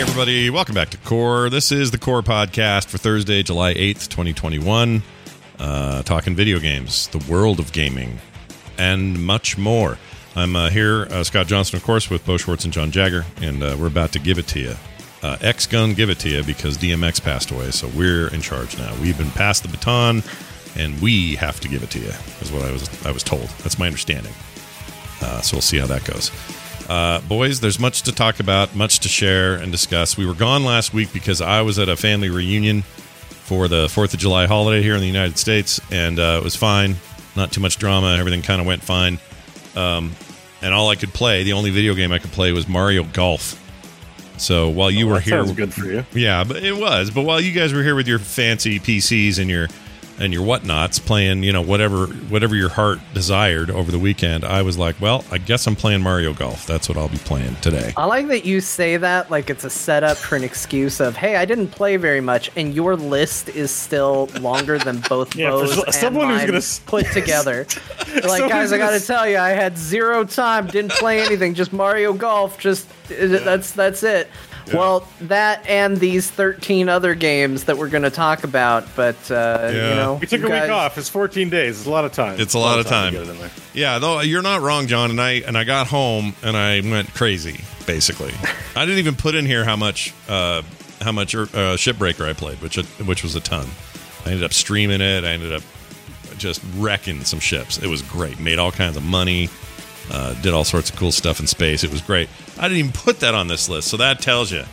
Everybody. Welcome back to Core. This is the Core podcast for Thursday, July 8th, 2021. Uh, talking video games, the world of gaming, and much more. I'm uh, here, uh, Scott Johnson, of course, with Bo Schwartz and John Jagger, and uh, we're about to give it to you. Uh, X Gon' give it to you because DMX passed away, so we're in charge now. We've been passed the baton, and we have to give it to you. Is what I was I was told. That's my understanding. Uh, so we'll see how that goes. Uh, boys, there's much to talk about, much to share and discuss. We were gone last week because I was at a family reunion for the Fourth of July holiday here in the United States, and uh, it was fine. Not too much drama. Everything kind of went fine. Um, and all I could play, the only video game I could play was Mario Golf. So while you Oh, were that here, sounds good for you. yeah, but it was. But while you guys were here with your fancy PCs and your and your whatnots playing, you know, whatever whatever your heart desired over the weekend, I was like, well, I guess I'm playing Mario Golf. That's what I'll be playing today. I like that you say that like it's a setup for an excuse of, hey, I didn't play very much, and your list is still longer than both Yeah, for Bo's so- and someone who's gonna put together. like, guys, I gonna gotta tell you, I had zero time, didn't play anything, just Mario Golf, just that's that's it. Well, that and these 13 other games that we're going to talk about, but uh, Yeah. you know, We took you a guys- week off. It's 14 days. It's a lot of time. It's a lot of time. to get it in there. Yeah, though you're not wrong, John. And I and I got home and I went crazy. Basically, I didn't even put in here how much uh, how much uh, Shipbreaker I played, which which was a ton. I ended up streaming it. I ended up just wrecking some ships. It was great. Made all kinds of money. Uh, did all sorts of cool stuff in space. It was great. I didn't even put that on this list, so that tells you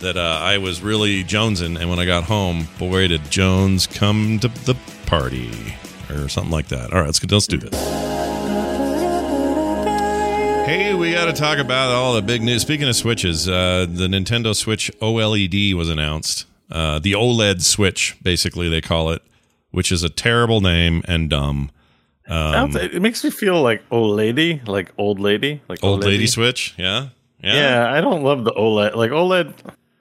that uh, I was really jonesing. And when I got home, boy, did Jones come to the party or something like that. All right, let's let's do this. Hey, we got to talk about all the big news. Speaking of switches, uh, the Nintendo Switch OLED was announced. Uh, the OLED Switch, basically, they call it, which is a terrible name and dumb. I don't it makes me feel like old lady, like old lady, like Old lady Switch, yeah, Yeah, Yeah, I don't love the OLED. Like OLED,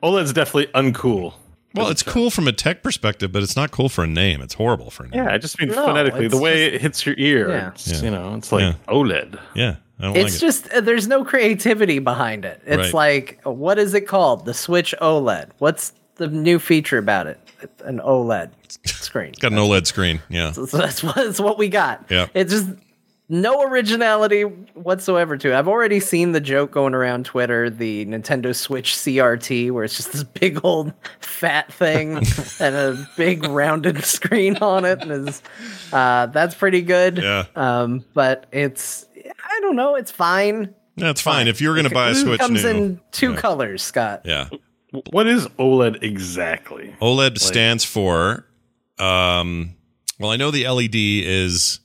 OLED's definitely uncool. Well, it's cool from a tech perspective, but it's not cool for a name. It's horrible for a name. Yeah, I just mean No, phonetically, the it's way it hits your ear. Yeah. It's, Yeah. You know, it's like Yeah. OLED. Yeah, I don't It's like just uh, there's no creativity behind it. It's Right. like what is it called? The Switch OLED. What's the new feature about it? An OLED screen. Got an OLED screen. Yeah, So that's what, that's what we got. Yeah. It's just no originality whatsoever to it. I've already seen the joke going around Twitter, the Nintendo Switch CRT, where it's just this big old fat thing and a big rounded screen on it. And is uh, that's pretty good. Yeah. Um, but it's I don't know, it's fine. that's fine. If you're going to buy a switch. It Switch comes new, in two Yeah. colors, Scott. yeah, What is OLED exactly? OLED stands for. Um, well, I know the LED is.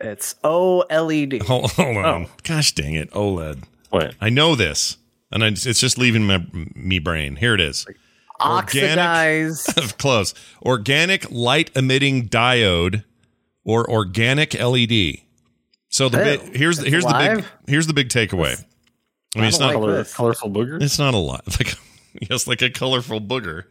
It's OLED. Hold, hold on, gosh dang it, OLED. What? I know this, and I, it's just leaving my me brain. Here it is. Oxidized. Close. Organic light emitting diode or organic LED. So the Oh, big, here's the, it's here's the big here's the big takeaway. I mean, it's don't like Color, colorful booger? it's not a lot. Like yes, like a colorful booger.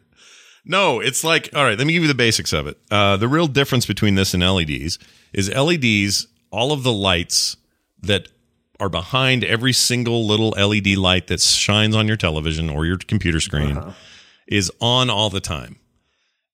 No, it's like all right. Let me give you the basics of it. Uh, the real difference between this and LEDs is LEDs. All of the lights that are behind every single little LED light that shines on your television or your computer screen uh-huh. is on all the time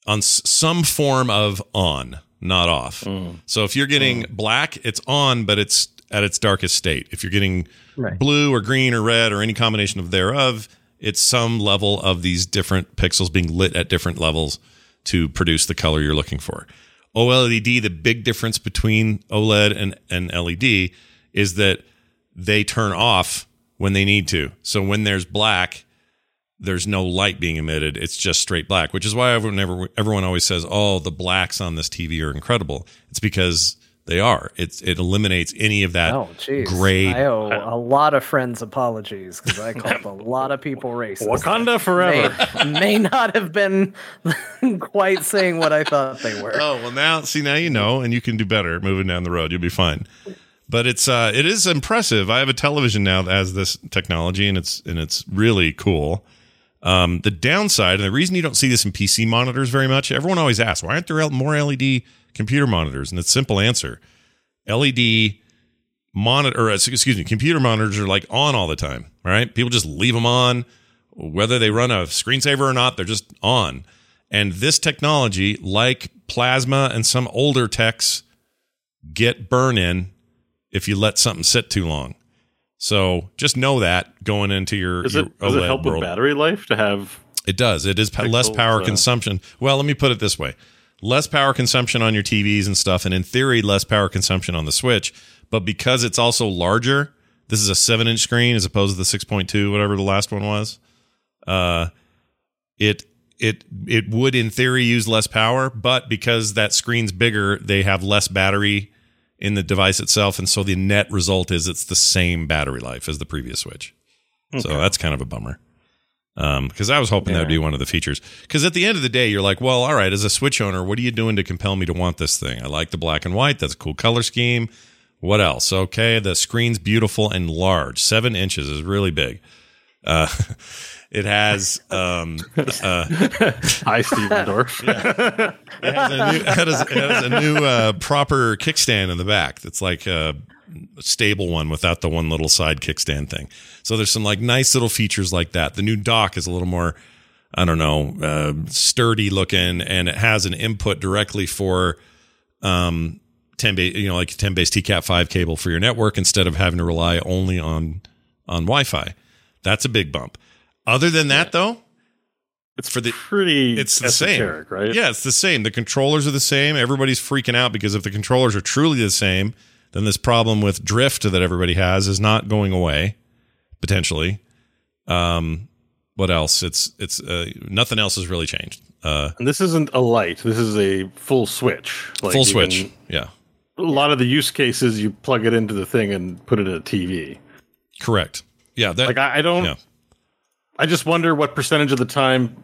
on s- some form of on, not off. Mm. So if you're getting mm. black, it's on, but it's at its darkest state. If you're getting Right. blue or green or red or any combination of thereof, it's some level of these different pixels being lit at different levels to produce the color you're looking for. OLED, the big difference between OLED and, and LED is that they turn off when they need to. So when there's black, there's no light being emitted. It's just straight black, which is why everyone, everyone, everyone always says, "Oh, the blacks on this TV are incredible." It's because they are. It's it eliminates any of that Oh, jeez. gray. I owe a lot of friends apologies because I called a lot of people racist. Wakanda forever. May, may not have been quite saying what I thought they were. Oh well, now see now you know, and you can do better moving down the road. You'll be fine. But it's uh, it is impressive. I have a television now that has this technology, and it's and it's really cool. Um, the downside, and the reason you don't see this in PC monitors very much, everyone always asks, why aren't there more LED computer monitors? And it's a simple answer: LED monitor, excuse me, computer monitors are like on all the time. Right? People just leave them on, whether they run a screensaver or not, they're just on. And this technology, like plasma and some older techs, get burn in if you let something sit too long. So just know that going into your, Does your it, does it help world. with battery life to have? It does. It is pa- less power uh, consumption. Well, let me put it this way: less power consumption on your TVs and stuff, and in theory, less power consumption on the Switch. But because it's also larger, this is a seven-inch screen as opposed to the six point two, whatever the last one was. Uh, it it it would in theory use less power, but because that screen's bigger, they have less battery in the device itself, and so the net result is it's the same battery life as the previous Switch. So that's kind of a bummer. Because I was hoping that would be one of the features. Because at the end of the day, you're like, well, all right, as a Switch owner, what are you doing to compel me to want this thing? I like the black and white. That's a cool color scheme. What else? Okay, the screen's beautiful and large. Seven inches is really big. Uh, it has um, uh, Hi, Steven Dorff. it has a new, it has, it has a new uh, proper kickstand in the back. That's like a stable one without the one little side kickstand thing. So there's some like nice little features like that. The new dock is a little more, I don't know, uh, sturdy looking, and it has an input directly for um 10 base, you know, like 10 base T Cat 5 cable for your network instead of having to rely only on on Wi-Fi. That's a big bump. Other than that, though, It's For the- pretty. it's the same, right? Yeah, it's the same. The controllers are the same. Everybody's freaking out because if the controllers are truly the same, then this problem with drift that everybody has is not going away potentially. Um, what else? It's it's uh, nothing else has really changed. Uh, And this isn't a light. This is a full switch. Like full switch. can- Yeah, a lot of the use cases, you plug it into the thing and put it in a TV. correct. Yeah, that Like I, I don't. yeah. I just wonder what percentage of the time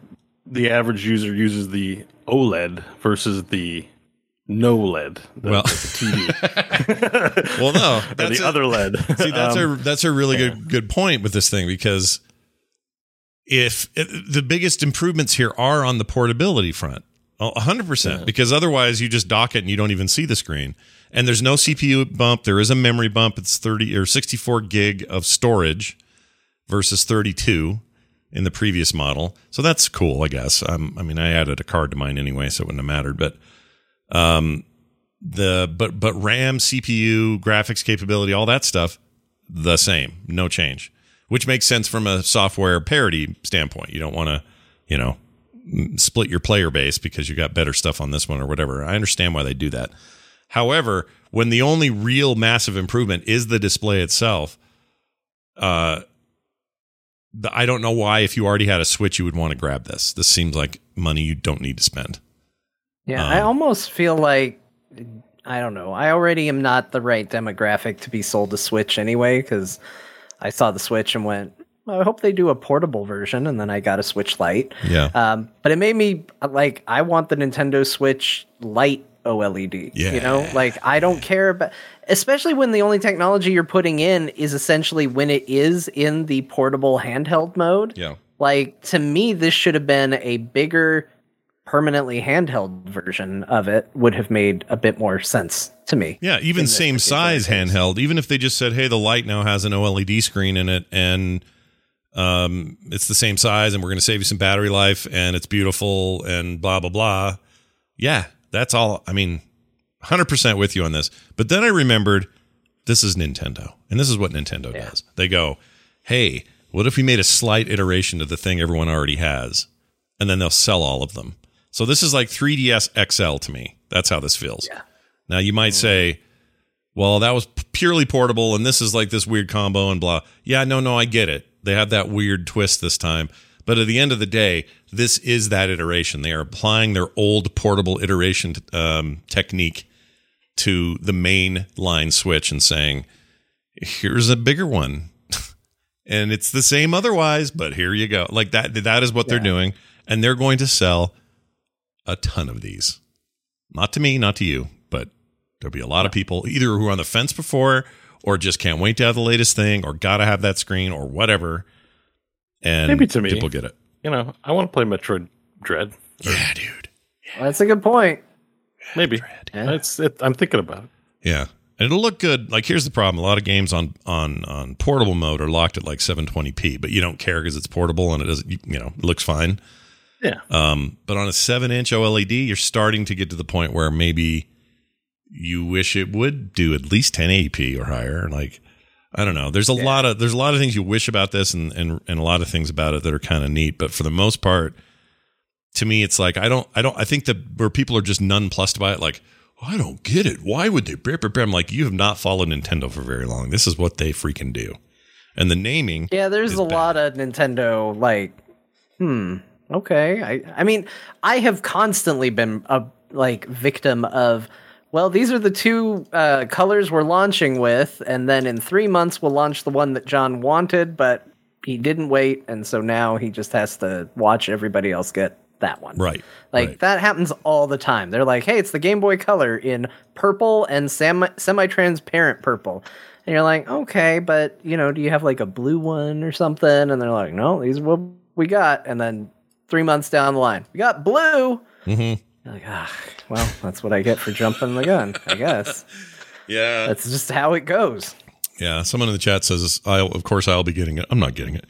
the average user uses the OLED versus the no LED. The, Well- TV. Well, no, that's the a- other LED. See, that's Um, a that's a really good good point with this thing because if the biggest improvements here are on the portability front, a hundred percent, because otherwise you just dock it and you don't even see the screen. And there's no CPU bump. There is a memory bump. It's thirty or sixty four gig of storage versus thirty two in the previous model. So that's cool, I guess. Um, I mean, I added a card to mine anyway, so it wouldn't have mattered. But um, the but but RAM, CPU, graphics capability, all that stuff, the same, no change. Which makes sense from a software parity standpoint. You don't want to, you know, split your player base because you got better stuff on this one or whatever. I understand why they do that. However, when the only real massive improvement is the display itself, uh, I don't know why if you already had a Switch you would want to grab this. This seems like money you don't need to spend. Yeah, I Um, almost feel like I don't know. I already am not the right demographic to be sold a Switch anyway because I saw the Switch and went, I hope they do a portable version, and then I got a Switch Lite. Yeah. Um, but it made me like I want the Nintendo Switch Lite OLED. Yeah. You know, like I don't care about, especially when the only technology you're putting in is essentially when it is in the portable handheld mode. yeah. Like to me, this should have been a bigger, permanently handheld version of it. Would have made a bit more sense to me. Yeah, even same size case. handheld. Even if they just said, "Hey, the light now has an OLED screen in it, and um, it's the same size, and we're going to save you some battery life, and it's beautiful, and blah blah blah." Yeah, that's all. I mean, hundred percent with you on this. But then I remembered this is Nintendo, and this is what Nintendo Yeah. does. They go, "Hey, what if we made a slight iteration of the thing everyone already has, and then they'll sell all of them?" So this is like 3DS XL to me. That's how this feels. Yeah. Now you might say, well, that was purely portable and this is like this weird combo and blah. Yeah, no, no, I get it. They have that weird twist this time. But at the end of the day, this is that iteration. They are applying their old portable iteration um, technique to the main line switch and saying, here's a bigger one. and it's the same otherwise, but here you go. Like that that is what they're doing. And they're going to sell a ton of these. Not to me, not to you, but there'll be a lot of people either who are on the fence before or just can't wait to have the latest thing or gotta have that screen or whatever. And Maybe to me. people get it. You know, I want to play Metroid Dread. Yeah, dude. Well, that's a good point. Maybe. Yeah. It's. It, I'm thinking about it. Yeah. and it'll look good. Like here's the problem: a lot of games on on on portable mode are locked at like 720p, but you don't care because it's portable and it doesn't. You, you know, it looks fine. Yeah. Um, but on a seven inch OLED, you're starting to get to the point where maybe you wish it would do at least 1080p or higher. Like, I don't know. There's a lot of there's a lot of things you wish about this, and and and a lot of things about it that are kind of neat. But for the most part, to me, it's like I don't I don't I think that where people are just nonplussed by it, like. I don't get it. Why would they? brr, brr, brr?" I'm like, you have not followed Nintendo for very long. This is what they freaking do, and the naming. Yeah, there's a bad. lot of Nintendo like, hmm, okay. I I mean, I have constantly been a like victim of well, these are the two uh, colors we're launching with, and then in three months we'll launch the one that John wanted, but he didn't wait, and so now he just has to watch everybody else get that one. Right. Like right. that happens all the time. They're like, "Hey, it's the Game Boy Color in purple and semi semi-transparent purple." And you're like, "Okay, but you know, do you have like a blue one or something?" And they're like, "No, these are what we got." And then 3 months down the line, "We got blue." Mhm. Like, "Ah, well, that's what I get for jumping the gun, I guess." Yeah. That's just how it goes. Yeah, someone in the chat says, "I'll of course I'll be getting it." I'm not getting it.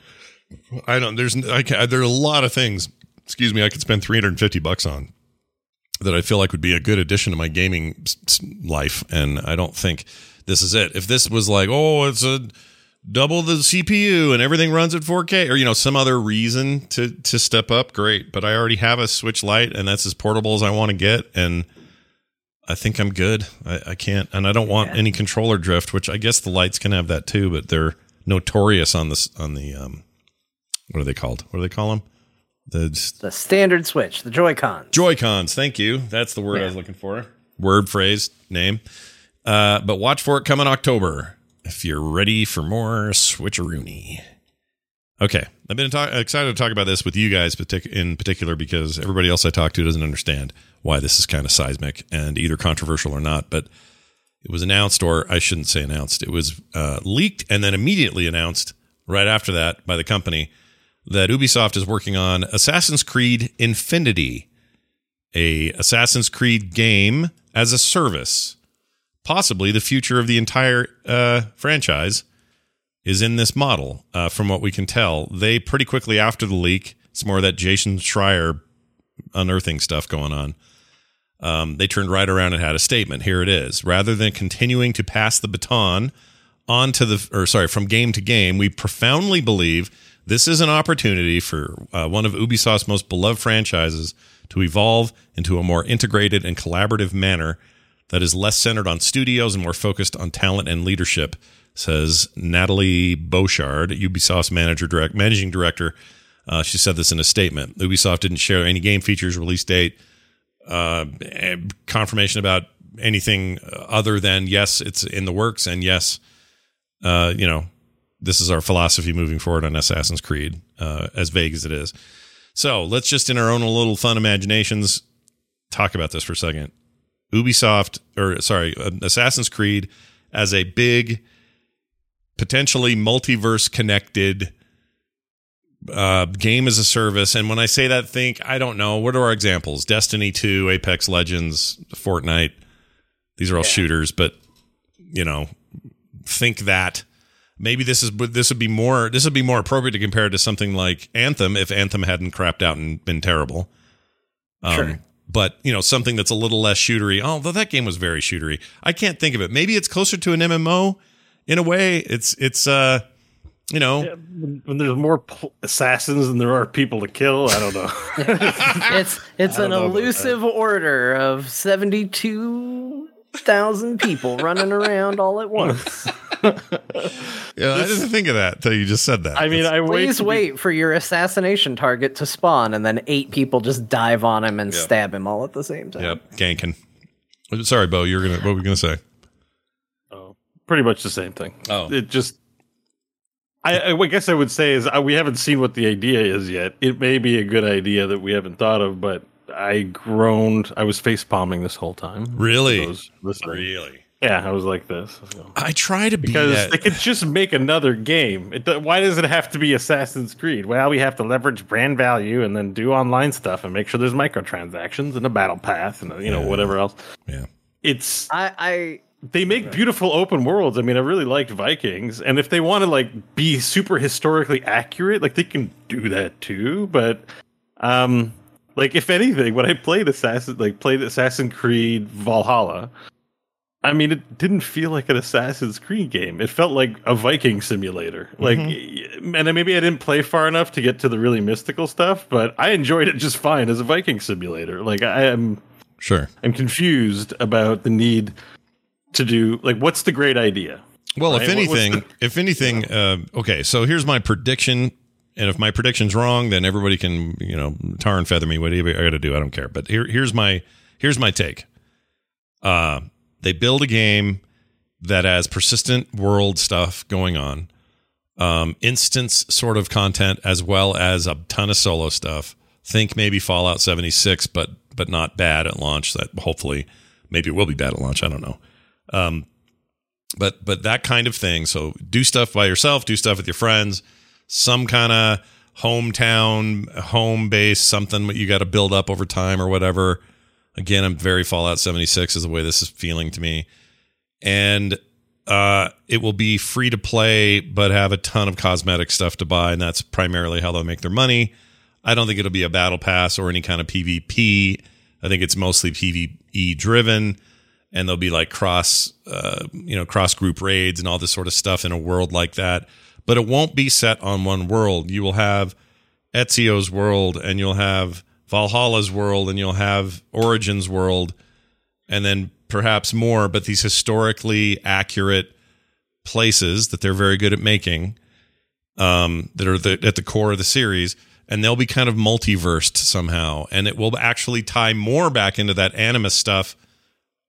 I don't. There's I can, there are a lot of things. Excuse me. I could spend 350 bucks on that I feel like would be a good addition to my gaming life, and I don't think this is it. If this was like, oh, it's a double the CPU and everything runs at 4K, or you know some other reason to to step up, great. But I already have a Switch Lite, and that's as portable as I want to get, and I think I'm good. I, I can't, and I don't want any controller drift, which I guess the lights can have that too, but they're notorious on this on the um, what are they called? What do they call them? The The standard Switch, the Joy-Cons. Joy Cons. Thank you. That's the word I was looking for. Word, phrase, name. Uh, but watch for it coming October if you're ready for more switcheroony. Okay, I've been talk- excited to talk about this with you guys partic- in particular because everybody else I talk to doesn't understand why this is kind of seismic and either controversial or not. But it was announced, or I shouldn't say announced, it was uh, leaked and then immediately announced right after that by the company that Ubisoft is working on Assassin's Creed Infinity, a Assassin's Creed game as a service. Possibly the future of the entire uh, franchise is in this model, uh, from what we can tell. They pretty quickly after the leak, it's more of that Jason Schreier unearthing stuff going on. Um, they turned right around and had a statement. Here it is. Rather than continuing to pass the baton on to the, or sorry, from game to game, we profoundly believe this is an opportunity for uh, one of Ubisoft's most beloved franchises to evolve into a more integrated and collaborative manner that is less centered on studios and more focused on talent and leadership, says Natalie Beauchard, Ubisoft's manager direct, managing director. Uh, she said this in a statement. Ubisoft didn't share any game features, release date, uh, eh, confirmation about anything other than yes, it's in the works, and yes, uh, you know, this is our philosophy moving forward on Assassin's Creed, uh, as vague as it is. So let's just, in our own little fun imaginations, talk about this for a second. Ubisoft, or sorry, uh, Assassin's Creed as a big, potentially multiverse connected uh, game as a service. And when I say that, think, I don't know, what are our examples? Destiny 2, Apex Legends, Fortnite. These are all shooters, but, you know, think that maybe this is this would be more this would be more appropriate to compare it to something like Anthem if Anthem hadn't crapped out and been terrible. Um, Sure. But you know something that's a little less shootery. Although that game was very shootery, I can't think of it. Maybe it's closer to an MMO in a way. It's it's uh you know When when there's more pl- assassins than there are people to kill, I don't know. it's it's an don't know about elusive order of 72,000 people running around all at once. yeah. I didn't think of that until you just said that. I mean, I wait. Please to be- wait for your assassination target to spawn, and then eight people just dive on him and Yep. stab him all at the same time. Yep, ganking. Sorry, Bo. You're gonna. What were you gonna say? Oh, pretty much the same thing. Oh. it just. I, I guess I would say is uh, we haven't seen what the idea is yet. It may be a good idea that we haven't thought of, but I groaned. I was face palming this whole time. Really? I was listening. Really? Yeah, I was like this So- I try to be because that. they could just make another game. It, why does it have to be Assassin's Creed? Well, we have to leverage brand value and then do online stuff and make sure there's microtransactions and a battle path and you know Yeah. whatever else. yeah. It's I, I they make beautiful open worlds. I mean, I really liked Vikings, and if they want to like be super historically accurate, like they can do that too. But um, like if anything, when I played Assassin, like played Assassin's Creed Valhalla, I mean, it didn't feel like an Assassin's Creed game. It felt like a Viking simulator. Like, and then maybe I didn't play far enough to get to the really mystical stuff, but I enjoyed it just fine as a Viking simulator. Like, I am, Sure. I'm confused about the need to do like, what's the great idea? Well, if Right, what's anything, if anything, uh, okay. So here's my prediction, and if my prediction's wrong, then everybody can you know tar and feather me. Whatever I got to do, I don't care. But here, here's my here's my take. Uh, they build a game that has persistent world stuff going on, um, instance sort of content as well as a ton of solo stuff. Think maybe Fallout 76, but but not bad at launch. That hopefully maybe it will be bad at launch. I don't know. Um, but but that kind of thing. So do stuff by yourself, do stuff with your friends, some kind of hometown, home base, something that you got to build up over time or whatever. Again, I'm very Fallout 76 is the way this is feeling to me, and uh, it will be free to play, but have a ton of cosmetic stuff to buy, and that's primarily how they'll make their money. I don't think it'll be a battle pass or any kind of PvP. I think it's mostly PvE driven and there'll be like cross uh, you know cross group raids and all this sort of stuff in a world like that but it won't be set on one world you will have ezio's world and you'll have valhalla's world and you'll have origins world and then perhaps more but these historically accurate places that they're very good at making um, that are the, at the core of the series and they'll be kind of multiversed somehow and it will actually tie more back into that animus stuff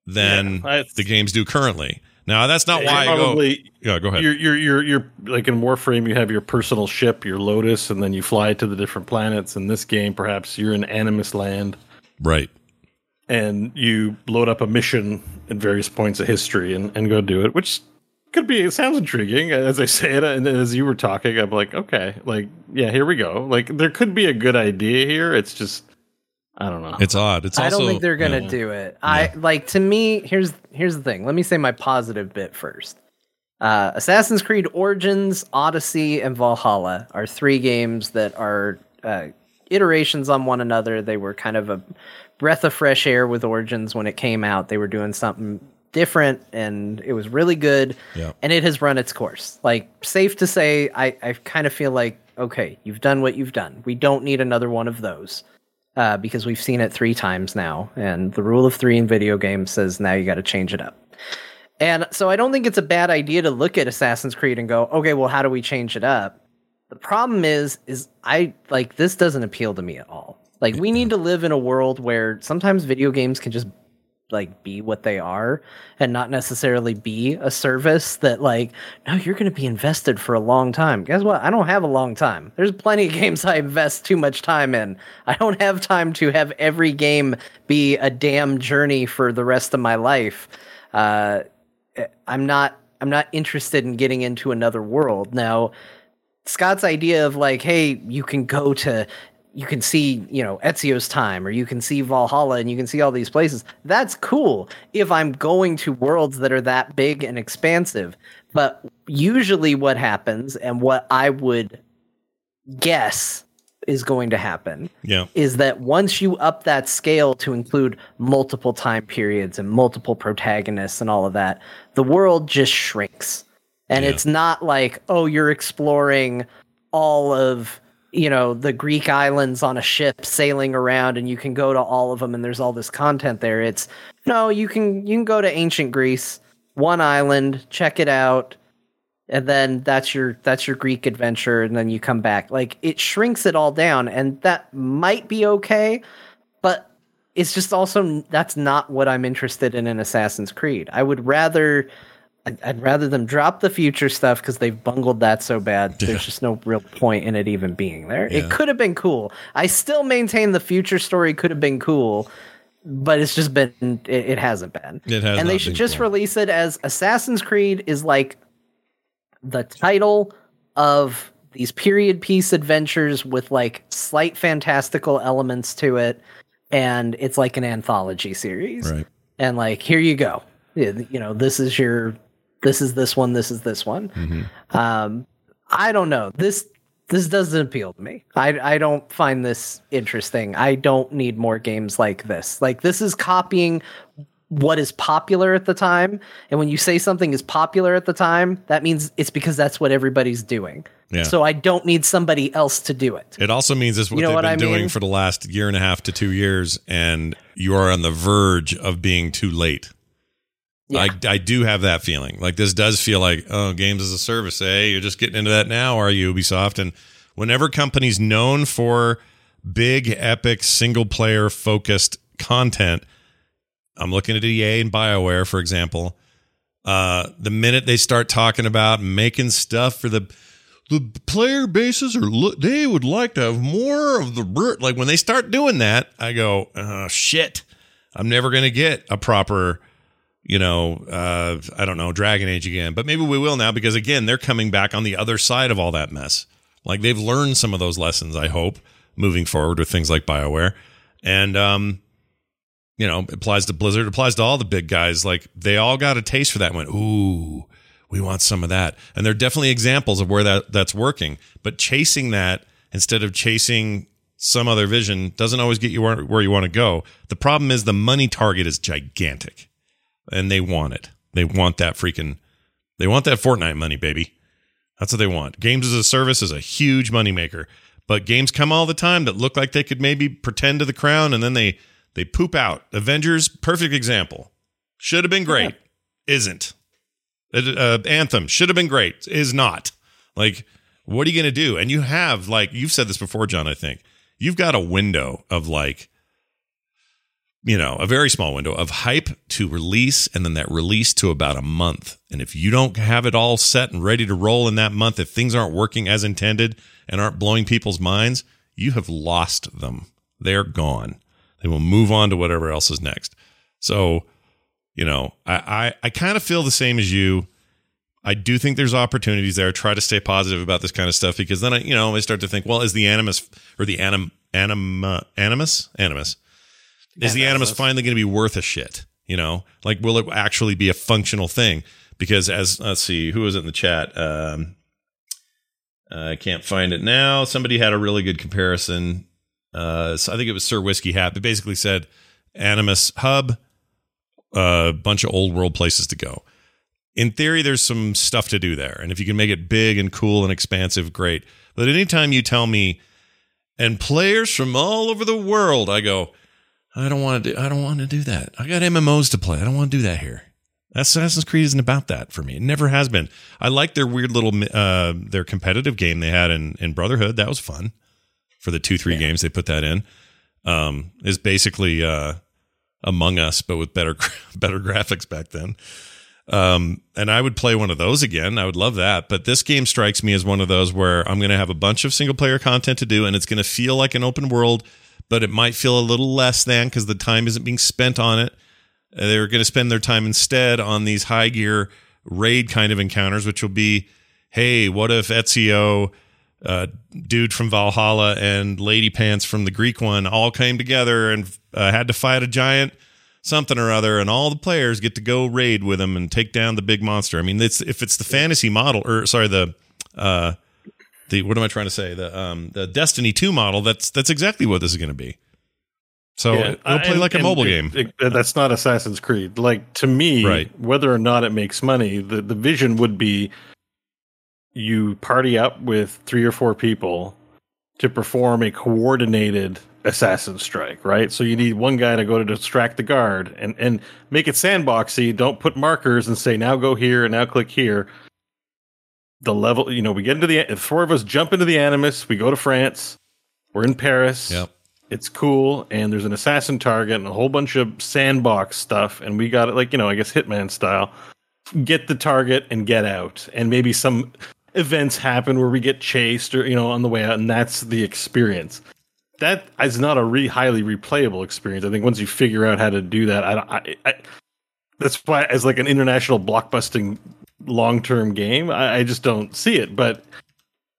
than Yeah, the games do currently. Now that's not You're why go. probably Yeah, go ahead. you're you're you're you're like in Warframe. You have your personal ship, your Lotus, and then you fly to the different planets. In this game, perhaps you're in Animus Land, Right. and you load up a mission at various points of history and, and go do it, which could be. It sounds intriguing as I say it, and as you were talking, I'm like, okay, like yeah, here we go. Like there could be a good idea here. It's just I don't know. It's odd. It's also I also. don't think they're gonna yeah. do it. I like to me. Here's here's the thing. Let me say my positive bit first. Uh, Assassin's Creed Origins, Odyssey, and Valhalla are three games that are uh, iterations on one another. They were kind of a breath of fresh air with Origins when it came out. They were doing something different, and it was really good. Yeah. And it has run its course. Like safe to say, I I kind of feel like okay, you've done what you've done. We don't need another one of those uh, because we've seen it three times now, and the rule of three in video games says now you got to change it up. And so I don't think it's a bad idea to look at Assassin's Creed and go, okay, well, how do we change it up? The problem is, is I like this doesn't appeal to me at all. Like we need to live in a world where sometimes video games can just like be what they are and not necessarily be a service that like no you're going to be invested for a long time. Guess what? I don't have a long time. There's plenty of games i invest too much time in. I don't have time to have every game be a damn journey for the rest of my life. Uh, i'm not i'm not interested in getting into another world. Now Scott's idea of like, hey, you can go to, you can see, you know, Ezio's time, or you can see Valhalla, and you can see all these places. That's cool if I'm going to worlds that are that big and expansive. But usually, what happens, and what I would guess is going to happen, Yeah. is that once you up that scale to include multiple time periods and multiple protagonists and all of that, the world just shrinks. And Yeah. it's not like, oh, you're exploring all of, you know, the Greek islands on a ship sailing around and you can go to all of them and there's all this content there. It's no, you can you can go to ancient Greece, one island, check it out, and then that's your that's your Greek adventure, and then you come back. Like it shrinks it all down, and that might be okay, but it's just also that's not what I'm interested in in Assassin's Creed. I would rather I'd, I'd rather them drop the future stuff because they've bungled that so bad. There's just no real point in it even being there. Yeah. It could have been cool. I still maintain the future story could have been cool, but it's just been it, it hasn't been. It has and they should just cool. release it as Assassin's Creed is like the title of these period piece adventures with like slight fantastical elements to it and it's like an anthology series Right. and like here you go you know, this is your, this is this one, this is this one. Mm-hmm. Um, I don't know. This this doesn't appeal to me. I I don't find this interesting. I don't need more games like this. Like this is copying what is popular at the time. And when you say something is popular at the time, that means it's because that's what everybody's doing. Yeah. So I don't need somebody else to do it. It also means it's what You know they've what been I doing mean? for the last year and a half to two years, and you are on the verge of being too late. Yeah. I, I do have that feeling. Like this does feel like, oh, games as a service, eh? You're just getting into that now, are you, Ubisoft? And whenever companies known for big, epic, single player focused content, I'm looking at EA and BioWare, for example. Uh, the minute they start talking about making stuff for the the player bases are look they would like to have more of the br-" like when they start doing that, I go, oh shit. I'm never gonna get a proper you know, uh, I don't know, Dragon Age again. But maybe we will now because again, they're coming back on the other side of all that mess. Like they've learned some of those lessons, I hope, moving forward with things like BioWare. And um, you know, it applies to Blizzard, applies to all the big guys. Like they all got a taste for that went, ooh, we want some of that. And they're definitely examples of where that that's working. But chasing that instead of chasing some other vision doesn't always get you where you want to go. The problem is the money target is gigantic and they want it. They want that freaking they want that Fortnite money, baby. That's what they want. Games as a service is a huge moneymaker. But games come all the time that look like they could maybe pretend to the crown and then they they poop out. Avengers, perfect example. Should have been great. Isn't. Uh, uh, Anthem should have been great. Is not. Like, what are you going to do? And you have, like, you've said this before, John, I think. You've got a window of, like, you know, a very small window of hype to release and then that release to about a month. And if you don't have it all set and ready to roll in that month, if things aren't working as intended and aren't blowing people's minds, you have lost them. They're gone. They will move on to whatever else is next. So, you know, I, I, I kind of feel the same as you. I do think there's opportunities there. Try to stay positive about this kind of stuff because then I, you know, I start to think, well, is the animus or the anim, anim, uh, animus, animus, is the animus finally going to be worth a shit? You know, like will it actually be a functional thing? Because as let's see, who was it in the chat? Um, I can't find it now. Somebody had a really good comparison. Uh, so I think it was Sir Whiskey Hat, but basically said Animus Hub, a bunch of old world places to go. In theory, there's some stuff to do there, and if you can make it big and cool and expansive, great. But anytime you tell me, and players from all over the world, I go, I don't want to do. I don't want to do that. I got MMOs to play. I don't want to do that here. Assassin's Creed isn't about that for me. It never has been. I like their weird little uh, their competitive game they had in in Brotherhood. That was fun for the two three games they put that in. Um, is basically uh, Among Us, but with better better graphics back then. Um, and I would play one of those again. I would love that. But this game strikes me as one of those where I'm going to have a bunch of single player content to do, and it's going to feel like an open world, but it might feel a little less than because the time isn't being spent on it. Uh, They're going to spend their time instead on these high gear raid kind of encounters, which will be, hey, what if Ezio, uh, dude from Valhalla, and Lady Pants from the Greek one all came together and uh, had to fight a giant something or other, and all the players get to go raid with them and take down the big monster. I mean, it's if it's the fantasy model, or sorry, the uh, the what am I trying to say? The um, the Destiny two model. That's that's exactly what this is going to be. So Yeah, it'll play and- like a mobile it- game. it- that's not Assassin's Creed. Like to me, Right. whether or not it makes money, the, the vision would be you party up with three or four people to perform a coordinated assassin strike, right? So you need one guy to go to distract the guard and, and make it sandboxy. Don't put markers and say now go here and now click here. The level, you know, we get into the four of us jump into the Animus. We go to France. We're in Paris Yep. it's cool and there's an assassin target and a whole bunch of sandbox stuff and we got it like you know i guess hitman style get the target and get out and maybe some events happen where we get chased or you know on the way out and that's the experience that is not a really highly replayable experience i think once you figure out how to do that i don't I, I that's why as like an international blockbusting long-term game I, I just don't see it but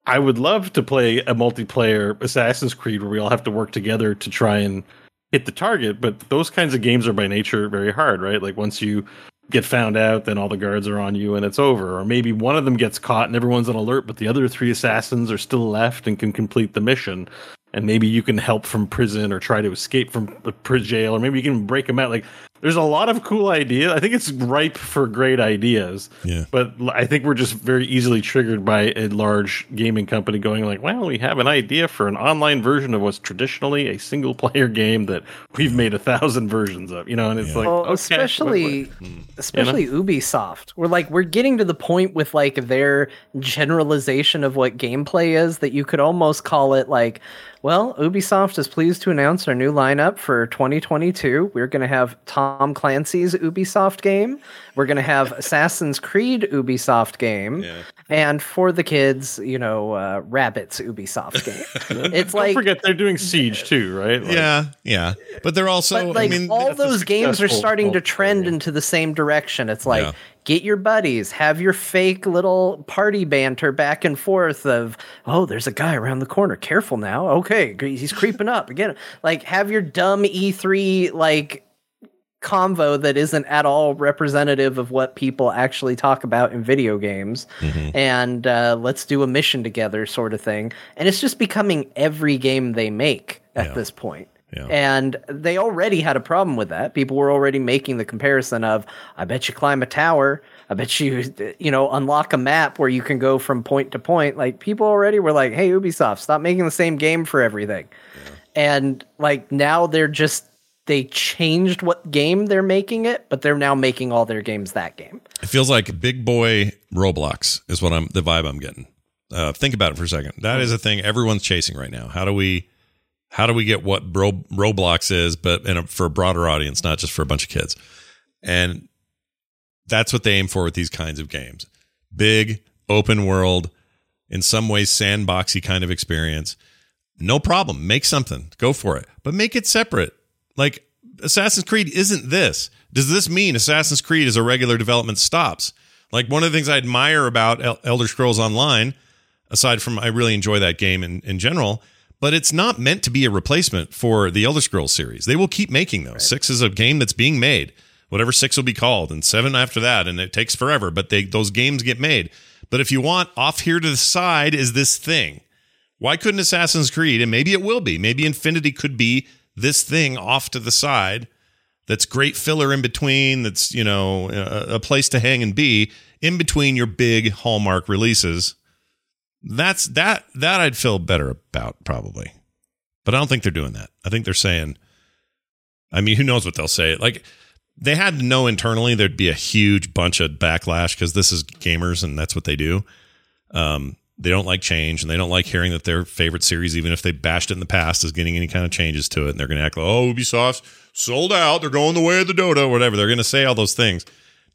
I would love to play a multiplayer Assassin's Creed where we all have to work together to try and hit the target, but those kinds of games are by nature very hard, right? Like once you get found out, then all the guards are on you and it's over. Or maybe one of them gets caught and everyone's on alert, but the other three assassins are still left and can complete the mission. And maybe you can help from prison or try to escape from the jail, or maybe you can break them out. Like there's a lot of cool ideas. I think it's ripe for great ideas. Yeah. But I think we're just very easily triggered by a large gaming company going like, "Well, we have an idea for an online version of what's traditionally a single player game that we've made a thousand versions of." You know, and it's Yeah. like, Well, okay, especially what- what- hmm. especially Ubisoft. We're like we're getting to the point with like their generalization of what gameplay is that you could almost call it like well, Ubisoft is pleased to announce our new lineup for 2022. We're going to have Tom Clancy's Ubisoft game. We're going to have Assassin's Creed Ubisoft game. Yeah. And for the kids, you know, uh, Rabbids Ubisoft game. it's Don't like forget they're doing Siege too, right? Like, yeah, yeah. But they're also. but like I mean, all those games are starting to trend game. into the same direction. It's like Yeah. Get your buddies, have your fake little party banter back and forth of, oh, there's a guy around the corner. Careful now. Okay, he's creeping up again. Like have your dumb E3 like convo that isn't at all representative of what people actually talk about in video games mhm. and uh, let's do a mission together sort of thing and it's just becoming every game they make at Yeah. this point Yeah. and they already had a problem with that. People were already making the comparison of, I bet you climb a tower. I bet you, you know, unlock a map where you can go from point to point. Like people already were like, hey, Ubisoft, stop making the same game for everything. And like now they're just, they changed what game they're making it, but they're now making all their games that game. It feels like big boy Roblox is what I'm the vibe I'm getting. Uh, think about it for a second. That is a thing everyone's chasing right now. How do we how do we get what Ro- Roblox is, but a, for a broader audience, not just for a bunch of kids? And that's what they aim for with these kinds of games. Big, open world, in some ways sandboxy kind of experience. No problem. Make something. Go for it. But make it separate. Like Assassin's Creed isn't this. Does this mean Assassin's Creed as a regular development stops? Like one of the things I admire about El- Elder Scrolls Online, aside from I really enjoy that game in, in general, but it's not meant to be a replacement for the Elder Scrolls series. They will keep making those. Six is a game that's being made, whatever six will be called, and seven after that, and it takes forever, but they those games get made. But if you want off here to the side is this thing. Why couldn't Assassin's Creed, and maybe it will be, maybe Infinity could be this thing off to the side that's great filler in between, that's, you know, a, a place to hang and be in between your big Hallmark releases. That's that that I'd feel better about probably. But I don't think they're doing that. I think they're saying I mean, who knows what they'll say? Like they had to know internally there'd be a huge bunch of backlash because this is gamers and that's what they do. Um, they don't like change and they don't like hearing that their favorite series, even if they bashed it in the past, is getting any kind of changes to it. And they're going to act like, oh, Ubisoft's sold out. They're going the way of the Dota, whatever. They're going to say all those things.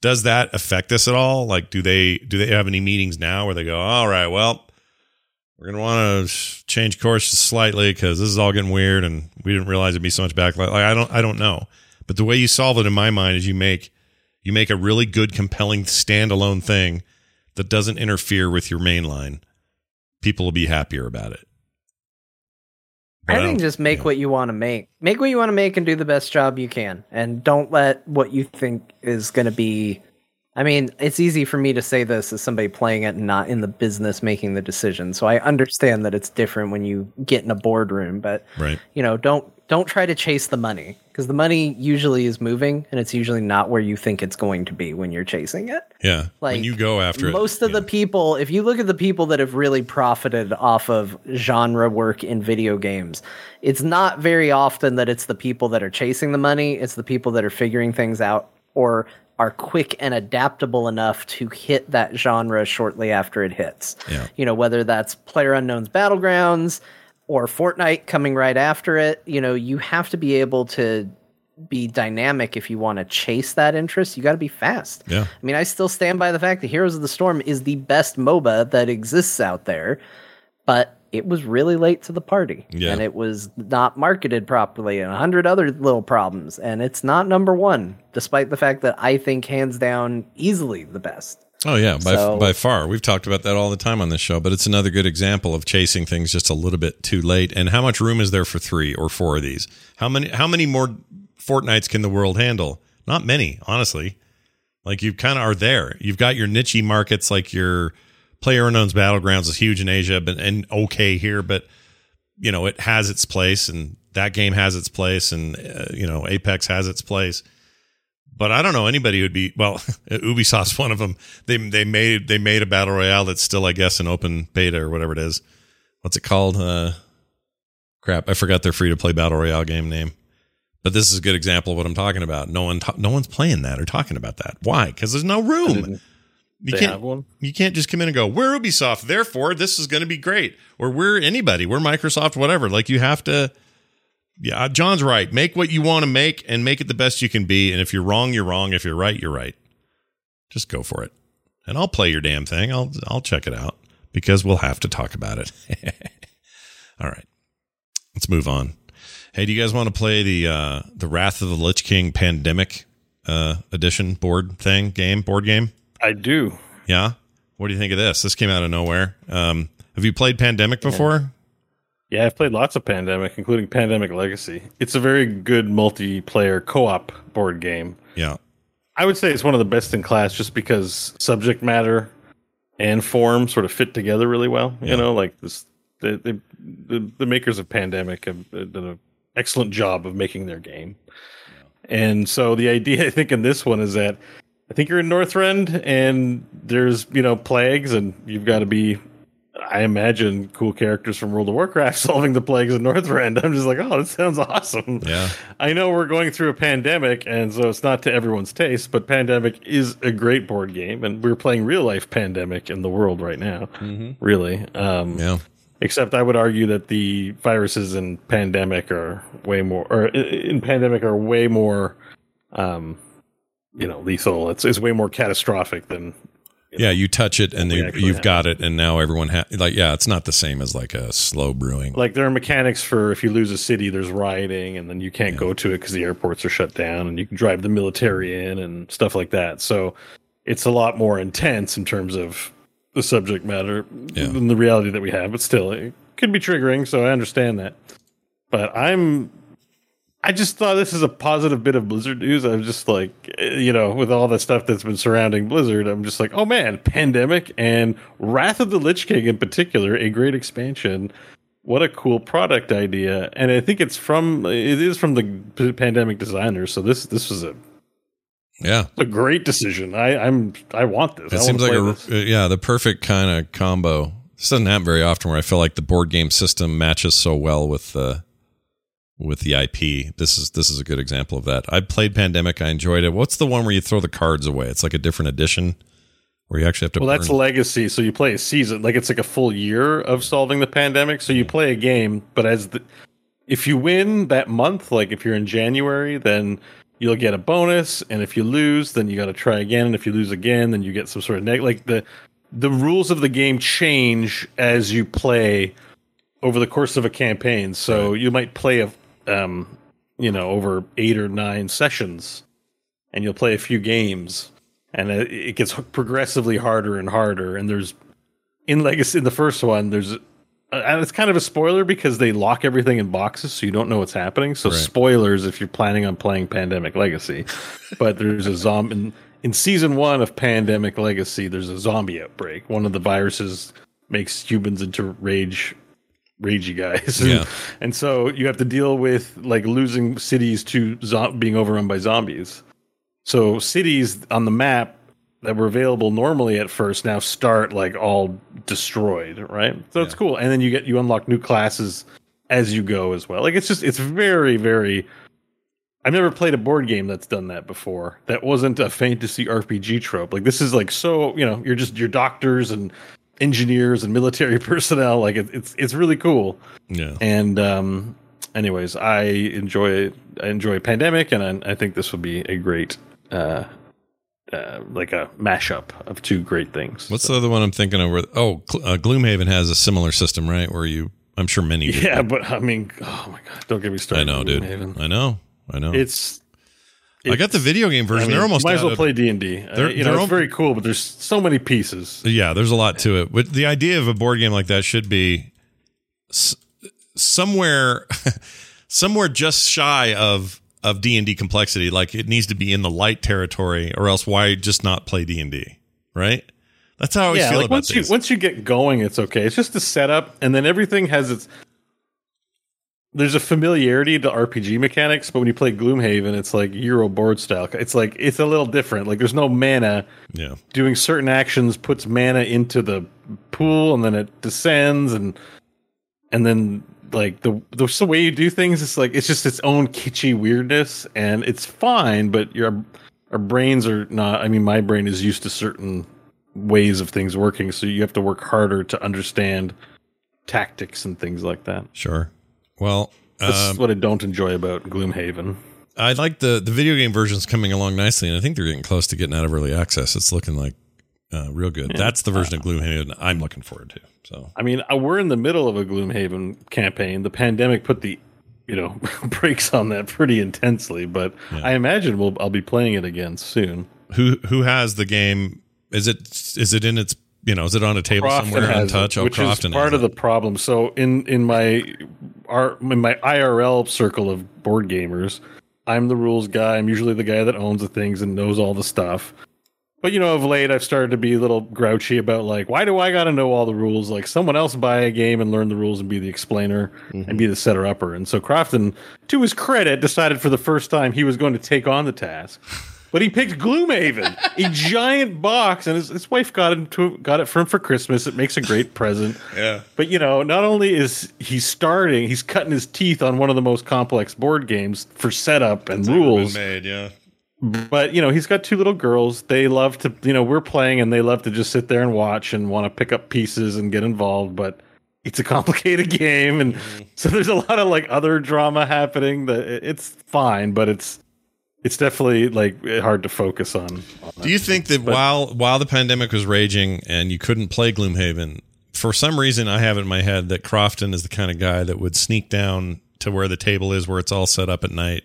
Does that affect us at all? Like, do they do they have any meetings now where they go, all right, well, we're going to want to change course slightly because this is all getting weird and we didn't realize it'd be so much backlash. Like, I don't, I don't know. But the way you solve it in my mind is you make you make a really good, compelling standalone thing that doesn't interfere with your main line. People will be happier about it. But I think don't- just make what you want to make. Make what you want to make and do the best job you can. And don't let what you think is going to be. I mean, it's easy for me to say this as somebody playing it and not in the business making the decision. So I understand that it's different when you get in a boardroom, but right. you know, don't don't try to chase the money because the money usually is moving and it's usually not where you think it's going to be when you're chasing it. Yeah. Like, when you go after it, Most of yeah. the people, if you look at the people that have really profited off of genre work in video games, it's not very often that it's the people that are chasing the money. It's the people that are figuring things out or are quick and adaptable enough to hit that genre shortly after it hits. Yeah. You know, whether that's Player Unknown's Battlegrounds or Fortnite coming right after it, you know, you have to be able to be dynamic if you want to chase that interest. You got to be fast. Yeah. I mean, I still stand by the fact that Heroes of the Storm is the best MOBA that exists out there, but it was really late to the party. Yeah. And it was not marketed properly and a hundred other little problems. And it's not number one, despite the fact that I think hands down easily the best. Oh yeah, by So- by far. We've talked about that all the time on this show, but it's another good example of chasing things just a little bit too late. And how much room is there for three or four of these? How many how many more fortnights can the world handle? Not many, honestly. Like you kind of are there. You've got your niche markets, like your Player Unknown's Battlegrounds is huge in Asia, but and okay here, but you know it has its place, and that game has its place, and uh, you know Apex has its place. But I don't know anybody who'd be well. Ubisoft's one of them. They they made they made a battle royale that's still, I guess, an open beta or whatever it is. What's it called? Uh, crap, I forgot their free to play battle royale game name. But this is a good example of what I'm talking about. No one, ta- no one's playing that or talking about that. Why? Because there's no room. You They can't. have one. You can't just come in and go. We're Ubisoft, therefore this is going to be great. Or we're anybody. We're Microsoft, whatever. Like you have to. Yeah, John's right. Make what you want to make and make it the best you can be. And if you're wrong, you're wrong. If you're right, you're right. Just go for it. And I'll play your damn thing. I'll I'll check it out because we'll have to talk about it. All right. Let's move on. Hey, do you guys want to play the uh the Wrath of the Lich King Pandemic uh edition board thing game board game? I do. Yeah. What do you think of this? This came out of nowhere. Um have you played Pandemic before? Yeah, I've played lots of Pandemic, including Pandemic Legacy. It's a very good multiplayer co-op board game. Yeah. I would say it's one of the best in class just because subject matter and form sort of fit together really well. Yeah. You know, like this, the, the the the makers of Pandemic have done an excellent job of making their game. And so the idea, I think, in this one is that I think you're in Northrend and there's you know plagues and you've got to be. I imagine cool characters from World of Warcraft solving the plagues in Northrend. I'm just like, oh, that sounds awesome. Yeah. I know we're going through a pandemic, and so it's not to everyone's taste, but Pandemic is a great board game, and we're playing real life Pandemic in the world right now, really. Um, Yeah. Except I would argue that the viruses in Pandemic are way more, or in Pandemic are way more, um, you know, lethal. It's, it's way more catastrophic than. Yeah, you touch it and you, you've have. got it and now everyone ha- like yeah, it's not the same as like a slow brewing. Like there are mechanics for if you lose a city, there's rioting, and then you can't go to it because the airports are shut down, and you can drive the military in and stuff like that. So it's a lot more intense in terms of the subject matter Yeah. than the reality that we have. But still, it could be triggering, so I understand that. But I'm, I just thought this is a positive bit of Blizzard news. I'm just like, eh, you know, with all the stuff that's been surrounding Blizzard, I'm just like, oh man, pandemic and Wrath of the Lich King in particular, a great expansion what a cool product idea and i think it's from it is from the pandemic designers so this this was a, yeah. a great decision i i'm i want this It I seems like a this. uh, yeah, the perfect kind of combo. This doesn't happen very often where I feel like the board game system matches so well with the with the IP. This is this is a good example of that. I played Pandemic, I enjoyed it. What's the one where you throw the cards away? It's like a different edition where you actually have to well that's legacy so you play a season like it's like a full year of solving the pandemic so you hmm. play a game but as the if you win that month like if you're in january then you'll get a bonus and if you lose then you got to try again and if you lose again then you get some sort of neg- like the the rules of the game change as you play over the course of a campaign so you might play a um you know over 8 or 9 sessions and you'll play a few games and it, it gets progressively harder and harder and there's in legacy in the first one there's uh, and it's kind of a spoiler because they lock everything in boxes so you don't know what's happening so Right. spoilers if you're planning on playing pandemic legacy but there's a zombie in, in season one of pandemic legacy there's a zombie outbreak one of the viruses makes humans into rage ragey guys Yeah. and so you have to deal with like losing cities to zo- being overrun by zombies so cities on the map that were available normally at first now start like all destroyed, right? So it's cool. And then you get you unlock new classes as you go as well. Like it's just it's very very I've never played a board game that's done that before. That wasn't a fantasy RPG trope. Like this is like so, you know, you're just your doctors and engineers and military personnel like it, it's it's really cool. Yeah. And um anyways, I enjoy I enjoy Pandemic and I, I think this would be a great uh uh, like a mashup of two great things. What's the other one I'm thinking of? Where, oh, uh, Gloomhaven has a similar system, right? Where you, I'm sure many. do. yeah, but I mean, oh my god, don't get me started. I know, dude. I know. I know. It's I got the video game I version. mean, they're almost might as well of- play D and D. They're- You know, it's very cool, but there's so many pieces. Yeah, there's a lot to it. But the idea of a board game like that should be s- somewhere, somewhere just shy of of D and D complexity. Like it needs to be in the light territory, or else why just not play D and D? Right? That's how I always yeah, feel like about once these. you once you get going, it's okay. It's just the setup, and then everything has its. There's a familiarity to RPG mechanics, but when you play Gloomhaven, it's like Euro board style. It's like it's a little different. Like there's no mana. yeah, Doing certain actions puts mana into the pool, and then it descends, and and then like the the, the way you do things, it's like it's just its own kitschy weirdness, and it's fine. But your our brains are not. I mean, my brain is used to certain ways of things working, so you have to work harder to understand tactics and things like that. sure. Well, That's um, what I don't enjoy about Gloomhaven. I like the the video game version's coming along nicely, and I think they're getting close to getting out of early access. It's looking like uh, real good. That's the version of Gloomhaven I'm looking forward to. So I mean, uh, we're in the middle of a Gloomhaven campaign. The pandemic put the you know brakes on that pretty intensely, but Yeah. I imagine we'll I'll be playing it again soon. who who has the game? Is it is it in its you know is it on a table Crofton somewhere it, Oh, which Crofton is part of it. the problem. So in in my our in my IRL circle of board gamers, I'm the rules guy. I'm usually the guy that owns the things and knows all the stuff. But you know, of late, I've started to be a little grouchy about like, why do I got to know all the rules? Like, someone else buy a game and learn the rules and be the explainer and mm-hmm. be the setter upper. And so Crofton, to his credit, decided for the first time he was going to take on the task. But he picked Gloomhaven, a giant box, and his, his wife got to, got it for him for Christmas. It makes a great present. Yeah. But you know, not only is he starting, he's cutting his teeth on one of the most complex board games for setup and rules. made, yeah. But you know, he's got two little girls. They love to, you know, we're playing and they love to just sit there and watch and want to pick up pieces and get involved. But it's a complicated game, and mm-hmm. so there's a lot of like other drama happening. That it's fine, but it's it's definitely like hard to focus on. on Do you think that while while the pandemic was raging and you couldn't play Gloomhaven, for some reason I have it in my head that Crofton is the kind of guy that would sneak down to where the table is, where it's all set up at night,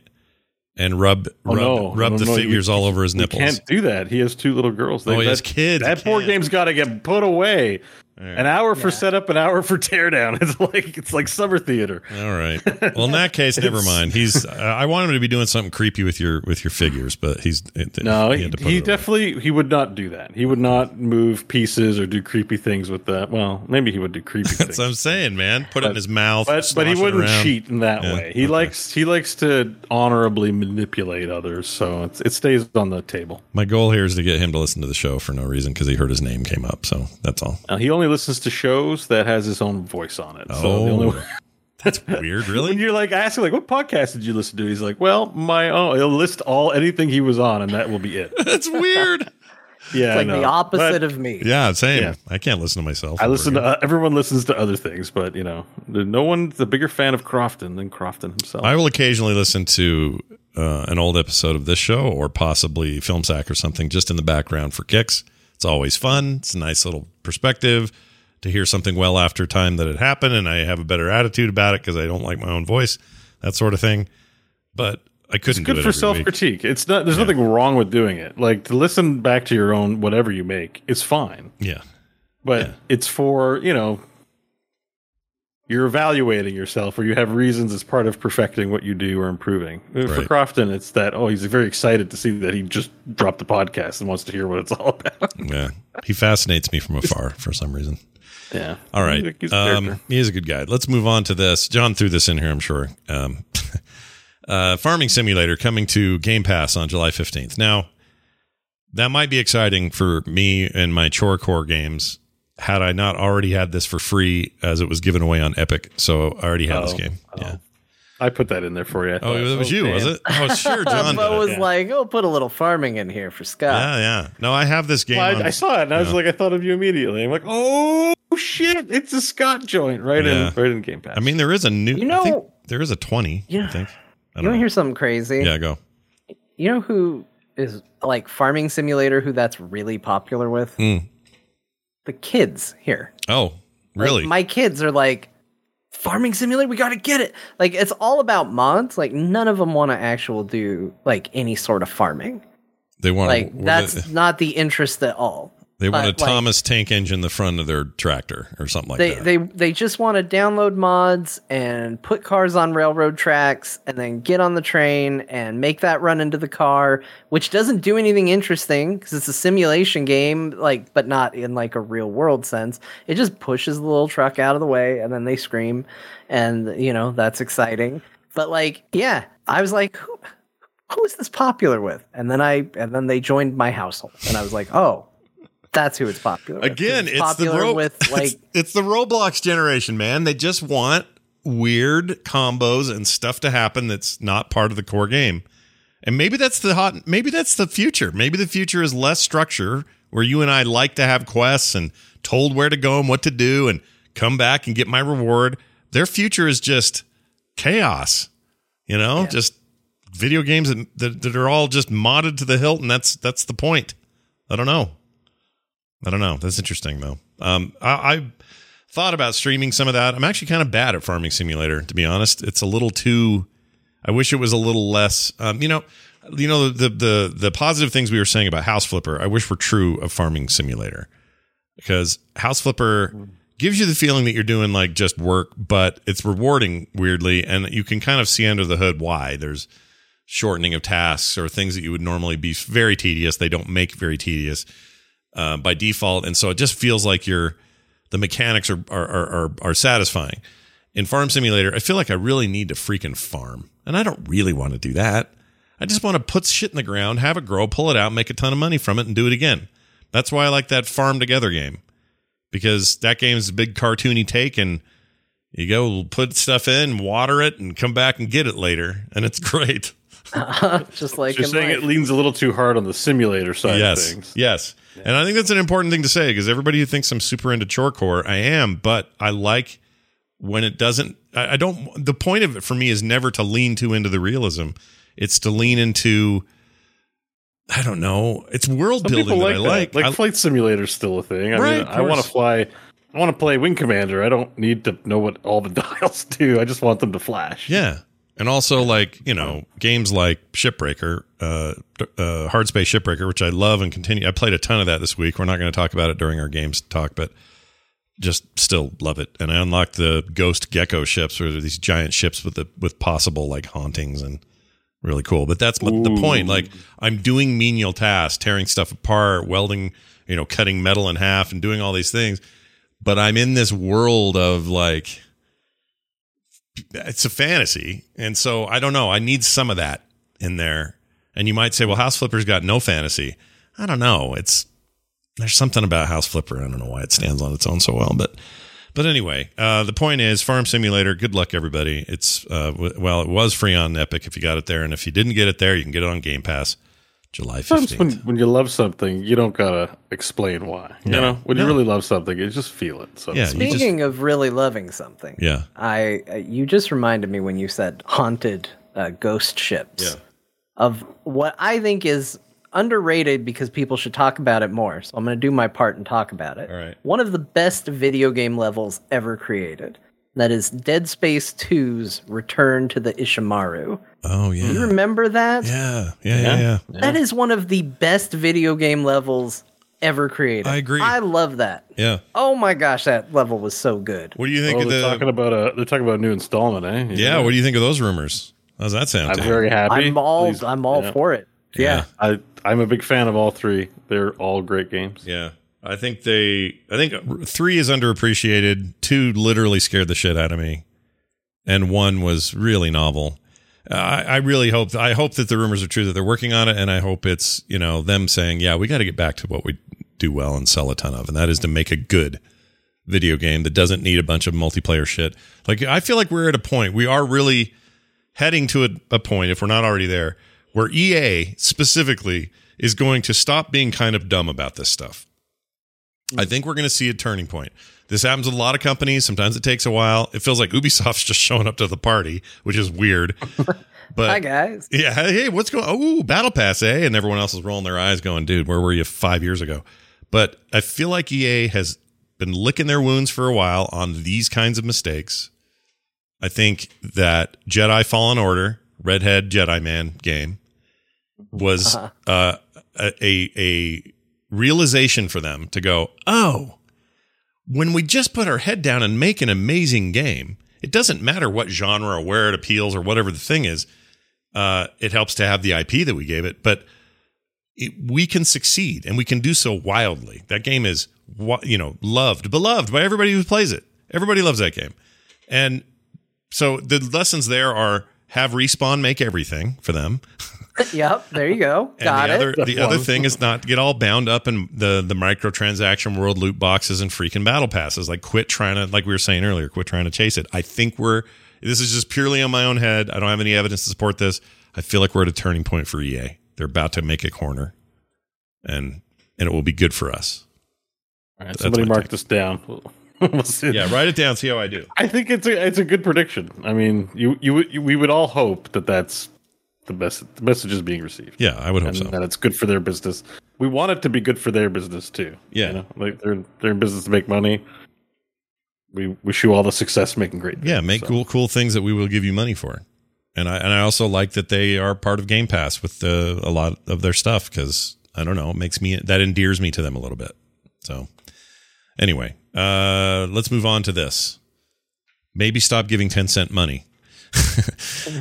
and rub Oh, rub, no. rub No, the no, figures all over his nipples. can't do that. He has two little girls. Oh, he has that, kids. That board game's got to get put away. An hour for Yeah. setup, an hour for teardown. It's like it's like summer theater. All right. Well, in that case, never mind. He's. Uh, I want him to be doing something creepy with your with your figures, but he's. Uh, it- No, he he, had to put he it away. definitely he would not do that. He would not move pieces or do creepy things with that. Well, maybe he would do creepy things. That's what I'm saying, man. Put it in his mouth. But but he wouldn't around. cheat in that Yeah, way. He okay. likes he likes to honorably manipulate others, so it's, it stays on the table. My goal here is to get him to listen to the show for no reason because he heard his name came up. So that's all. Now, he only listens to shows that has his own voice on it. So the Oh. only That's weird. when Really? you're like asking like what podcast did you listen to? He's like, well, my own. He'll list all anything he was on, and that will be it. That's weird. Yeah, It's like the opposite But of me. Yeah, same. Yeah. I can't listen to myself. I listen to uh, everyone listens to other things, but you know, no one's a bigger fan of Crofton than Crofton himself. I will occasionally listen to uh, an old episode of this show or possibly Film Sack or something just in the background for kicks. It's always fun. It's a nice little perspective to hear something well after time that it happened, and I have a better attitude about it because I don't like my own voice, that sort of thing. But I couldn't do Good it for self critique. It's not. There's nothing wrong with doing it. Like to listen back to your own whatever you make is fine, Yeah, but Yeah. it's for you know. You're evaluating yourself, or you have reasons as part of perfecting what you do or improving. Uh, For Crofton, it's that oh, he's very excited to see that he just dropped the podcast and wants to hear what it's all about. yeah. He fascinates me from afar for some reason. yeah. All right. He's a- he's a Um, he is a good guy. Let's move on to this. John threw this in here, I'm sure. Um, uh, Farming Simulator coming to Game Pass on July 15th. Now, that might be exciting for me and my chore core games had I not already had this for free as it was given away on Epic. So I already had this Oh, game. oh. Yeah. I put that in there for you. Oh, thought, it was you, man. was it? Oh, sure. John Bo was yeah. like, "Oh, put a little farming in here for Scott." Yeah, yeah. No, I have this game. Well, on- I, I saw it and I was like, I thought of you immediately. I'm like, oh shit, it's a Scott joint right Yeah. in right in Game Pass. I mean, there is a new. You I think know- there is a 20, Yeah. I Yeah. think. I You don't want to hear something crazy? Yeah, go. You know who is like farming simulator? Who that's really popular with? Hmm. The kids here. Oh, Like, really? my kids are like, farming simulator. We got to get it. Like it's all about mods. Like none of them want to actually do like any sort of farming. they want Like that's not the interest at all. They want a like- Thomas tank engine the front of their tractor or something like they that. they they just want to download mods and put cars on railroad tracks and then get on the train and make that run into the car which doesn't do anything interesting because it's a simulation game like but not in like a real world sense. It just pushes the little truck out of the way and then they scream and you know that's exciting. But like yeah i was like who, who is this popular with? And then i and then they joined my household and i was like oh that's who it's popular with. Again, it's, the popular Ro- with like it's, it's the Roblox generation, man. They just want weird combos and stuff to happen that's not part of the core game. And maybe that's the hot maybe that's the future. Maybe the future is less structure where you and I like to have quests and told where to go and what to do and come back and get my reward. Their future is just chaos. You know, just video games that, that, that are all just modded to the hilt and that's that's the point. I don't know. I don't know. That's interesting though. Um, I, I thought about streaming some of that. I'm actually kind of bad at Farming Simulator, to be honest. It's a little too. I wish it was a little less. Um, you know, you know the the the positive things we were saying about House Flipper. I wish were true of Farming Simulator because House Flipper gives you the feeling that you're doing like just work, but it's rewarding weirdly, and you can kind of see under the hood why. There's shortening of tasks or things that you would normally be very tedious. They don't make very tedious uh, by default, and so it just feels like you're the mechanics are are, are are satisfying. In Farm Simulator, I feel like I really need to freaking farm, and I don't really want to do that. I just want to put shit in the ground, have it grow, pull it out, make a ton of money from it, and do it again. That's why I like that Farm Together game because that game's a big cartoony take, and you go put stuff in, water it, and come back and get it later, and it's great. just like You're saying life. it leans a little too hard on the simulator side yes, of things. Yes. And I think that's an important thing to say because everybody who thinks I'm super into chorecore, I am, but I like when it doesn't. I, I don't. The point of it for me is never to lean too into the realism. It's to lean into. I don't know. It's world Some people building that I that. like. Like I- flight simulator's still a thing. I Right, mean, I want to fly. I want to play Wing Commander. I don't need to know what all the dials do. I just want them to flash. Yeah. And also like, you know, games like Shipbreaker, uh, uh Hard Space Shipbreaker, which I love and continue. I played a ton of that this week. We're not going to talk about it during our games talk, but just still love it. And I unlocked the Ghost Gecko ships, or these giant ships with the with possible like hauntings and really cool. But that's m- the point. Like I'm doing menial tasks, tearing stuff apart, welding, you know, cutting metal in half and doing all these things. But I'm in this world of like it's a fantasy. And so I don't know. I need some of that in there. And you might say, well, House Flipper's got no fantasy. I don't know. It's there's something about House Flipper. I don't know why it stands on its own so well, but but anyway, uh, the point is Farm Simulator. Good luck, everybody. It's uh, w- well, it was free on Epic if you got it there, and if you didn't get it there, you can get it on Game Pass, July Sometimes when, fifteenth. when you love something, you don't gotta explain why. You know, when No. you really love something, you just feel it. So Yeah, speak. you just- Speaking of really loving something, Yeah, I uh, you just reminded me when you said haunted uh, ghost ships Yeah. of what I think is underrated because people should talk about it more. So I'm going to do my part and talk about it. All right. One of the best video game levels ever created. That is Dead Space 2's Return to the Ishimura. Oh yeah, You remember that? yeah, yeah, yeah, yeah. That is one of the best video game levels ever created. I agree. I love that. yeah. Oh my gosh, that level was so good. What do you think Oh, of they're the? talking about a they're talking about a new installment, eh? yeah, what do you think of those rumors? How's that sound? I'm to you? very happy. I'm all Please- I'm all yeah. for it. Yeah. I I'm a big fan of all three. They're all great games. Yeah. I think they I think three is underappreciated. Two literally scared the shit out of me. And one was really novel. Uh, I, I really hope I hope that the rumors are true that they're working on it, and I hope it's you know them saying, yeah, we got to get back to what we do well and sell a ton of, and that is to make a good video game that doesn't need a bunch of multiplayer shit. Like I feel like we're at a point we are really heading to a, a point if we're not already there where EA specifically is going to stop being kind of dumb about this stuff. I think we're going to see a turning point. This happens with a lot of companies. Sometimes it takes a while. It feels like Ubisoft's just showing up to the party, which is weird. But Hi guys. yeah, hey, what's going? Oh, Battle Pass, eh? And everyone else is rolling their eyes, going, "Dude, where were you five years ago?" But I feel like EA has been licking their wounds for a while on these kinds of mistakes. I think that Jedi Fallen Order, Redhead Jedi Man game, was uh, a a realization for them to go, oh, when we just put our head down and make an amazing game, it doesn't matter what genre or where it appeals or whatever the thing is. Uh, it helps to have the IP that we gave it, but it, we can succeed and we can do so wildly. That game is, you know, loved, beloved by everybody who plays it. Everybody loves that game, and so the lessons there are have respawn make everything for them. yep, there you go. And Got the it. Other, the other thing is not to get all bound up in the the microtransaction world, loot boxes, and freaking battle passes. Like, quit trying to, like we were saying earlier, quit trying to chase it. I think we're. This is just purely on my own head. I don't have any evidence to support this. I feel like we're at a turning point for EA. They're about to make a corner, and and it will be good for us. All right, That's somebody my mark take. this down. We'll see. Yeah, write it down. See how I do. I think it's a it's a good prediction. I mean, you you, would- you we would all hope that that's the best the message is being received. Yeah, I would hope and so. that it's good for their business. We want it to be good for their business too. Yeah. you know, like they're they're in business to make money. We wish you all the success making great. Yeah, make so. cool cool things that we will give you money for. And I and I also like that they are part of Game Pass with the, a lot of their stuff because I don't know, it makes me that endears me to them a little bit. So anyway, uh, let's move on to this. Maybe stop giving Tencent money.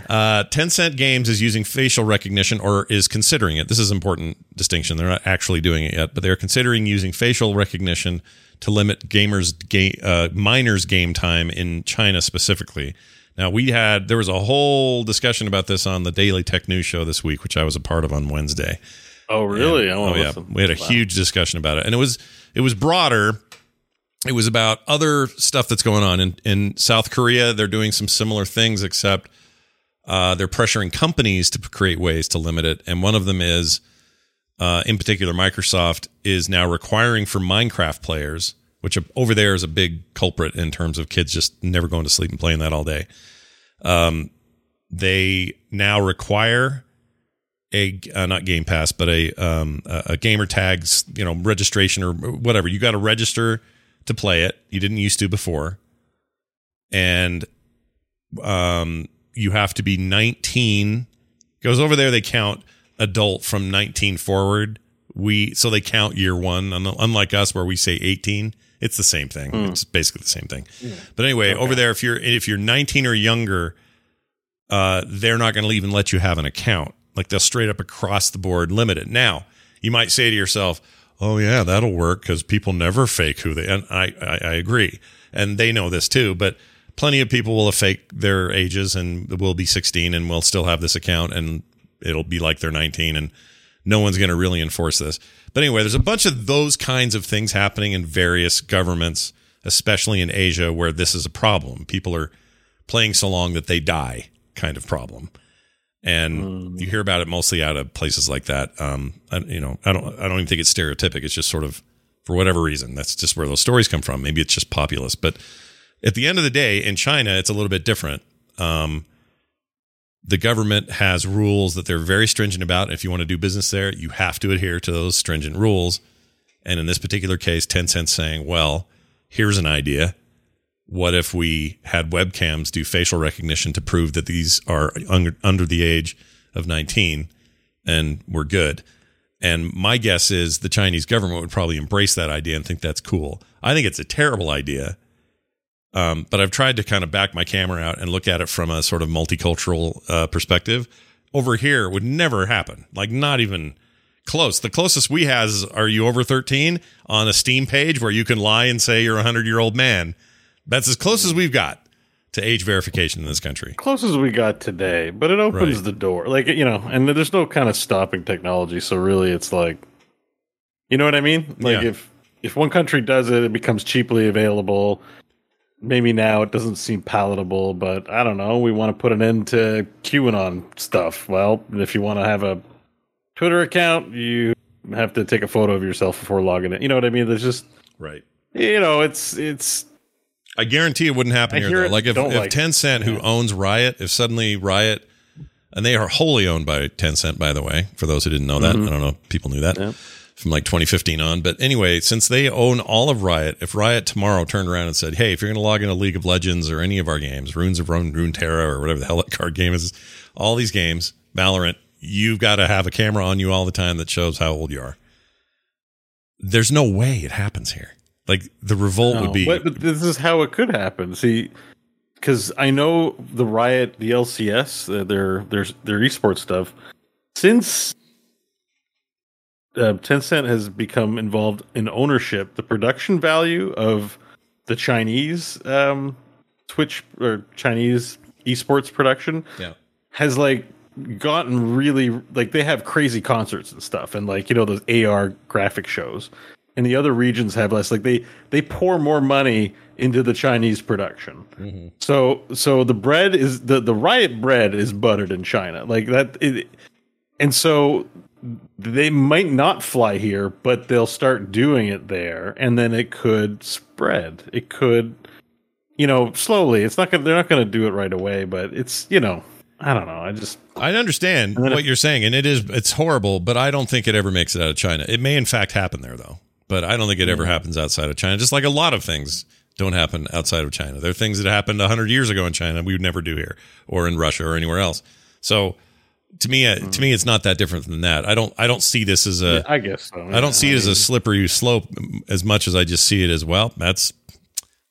uh, Tencent Games is using facial recognition or is considering it. This is an important distinction. They're not actually doing it yet, but they're considering using facial recognition to limit gamers game uh, minors game time in China specifically. Now we had there was a whole discussion about this on the Daily Tech News show this week, which I was a part of on Wednesday. Oh really? I Oh yeah, we had a Wow. huge discussion about it, and it was it was broader. It was about other stuff that's going on in in South Korea. They're doing some similar things, except uh, they're pressuring companies to create ways to limit it, and one of them is, uh, in particular, Microsoft is now requiring for Minecraft players, which over there is a big culprit in terms of kids just never going to sleep and playing that all day. Um, they now require a uh, not Game Pass, but a um, a gamer tags, you know, registration or whatever. You got to register to play it. You didn't used to before, and um, you have to be 19. Goes over there. They count adult from 19 forward. We so they count year one. Unlike us, where we say 18, it's the same thing. It's basically the same thing. But anyway, over there, if you're if you're 19 or younger, uh, they're not going to even let you have an account. Like they'll straight up across the board limit it. Now, you might say to yourself, "Oh yeah, that'll work because people never fake who they." And I, I, I agree, and they know this too. But plenty of people will have faked their ages and will be 16 and will still have this account, and it'll be like they're 19, and no one's going to really enforce this. But anyway, there's a bunch of those kinds of things happening in various governments, especially in Asia, where this is a problem. People are playing so long that they die, kind of problem and you hear about it mostly out of places like that. Um, I, you know, I don't, I don't even think it's stereotypic. It's just sort of, for whatever reason, that's just where those stories come from. Maybe it's just populist, but at the end of the day, in China, it's a little bit different. Um, the government has rules that they're very stringent about. If you want to do business there, you have to adhere to those stringent rules. And in this particular case, Tencent's saying, well, here's an idea. What if we had webcams do facial recognition to prove that these are under, under the age of 19 and we're good? And my guess is the Chinese government would probably embrace that idea and think that's cool. I think it's a terrible idea. Um, but I've tried to kind of back my camera out and look at it from a sort of multicultural uh, perspective. Over here, it would never happen. Like, not even close. The closest we has are you over 13 on a Steam page where you can lie and say you're a 100 year old man. That's as close as we've got to age verification in this country. close as we got today, but it opens Right. the door. Like you know, and there's no kind of stopping technology. So really, it's like, you know what I mean? Like Yeah. if if one country does it, it becomes cheaply available. Maybe now it doesn't seem palatable, but I don't know. We want to put an end to QAnon stuff. Well, if you want to have a Twitter account, you have to take a photo of yourself before logging in. You know what I mean? There's just Right. you know, it's it's I guarantee it wouldn't happen I here. Though. it, Like if, if like. Tencent, who owns Riot, if suddenly Riot, and they are wholly owned by Tencent, by the way, for those who didn't know that, mm-hmm. I don't know if people knew that Yeah. From like 2015 on. But anyway, since they own all of Riot, if Riot tomorrow turned around and said, "Hey, if you're going to log into League of Legends or any of our games, Runes of Rune, Runeterra, or whatever the hell that card game is, all these games, Valorant, you've got to have a camera on you all the time that shows how old you are." there's no way it happens here. Like the revolt No, would be but, but this is how it could happen. See, because I know the Riot, the LCS, uh, their their their esports stuff. Since uh, Tencent has become involved in ownership, the production value of the Chinese um, Twitch or Chinese esports production yeah. has like gotten really like they have crazy concerts and stuff and like you know those AR graphic shows and the other regions have less like they they pour more money into the Chinese production. So so the bread is the the riot bread is buttered in China. Like that it, and so they might not fly here, but they'll start doing it there and then it could spread. It could you know, slowly. It's not gonna they're not gonna do it right away, but it's you know, I don't know. I just I understand what if- you're saying, and it is it's horrible, but I don't think it ever makes it out of China. It may in fact happen there though, but I don't think it ever mm-hmm. happens outside of China. Just like a lot of things don't happen outside of China. There are things that happened hundred years ago in China we would never do here, or in Russia, or anywhere else. So to me, uh to me, it's not that different than that. I don't I don't see this as a I guess so. I don't see it as a slippery slope as much as I just see it as well. That's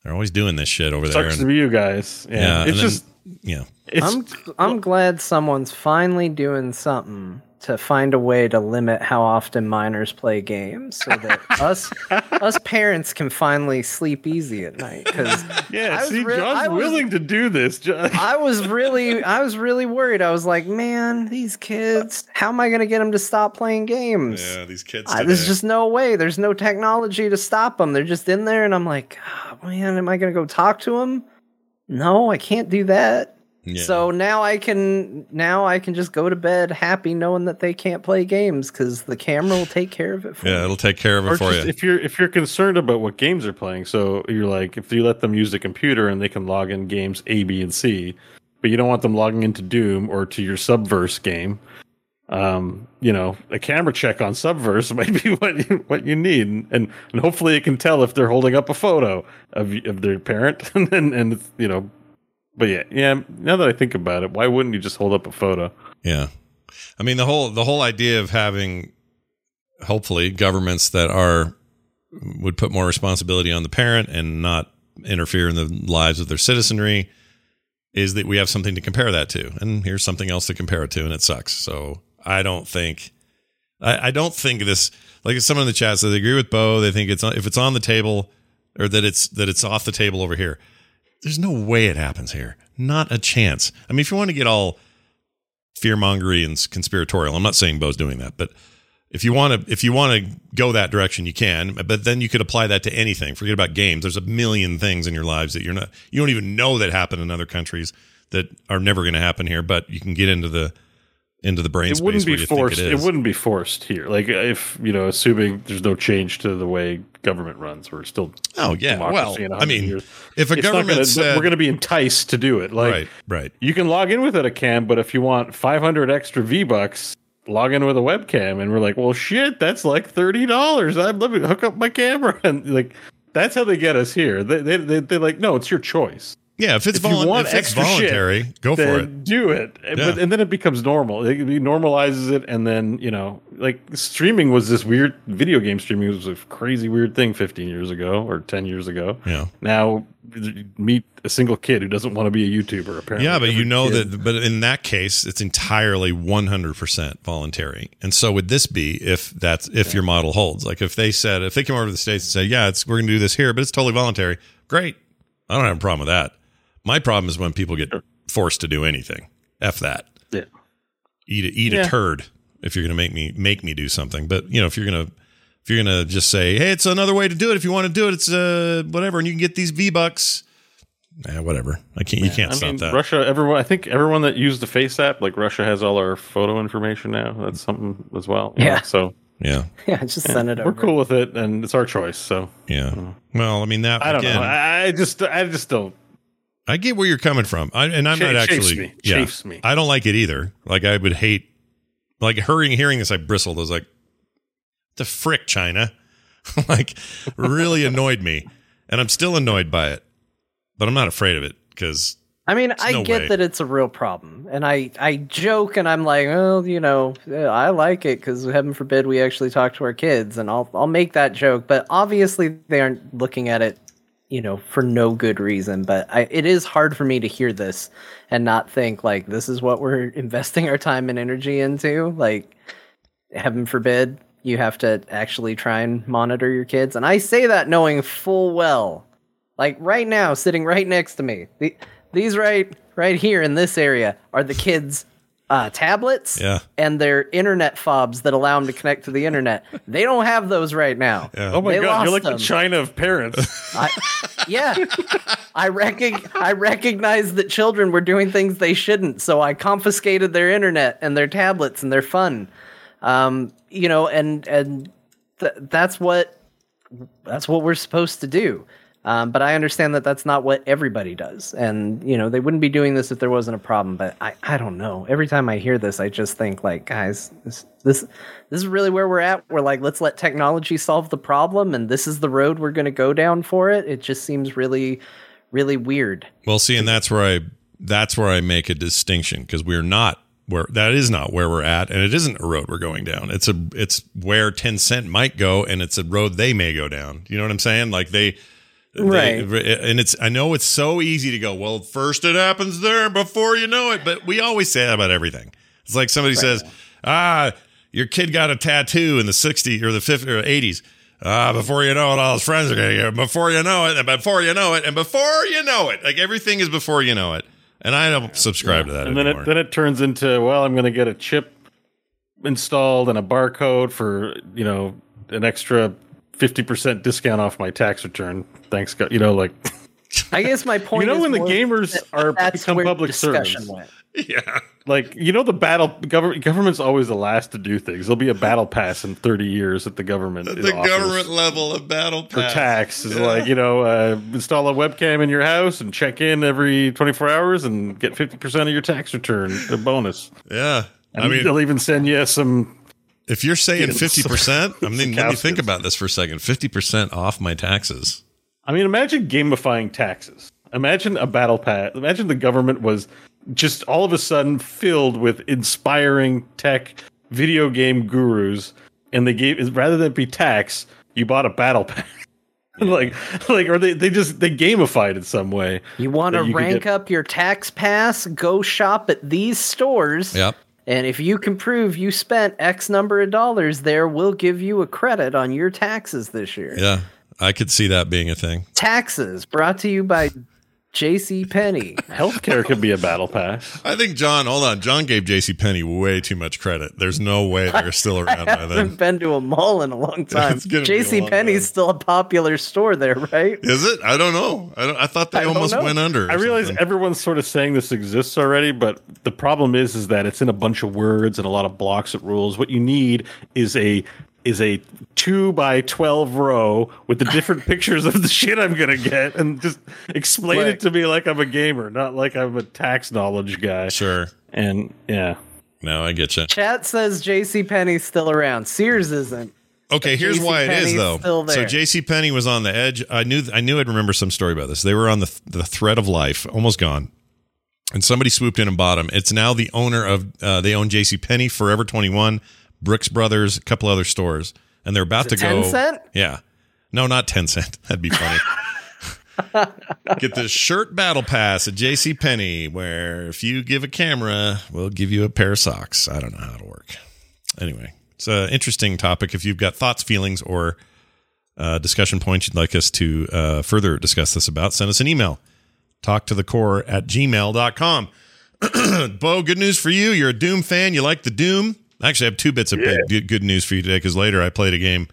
they're always doing this shit over there. sucks to be you guys. Yeah, yeah, and it's then- just yeah. it's I'm I'm glad someone's finally doing something to find a way to limit how often minors play games so that us us parents can finally sleep easy at night cuz yeah. See, re- John's was- willing to do this. John. I was really I was really worried. I was like, "Man, these kids, how am I going to get them to stop playing games?" Yeah, these kids. I, there's just no way. There's no technology to stop them. They're just in there, and I'm like, oh, man, am I going to go talk to them? No, I can't do that. Yeah. So now I can now I can just go to bed happy knowing that they can't play games because the camera will take care of it for yeah, me. it'll take care of it or for just you. if you're if you're concerned about what games they're playing, so you're like if you let them use the computer and they can log in games A, B, and C, but you don't want them logging into Doom or to your Subverse game. Um, you know, a camera check on Subverse might be what you, what you need, and, and and hopefully it can tell if they're holding up a photo of of their parent, and then and you know, but yeah, yeah. Now that I think about it, why wouldn't you just hold up a photo? Yeah. I mean the whole the whole idea of having hopefully governments that are would put more responsibility on the parent and not interfere in the lives of their citizenry is that we have something to compare that to. And here's something else to compare it to and it sucks. So I don't think I, I don't think this like someone in the chat said they agree with Bo. They think it's if it's on the table or that it's that it's off the table over here. There's no way it happens here. Not a chance. I mean, if you want to get all fear mongery and conspiratorial. I'm not saying Bo's doing that, but if you want to if you want to go that direction, you can. But then you could apply that to anything. Forget about games. There's a million things in your lives that you're not you don't even know that happen in other countries that are never going to happen here. But you can get into the into the brain it wouldn't be forced. It, it wouldn't be forced here. Like if you know, assuming there's no change to the way government runs, we're still oh yeah. Well, I mean, years. if a It's government gonna- said we're going to be enticed to do it. Like right, right. you can log in without a cam, but if you want 500 extra V bucks, log in with a webcam. And we're like, well, shit, that's like thirty dollars. I'm let me hook up my camera, and like that's how they get us here. They they they they're like, no, it's your choice. Yeah, if it's, If you want if it's extra shit, voluntary, go for it. do it. Yeah. But, and then it becomes normal. It, it normalizes it, and then you know, like streaming was this weird video game streaming was a crazy weird thing 15 years ago or 10 years ago. Yeah. Now meet a single kid who doesn't want to be a YouTuber. Apparently, Yeah, but you know kid- that, but in that case, it's entirely 100% voluntary. And so would this be if that's, if your model holds? Like if they said, if they come over to the States and say, yeah, it's, we're going to do this here, but it's totally voluntary. Great. I don't have a problem with that. My problem is when people get forced to do anything. F that. Yeah. Eat a, eat a turd if you're going to make me, make me do something. But you know, if you're going to, if you're going to just say, hey, it's another way to do it. If you want to do it, it's uh, whatever. And you can get these V bucks. Eh, whatever. I can't, you can't I stop mean, that. Russia. Everyone, I think everyone that used the FaceApp, like Russia, has all our photo information now. That's something as well. you know, Yeah. So yeah. Yeah, just send it out. we're over. cool with it, and it's our choice. So Yeah. Well, I mean that I don't again. know. I, I just, I just don't. I get where you're coming from, I, and I'm Cha- not chafes actually. me. Yeah, me. I don't like it either. Like I would hate, like hearing hearing this, I bristled. I was like, "The frick, China!" like really annoyed me, and I'm still annoyed by it, but I'm not afraid of it because I mean, There's I no get way. that it's a real problem, and I I joke and I'm like, well, you know, I like it because heaven forbid we actually talk to our kids, and I'll I'll make that joke. But obviously, they aren't looking at it, you know, for no good reason. But I, it is hard for me to hear this and not think like this is what we're investing our time and energy into. Like, heaven forbid you have to actually try and monitor your kids, and I say that knowing full well like right now sitting right next to me the, these right right here in this area are the kids uh, tablets Yeah. and their internet fobs that allow them to connect to the internet they don't have those right now Yeah. Oh my They god, you're like them. the China of parents. I, yeah i recog- i recognized that children were doing things they shouldn't so i confiscated their internet and their tablets and their fun um, you know and and th- that's what that's what we're supposed to do. Um, but I understand that that's not what everybody does, and you know they wouldn't be doing this if there wasn't a problem. But I, I don't know. Every time I hear this, I just think like, guys, this this this is really where we're at. We're like, let's let technology solve the problem, and this is the road we're going to go down for it. It just seems really, really weird. Well, see, and that's where I that's where I make a distinction because we're not where that is not where we're at, and it isn't a road we're going down. It's a it's where Tencent might go, and it's a road they may go down. You know what I'm saying? Like they. Right. They, and it's I know it's so easy to go, well, first it happens there before you know it, but we always say that about everything. It's like somebody says, ah, your kid got a tattoo in the 60s or the 50s or 80s. Ah, before you know it, all his friends are going to get it. Before you know it, and before you know it, and before you know it. Like everything is before you know it. And I don't subscribe to that and then anymore. it then it turns into well, I'm going to get a chip installed and a barcode for you know an extra fifty percent discount off my tax return. Thanks, God. You know, like I guess my point. you know is when the gamers are become public servants. went. yeah. Like you know, the battle government government's always the last to do things. There'll be a battle pass in thirty years at the government The government level of battle for pass. tax is like you know uh, install a webcam in your house and check in every twenty four hours and get fifty percent of your tax return a bonus. Yeah. And I mean, they'll even send you some. If you're saying 50%, I mean, let me think about this for a second. 50% off my taxes. I mean, imagine gamifying taxes. Imagine a battle pass. Imagine the government was just all of a sudden filled with inspiring tech video game gurus, and they gave rather than be tax, you bought a battle pass. like, like, or they they just they gamified it some way. You want to that you could rank get- up your tax pass? Go shop at these stores. Yep. And if you can prove you spent X number of dollars there, we'll give you a credit on your taxes this year. Yeah. I could see that being a thing. Taxes brought to you by J.C. Penney. Healthcare could be a battle pass. I think John, hold on. John gave JC Penney way too much credit. There's no way they're still around by haven't then. been to a mall in a long time. It's gonna be a J.C. Penney's still a popular store there, right? Is it? I don't know. I, don't, I thought they I almost went under. I realize something. everyone's sort of saying this exists already, but the problem is is that it's in a bunch of words and a lot of blocks of rules. What you need is a is a two by twelve row with the different pictures of the shit I'm gonna get, and just explain Right. it to me like I'm a gamer, not like I'm a tax knowledge guy. Sure. And yeah, No, I get you. Chat says J.C. Penney's still around. Sears isn't. Okay, here's why it is though. still So there. J.C. Penney was on the edge. I knew. I knew I'd remember some story about this. They were on the the thread of life, almost gone, and somebody swooped in and bought them. It's now the owner of. Uh, they own J.C. Penney, Forever Twenty One, Brooks Brothers, a couple other stores, and they're about to go. Tencent? Yeah, no, not Tencent. That'd be funny. Get the shirt battle pass at J.C. Penney, where if you give a camera, we'll give you a pair of socks. I don't know how to work. Anyway, it's an interesting topic. If you've got thoughts, feelings, or uh, discussion points you'd like us to uh, further discuss this about, send us an email. Talk to the core at gmail.com. Bo, good news for you. You're a Doom fan. You like the Doom. Actually, I have two bits of big, good news for you today because later I played a game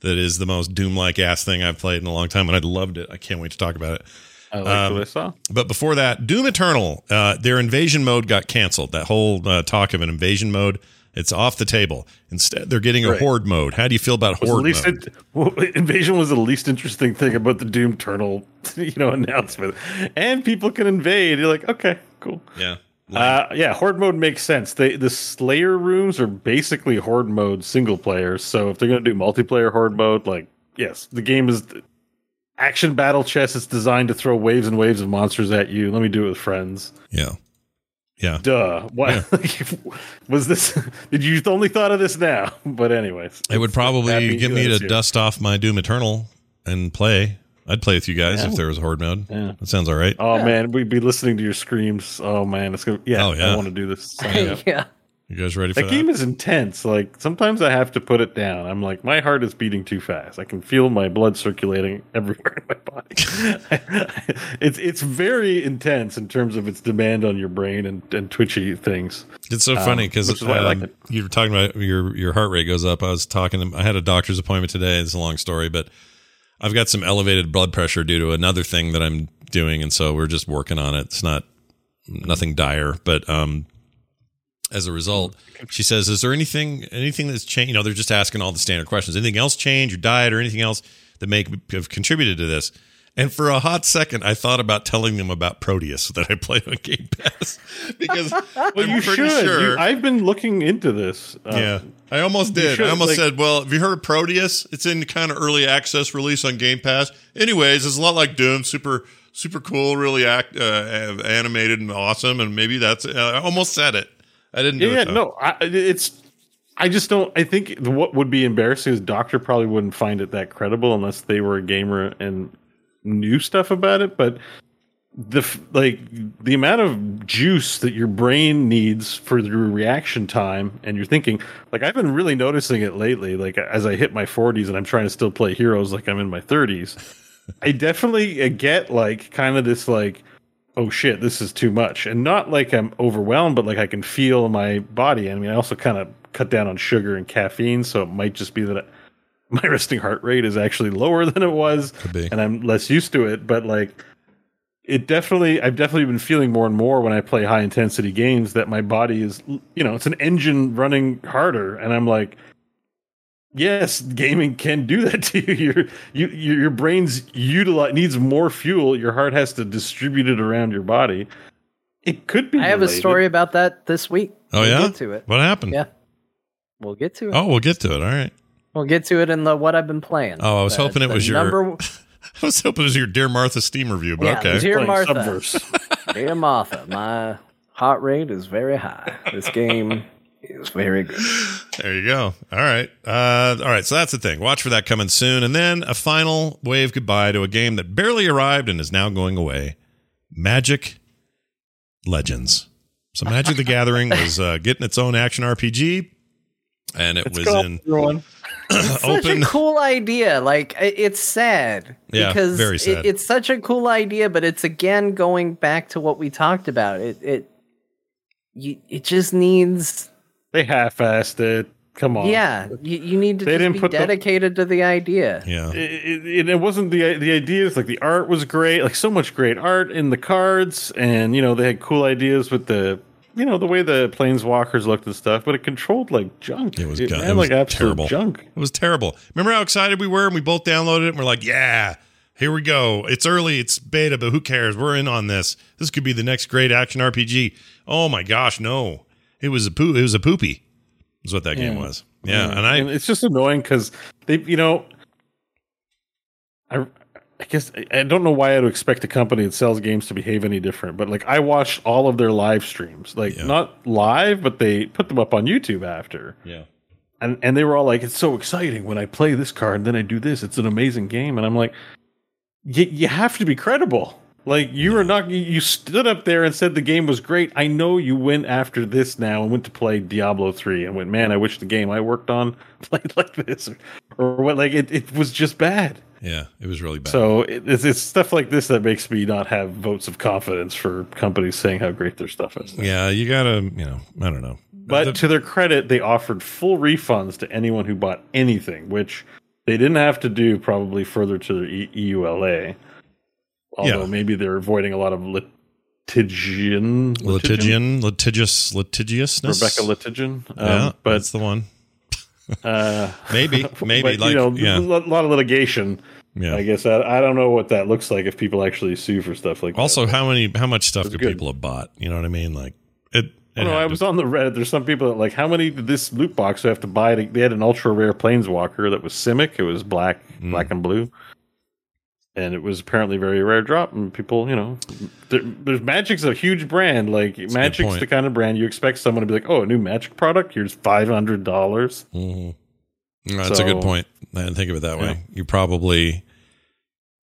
that is the most Doom like ass thing I've played in a long time, and I loved it. I can't wait to talk about it. I like Um, what I saw. But before that, Doom Eternal, uh, their invasion mode got canceled. That whole uh, talk of an invasion mode, it's off the table. Instead, they're getting a Right. horde mode. How do you feel about Was horde least mode? it- well, invasion was the least interesting thing about the Doom Eternal, you know, announcement. And people can invade. You're like, okay, cool. yeah. Uh, yeah, horde mode makes sense. They the Slayer rooms are basically horde mode single player. So if they're gonna do multiplayer horde mode, like yes, the game is action battle chess It's designed to throw waves and waves of monsters at you. Let me do it with friends. Yeah. Yeah. Duh. What was this? Did you only thought of this now? But anyways, It would probably get me to dust off my Doom Eternal and play. I'd play with you guys Yeah. if there was a horde mode. Yeah. That sounds all right. Oh Yeah. man, we'd be listening to your screams. Oh man, it's gonna. Yeah, Oh, yeah. I want to do this. Sign me yeah. You guys ready for That that? game is intense. Like sometimes I have to put it down. I'm like, my heart is beating too fast. I can feel my blood circulating everywhere in my body. it's it's very intense in terms of its demand on your brain and, and twitchy things. It's so funny Um, because which is why like you were talking about your your heart rate goes up. I was talking. To, I had a doctor's appointment today. It's a long story, but I've got some elevated blood pressure due to another thing that I'm doing, and so we're just working on it. It's not nothing dire, but um, as a result, she says, "Is there anything anything that's changed? You know, they're just asking all the standard questions. Anything else change? Your diet or anything else that may have contributed to this?" And for a hot second, I thought about telling them about Proteus that I played on Game Pass because Well, I'm you pretty should. sure. You- I've been looking into this. Uh, yeah, I almost did. should, I almost like- said, "Well, have you heard of Proteus? It's in kind of early access release on Game Pass. Anyways, it's a lot like Doom. Super, super cool. Really act uh, animated and awesome. And maybe that's. Uh, I almost said it. I didn't. Do Yeah, it, no, I, it's. I just don't. I think what would be embarrassing is Doctor probably wouldn't find it that credible unless they were a gamer and knew stuff about it. But the like the amount of juice that your brain needs for your reaction time, and you're thinking like I've been really noticing it lately. Like as I hit my 40s and I'm trying to still play heroes like I'm in my 30s. I definitely uh, get like kind of this like oh shit, this is too much. And not like I'm overwhelmed, but like I can feel my body. I mean, I also kind of cut down on sugar and caffeine, so it might just be that I, my resting heart rate is actually lower than it was, and I'm less used to it. But like, it definitely, I've definitely been feeling more and more when I play high intensity games that my body is, you know, it's an engine running harder, and I'm like. Yes, gaming can do that to you. Your you, your your brain's utilize needs more fuel. Your heart has to distribute it around your body. It could be. I have a story about that this week. Oh We'll yeah. get to it. What happened? Yeah. We'll get to it. Oh, we'll get to it. All right. We'll get to it in the what I've been playing. Oh, I was The- hoping it was your- number. I was hoping it was your Dear Martha Steam review, but Yeah, okay. Dear Martha. Dear Martha, my heart rate is very high. This game is very good. There you go. All right. Uh, all right. So that's the thing. Watch for that coming soon. And then a final wave goodbye to a game that barely arrived and is now going away Magic Legends. So Magic the Gathering was uh, getting its own action RPG. And it was Go, in everyone. Such open. a cool idea. Like it's sad Yeah, because very it- it's such a cool idea, but it's again going back to what we talked about. It it you, it just needs They half-assed it. Come on. yeah. You, you need to They just didn't be put the- dedicated to the idea. Yeah. It, it, it wasn't the the ideas like the art was great like so much great art in the cards and you know they had cool ideas with the you know the way the planeswalkers looked and stuff but it controlled like junk It was it it was like absolute terrible. junk It was terrible. Remember how excited we were and we both downloaded it and we're like, yeah, here we go. It's early, it's beta, but who cares? We're in on this. This could be the next great action RPG. Oh my gosh, no. It was a poo it was a poopy. Is what that game was. Yeah. And I it's just annoying because they you know I I guess I- don't know why I'd expect a company that sells games to behave any different, but like I watched all of their live streams, like Yeah. not live, but they put them up on YouTube after. Yeah. and and they were all like, "It's so exciting when I play this card, and then I do this. It's an amazing game." And I'm like, "You you have to be credible. Like you are not. You, stood up there and said the game was great. I know you went after this now and went to play Diablo three and went, man, I wish the game I worked on played like this, or, or what? Like it, it was just bad. Yeah. It was really bad. So it, it's, it's stuff like this that makes me not have votes of confidence for companies saying how great their stuff is. yeah, you gotta, you know, I don't know. But The- to their credit, they offered full refunds to anyone who bought anything, which they didn't have to do probably further to their e- EULA. Although Yeah. maybe they're avoiding a lot of litigian, litigian, litigious, litigiousness. Rebecca litigian. Um, yeah, but that's the one. uh, Maybe, maybe but, like you know, yeah, a lot of litigation. yeah. I guess I, I don't know what that looks like if people actually sue for stuff like Also, that. how many, how much stuff could good. people have bought? You know what I mean? Like it. it I don't know. had I to- was on the Reddit. There's some people that like, how many did this loot box have to buy? To, they had an ultra rare planeswalker that was Simic. It was black, Hmm. black and blue. And it was apparently a very rare drop. And people, you know, there, there's Magic's a huge brand. Like good Magic's the kind of brand you expect someone to be like, "Oh, a new Magic product. Here's five hundred dollars." Mhm. No, That's a good point. I didn't think of it that Yeah. way. You probably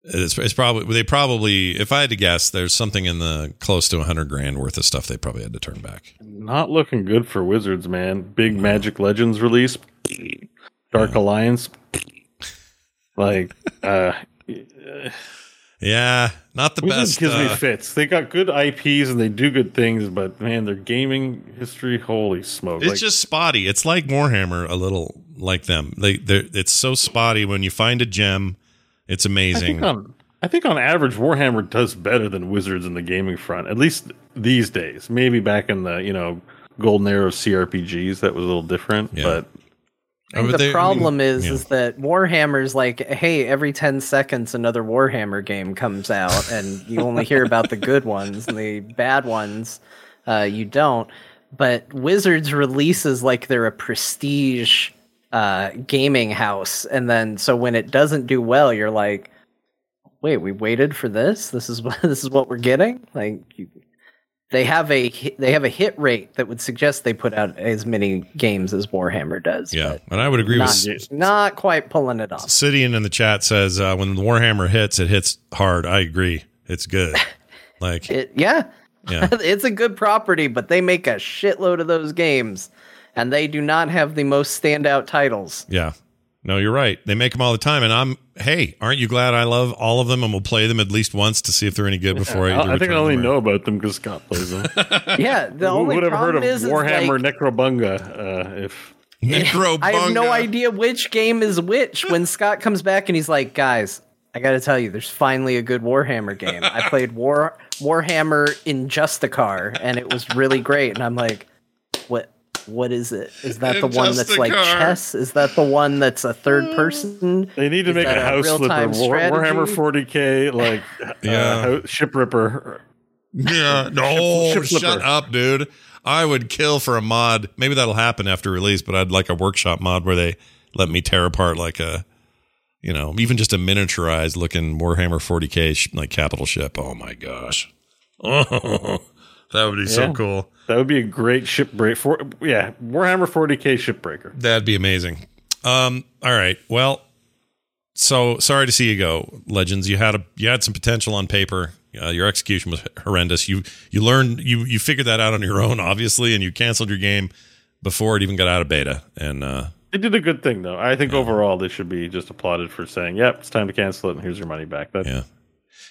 it's, it's probably they probably if I had to guess, there's something in the close to hundred grand worth of stuff they probably had to turn back. Not looking good for Wizards, man. Big Magic Legends release, Dark Alliance, like uh, Yeah, not the Wizards best. gives me uh, fits. They got good IPs and they do good things, but man, their gaming history, holy smoke! it's Like, just spotty. It's like Warhammer, a little like them. They they it's so spotty. When you find a gem, it's I amazing. think on I think on average, Warhammer does better than Wizards in the gaming front. At least these days. Maybe back in the you know golden era of CRPGs, that was a little different. Yeah. But I think but the they- problem is yeah. is that Warhammer's like, hey, every ten seconds another Warhammer game comes out, and you only hear about the good ones, and the bad ones uh, you don't. But Wizards releases like they're a prestige uh, gaming house, and then so when it doesn't do well, you're like, wait, we waited for this. This is what this is what we're getting. Like you, they have a hit- they have a hit rate that would suggest they put out as many games as Warhammer does. yeah, and I would agree not, with not quite pulling it off. Sidian in the chat says uh, when the Warhammer hits, it hits hard. I agree. It's good. Like It, yeah, yeah, it's a good property, but they make a shitload of those games, and they do not have the most standout titles. yeah. No, you're right. They make them all the time, and I'm. Hey, aren't you glad I love all of them and will play them at least once to see if they're any good before I? I, I think I only them know about them because Scott plays them. Yeah, the Who only would have heard problem of is, is Warhammer like, Necromunda? Uh, if Necromunda. I have no idea which game is which. When Scott comes back and he's like, "Guys, I got to tell you, there's finally a good Warhammer game. I played War Warhammer in Justicar, and it was really great." And I'm like, "What? What is it? Is that the one that's like Justicar. chess? Is that the one that's a third person?" they need to Is make a a house flipper, War, Warhammer 40k, like Yeah. uh, ship ripper. Yeah, no, Ship- ship shut up, dude. I would kill for a mod. Maybe that'll happen after release, but I'd like a workshop mod where they let me tear apart like a, you know, even just a miniaturized looking Warhammer 40k sh- like capital ship. Oh my gosh, oh, that would be so cool. That would be a great ship break. For yeah, Warhammer 40k ship breaker. That'd be amazing. Um, all right. Well, so sorry to see you go, Legends. You had a you had some potential on paper. Uh, your execution was horrendous. You you learned you you figured that out on your own, obviously, and you canceled your game before it even got out of beta. And uh, They did a good thing though. I think overall they should be just applauded for saying, "Yep, it's time to cancel it, and here's your money back." That, yeah,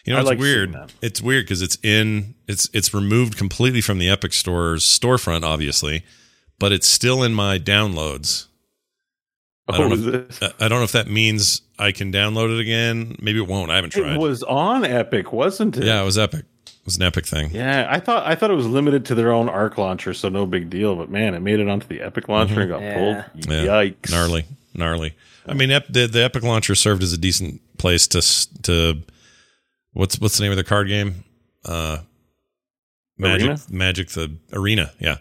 you know I it's like weird. It's weird because it's in it's it's removed completely from the Epic Store's storefront, obviously, but it's still in my downloads. I don't Oh, know if- I don't know if that means I can download it again. Maybe it won't. I haven't tried. It was on Epic, wasn't it? Yeah, it was epic. It was an epic thing. Yeah, I thought I thought it was limited to their own Arc launcher, so no big deal. But man, it made it onto the Epic launcher and got Yeah. pulled. Mm-hmm. Yeah. Yikes! Gnarly, gnarly. I mean, the, the Epic launcher served as a decent place to to what's what's the name of the card game? Uh, Magic, Arena? Magic, the Arena. Yeah,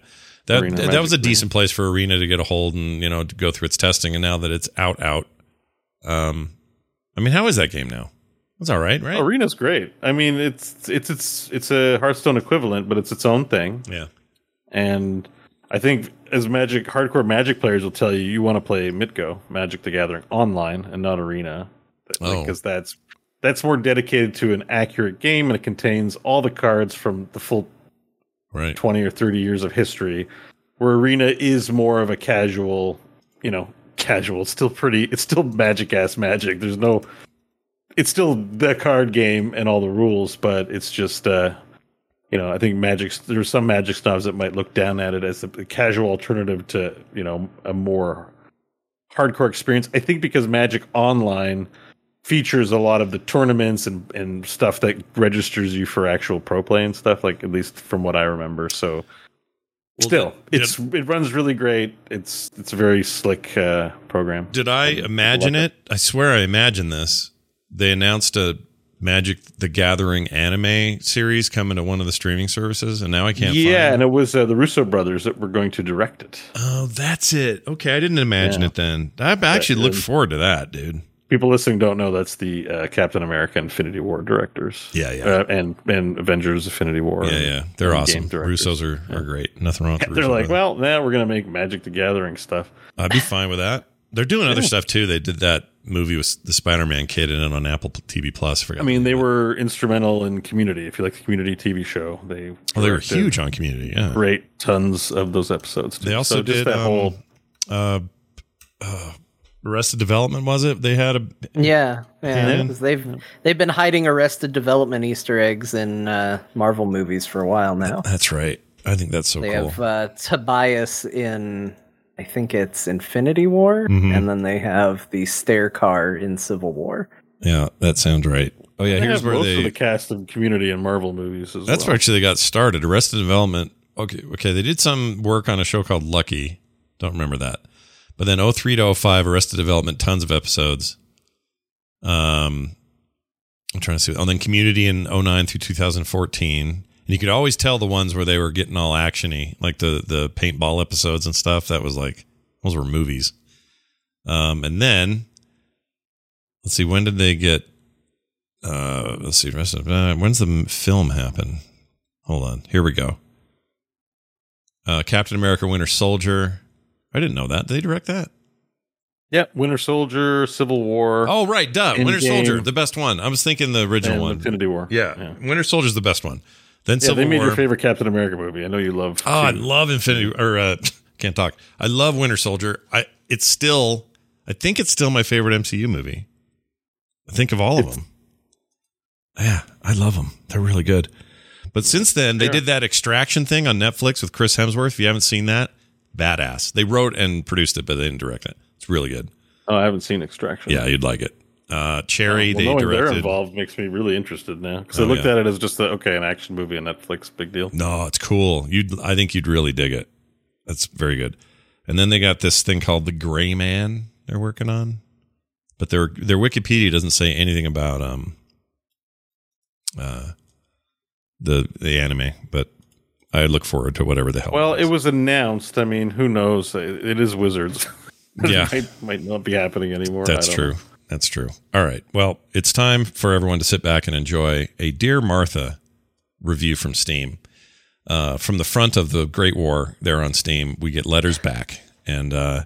that Arena, that, that was a Magic Arena. decent place for Arena to get a hold and you know to go through its testing. And now that it's out, out. Um, I mean, how is that game now? It's all right, right? Arena's great. I mean, it's it's it's it's a Hearthstone equivalent, but it's its own thing. Yeah, And I think as Magic hardcore Magic players will tell you, you want to play Mitgo, Magic the Gathering, online and not Arena, Oh. because that's that's more dedicated to an accurate game and it contains all the cards from the full right. 20 or 30 years of history where arena is more of a casual you know casual it's still pretty it's still magic ass magic there's no it's still the card game and all the rules but it's just uh you know i think magic there's some magic snobs that might look down at it as a, a casual alternative to you know a more hardcore experience i think because magic online features a lot of the tournaments and, and stuff that registers you for actual pro play and stuff like at least from what i remember so Well, still did- it's it runs really great it's it's a very slick uh program Did I imagine love it? I swear I imagined this. They announced a Magic the Gathering anime series coming to one of the streaming services, and now I can't yeah and it was uh, the russo brothers that were going to direct it Oh, that's it. Okay, I didn't imagine Yeah. it then. I actually look forward to that, dude. People listening don't know that's the uh, Captain America Infinity War directors. Yeah, yeah. Uh, and and Avengers Infinity War. Yeah, yeah, they're awesome. Russos are, are great. Nothing wrong with the They're like, well, now we're gonna make Magic the Gathering stuff. I'd be fine with that. They're doing other stuff too. They did that movie with the Spider-Man kid in it on Apple TV Plus. I, I mean, they were instrumental in Community. If you like the Community TV show, they oh, they were huge on Community. Yeah, Great, tons of those episodes. too. They also so just did that um, whole. uh, uh, Arrested Development. Was it? They had a Yeah, yeah. Yeah. 'cause they've they've been hiding Arrested Development Easter eggs in uh, Marvel movies for a while now. That's right. I think that's so cool. They cool. have uh, Tobias in, I think it's Infinity War, Mhm. and then they have the stair car in Civil War. yeah, that sounds right. Oh yeah, They here's have where most they. of the cast of Community and Marvel movies as That's well. where actually they got started. Arrested Development. Okay, okay, they did some work on a show called Lucky. Don't remember that. But then 03 to 05, Arrested Development, tons of episodes. Um, I'm trying to see. Oh, then Community in 09 through 2014. And you could always tell the ones where they were getting all actiony, like the the paintball episodes and stuff. That was like those were movies. Um, and then let's see, when did they get? Uh, let's see, rest of, uh, when's the film happen? Hold on, here we go. Uh, Captain America: Winter Soldier. I didn't know that. Did they direct that? yeah, Winter Soldier, Civil War, Oh, right, duh. Winter Soldier, the best one. I was thinking the original one. Infinity War. Yeah. yeah. Winter Soldier's the best one. Then Yeah, Civil they made War. your favorite Captain America movie. I know you love. Oh, I love Infinity or uh, can't talk. I love Winter Soldier. I it's still I think it's still my favorite MCU movie. I think of all of them. Yeah, I love them. They're really good. But since then, they did that Extraction thing on Netflix with Chris Hemsworth. If you haven't seen that, badass. They wrote and produced it, but they didn't direct it. It's really good. Oh, I haven't seen Extraction. Yeah, you'd like it. Uh, Cherry, Well, they knowing they're involved makes me really interested now because Oh, I looked yeah. at it as just a, okay, an action movie on Netflix, big deal. No, it's cool. You'd I think you'd really dig it. That's very good. And then they got this thing called the Gray Man they're working on. But their their Wikipedia doesn't say anything about um uh the the anime, but I look forward to whatever the hell. Well, it it was announced. I mean, who knows? It is Wizards. Yeah. might, might not be happening anymore. That's true. know. That's true. All right. Well, it's time for everyone to sit back and enjoy a Dear Martha review from Steam. Uh, from the front of the Great War there on Steam, we get letters back, and uh,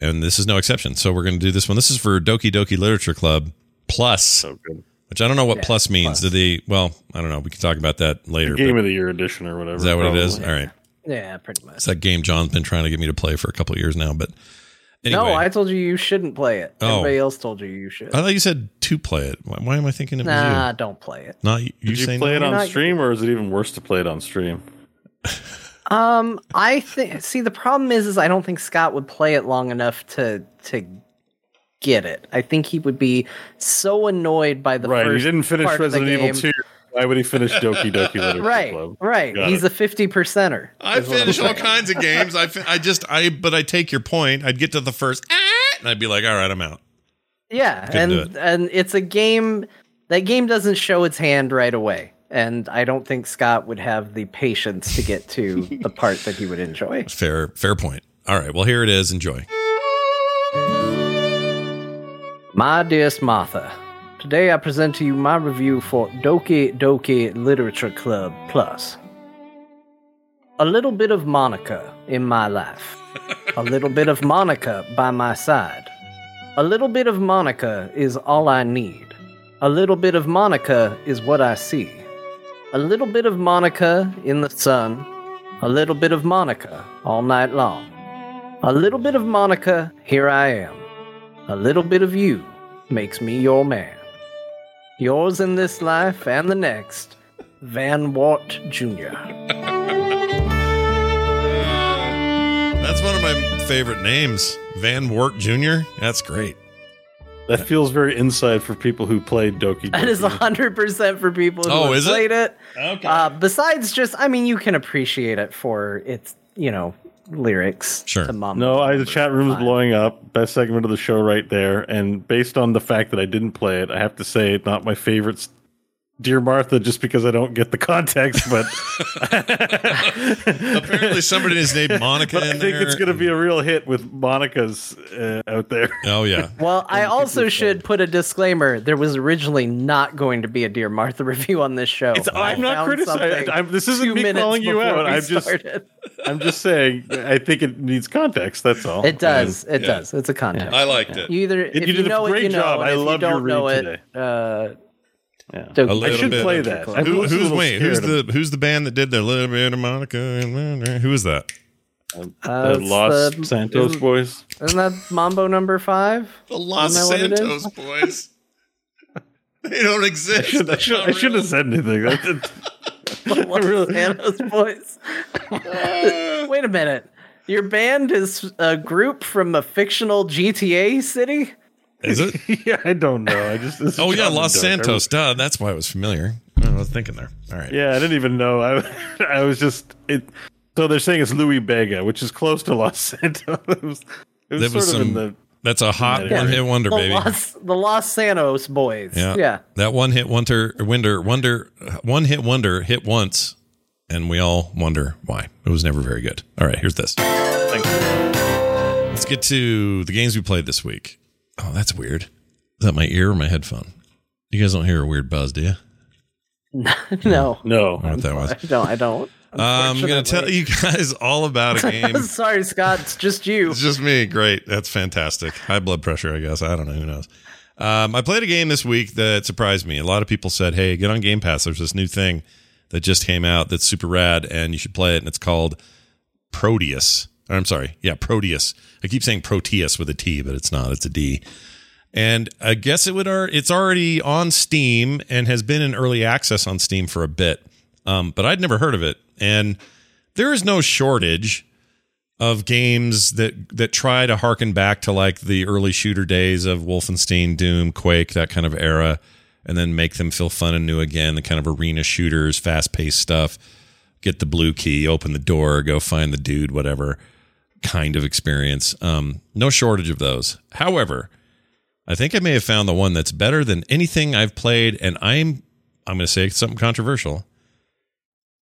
and this is no exception. So we're going to do this one. This is for Doki Doki Literature Club Plus, So good. Which I don't know what Yeah, plus means. plus. Do they? Well, I don't know. We can talk about that later. Game of the Year edition or whatever. is that what it is? probably. All right. Yeah, pretty much. It's that game John's been trying to get me to play for a couple of years now, but anyway. No, I told you you shouldn't play it. Oh. Everybody else told you you should. I thought you said to play it. Why, why am I thinking it was nah, you? don't play it. Not you. You Did you saying play it on not- stream, or is it even worse to play it on stream? Um, I think. See, the problem is, is I don't think Scott would play it long enough to to get it. I think he would be so annoyed by the right. He didn't finish part of the Resident Evil 2. Why would he finish Doki Doki Literature Right, Club? right. Got He's it. a fifty percenter. I is what I'm finish all kinds of games. I, fin- I just I but I take your point. I'd get to the first "Ah," and I'd be like, all right, I'm out. Yeah, Couldn't do and and it's a game. That game doesn't show its hand right away, and I don't think Scott would have the patience to get to the part that he would enjoy. Fair fair point. All right, well here it is. Enjoy. My dearest Martha, today I present to you my review for Doki Doki Literature Club Plus. A little bit of Monika in my life. A little bit of Monika by my side. A little bit of Monika is all I need. A little bit of Monika is what I see. A little bit of Monika in the sun. A little bit of Monika all night long. A little bit of Monika, here I am. A little bit of you makes me your man. Yours in this life and the next, Van Wart Jr. That's one of my favorite names, Van Wart Jr. That's great. That feels very inside for people who played Doki Doki. That is 100% for people who Oh, have is it? it. Okay. Uh, besides just, I mean, you can appreciate it for its, you know, lyrics. Sure. To mom No, I, the chat room's Fine. blowing up. Best segment of the show right there. And based on the fact that I didn't play it, I have to say, not my favorite s- Dear Martha just because I don't get the context, but Apparently, somebody is named Monica. but I in think there. it's going to be a real hit with Monica's uh, out there. Oh yeah, Well, I also should put a disclaimer. There was originally not going to be a Dear Martha review on this show. It's- I I'm not criticizing- I'm- this isn't me calling you out. I'm just- I'm just saying, I think it needs context. That's all. It does. It yeah. does. It's a context. I liked it. You either you if you, did a know it, great you know. job. and I love you your don't read it, uh, Yeah. don't- A I little should bit. play that. I'm Who, who's wait? Who's scared the who's the band that did the little bit of Monica? Who is that? of uh, the Los the- Santos isn't- boys? Isn't that Mambo number five? The Los Isn't that what it Santos boys. they don't exist. Should, I, should, I shouldn't have said anything. I did- The Los really- Santos boys. Wait a minute. Your band is a group from a fictional GTA city? Is it? yeah, I don't know. I just this Oh yeah, Los Doe. Santos. Duh, that's why it was familiar. I was thinking there. All right. Yeah, I didn't even know. I I was just it. So they're saying it's Lou Bega, which is close to Los Santos. It was, it was That sort was of in some. the that's a hot Yeah. one hit wonder, The baby. Los, the Los Santos boys. Yeah. Yeah. That one hit wonder, wonder, wonder, one hit wonder hit once, and we all wonder why. It was never very good. All right, here's this. Let's get to the games we played this week. Oh, that's weird. Is that my ear or my headphone? You guys don't hear a weird buzz, do you? No. no. I don't what that was. I don't. I don't. I'm going to tell you guys all about a game. Sorry, Scott. It's just you. It's just me. Great. That's fantastic. High blood pressure, I guess. I don't know. Who knows? Um, I played a game this week that surprised me. A lot of people said, hey, get on Game Pass. There's this new thing that just came out that's super rad, and you should play it. And it's called Proteus. I'm sorry. Yeah, Prodeus. I keep saying Proteus with a T, but it's not. It's a D. And I guess it would. It's already on Steam and has been in early access on Steam for a bit. Um, but I'd never heard of it. And there is no shortage of games that that try to harken back to like the early shooter days of Wolfenstein, Doom, Quake, that kind of era, and then make them feel fun and new again. The kind of arena shooters, fast paced stuff. Get the blue key, open the door, go find the dude, whatever kind of experience. Um, no shortage of those. However, I think I may have found the one that's better than anything I've played, and I'm I'm going to say something controversial.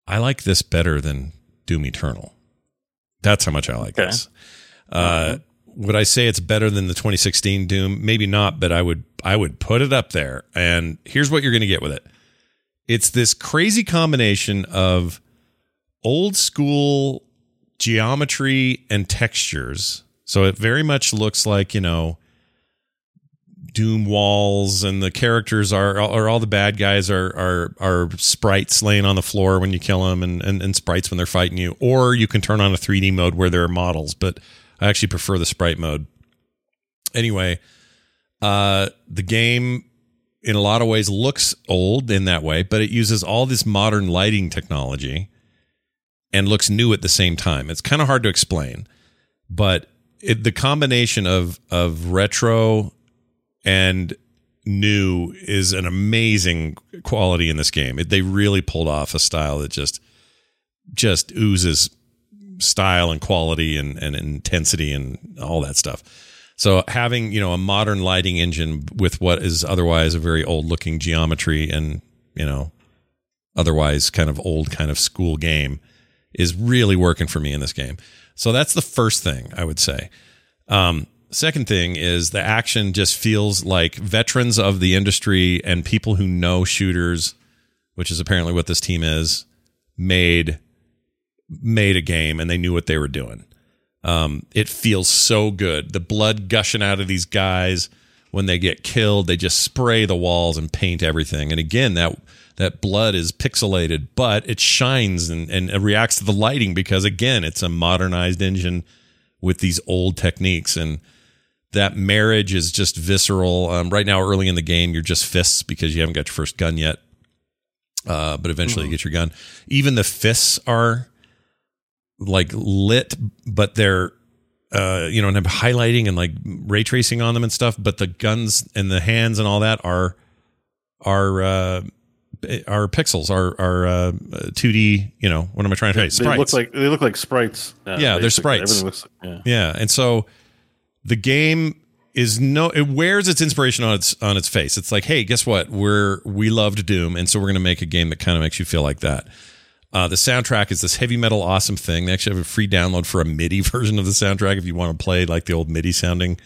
I like this better than Doom Eternal. That's how much I like Okay. this. Uh, would I say it's better than the 2016 Doom? Maybe not, but I would I would put it up there. And here's what you're going to get with it. It's this crazy combination of old school geometry and textures. So it very much looks like, you know, doom walls and the characters are or all the bad guys are are are sprites laying on the floor when you kill them and, and and sprites when they're fighting you. Or you can turn on a 3D mode where there are models but I actually prefer the sprite mode. Anyway uh the game in a lot of ways looks old in that way but it uses all this modern lighting technology and looks new at the same time it's kind of hard to explain but it, the combination of of retro and new is an amazing quality in this game. It, they really pulled off a style that just just oozes style and quality and, and intensity and all that stuff. So having, you know, a modern lighting engine with what is otherwise a very old looking geometry and, you know, otherwise kind of old kind of school game is really working for me in this game. So that's the first thing I would say. Um, second thing is the action just feels like veterans of the industry and people who know shooters, which is apparently what this team is, made made a game and they knew what they were doing. Um, it feels so good. The blood gushing out of these guys when they get killed, they just spray the walls and paint everything. And again, that that blood is pixelated, but it shines and, and it reacts to the lighting because again, it's a modernized engine with these old techniques and that marriage is just visceral. Um, right now, early in the game, you're just fists because you haven't got your first gun yet. Uh, but eventually, you get your gun. Even the fists are like lit, but they're uh, you know, and have highlighting and like ray tracing on them and stuff. But the guns and the hands and all that are are uh, are pixels, are are uh, 2D. You know, what am I trying to say? They look like they look like sprites. uh, Yeah, they're sprites. Looks, yeah. Yeah, and so the game is no it wears its inspiration on its on its face. It's like, hey, guess what? We're we loved Doom, and so we're gonna make a game that kind of makes you feel like that. Uh, the soundtrack is this heavy metal awesome thing. They actually have a free download for a MIDI version of the soundtrack if you want to play like the old MIDI sounding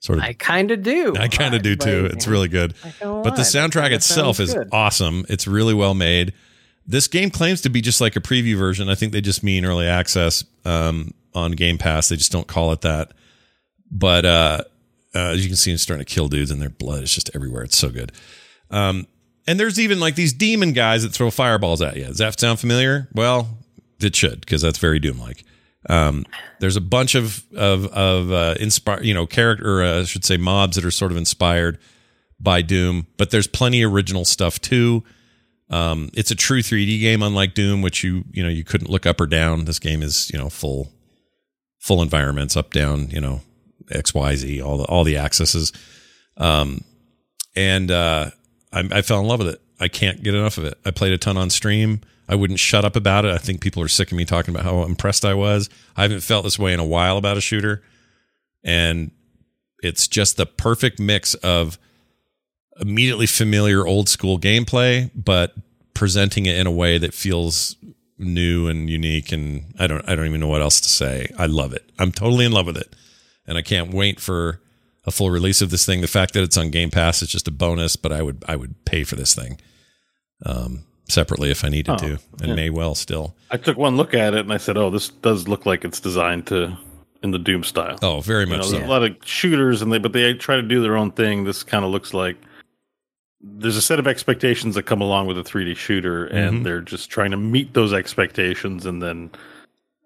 sort of. I kind of do. I kind of do too. It's really good. But the soundtrack itself is good. awesome. It's really well made. This game claims to be just like a preview version. I think they just mean early access um, on Game Pass. They just don't call it that. But uh, uh, as you can see, it's starting to kill dudes, and their blood is just everywhere. It's so good. Um, and there's even like these demon guys that throw fireballs at you. Does that sound familiar? Well, it should because that's very Doom like. Um, there's a bunch of of of uh, inspire you know character, uh, I should say mobs that are sort of inspired by Doom, but there's plenty of original stuff too. Um, it's a true 3D game, unlike Doom, which you you know you couldn't look up or down. This game is you know full full environments, up down, you know X Y Z, all the all the accesses. Um, and uh, I, I fell in love with it. I can't get enough of it. I played a ton on stream. I wouldn't shut up about it. I think people are sick of me talking about how impressed I was. I haven't felt this way in a while about a shooter. And it's just the perfect mix of immediately familiar old school gameplay, but presenting it in a way that feels new and unique. And I don't, I don't even know what else to say. I love it. I'm totally in love with it. And I can't wait for a full release of this thing. The fact that it's on Game Pass is just a bonus, but I would, I would pay for this thing. Um, separately if I needed Oh, to, and yeah. may well still. I took one look at it and I said, "Oh, this does look like it's designed to in the Doom style." Oh, very you much know, so. there's a lot of shooters and they but they try to do their own thing. This kind of looks like there's a set of expectations that come along with a 3D shooter, and Mhm. they're just trying to meet those expectations and then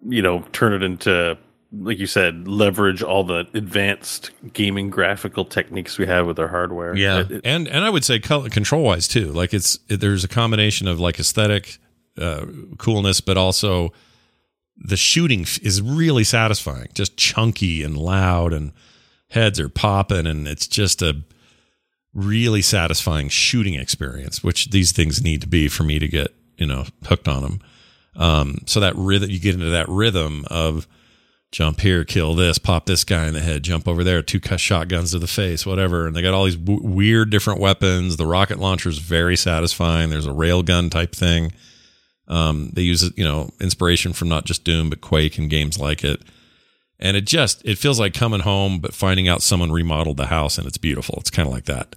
you know turn it into like you said, leverage all the advanced gaming graphical techniques we have with our hardware. Yeah, It- it- and and I would say color, control wise too. Like it's it, there's a combination of like aesthetic uh, coolness, but also the shooting f- is really satisfying. Just chunky and loud, and heads are popping, and it's just a really satisfying shooting experience, which these things need to be for me to get you know hooked on them. Um, so that rhythm, you get into that rhythm of jump here, kill this, pop this guy in the head, jump over there, two shotguns to the face, whatever. And they got all these w- weird different weapons. The rocket launcher is very satisfying. There's a railgun type thing. Um, they use you know inspiration from not just Doom but Quake and games like it. And it just it feels like coming home, but finding out someone remodeled the house and it's beautiful. It's kind of like that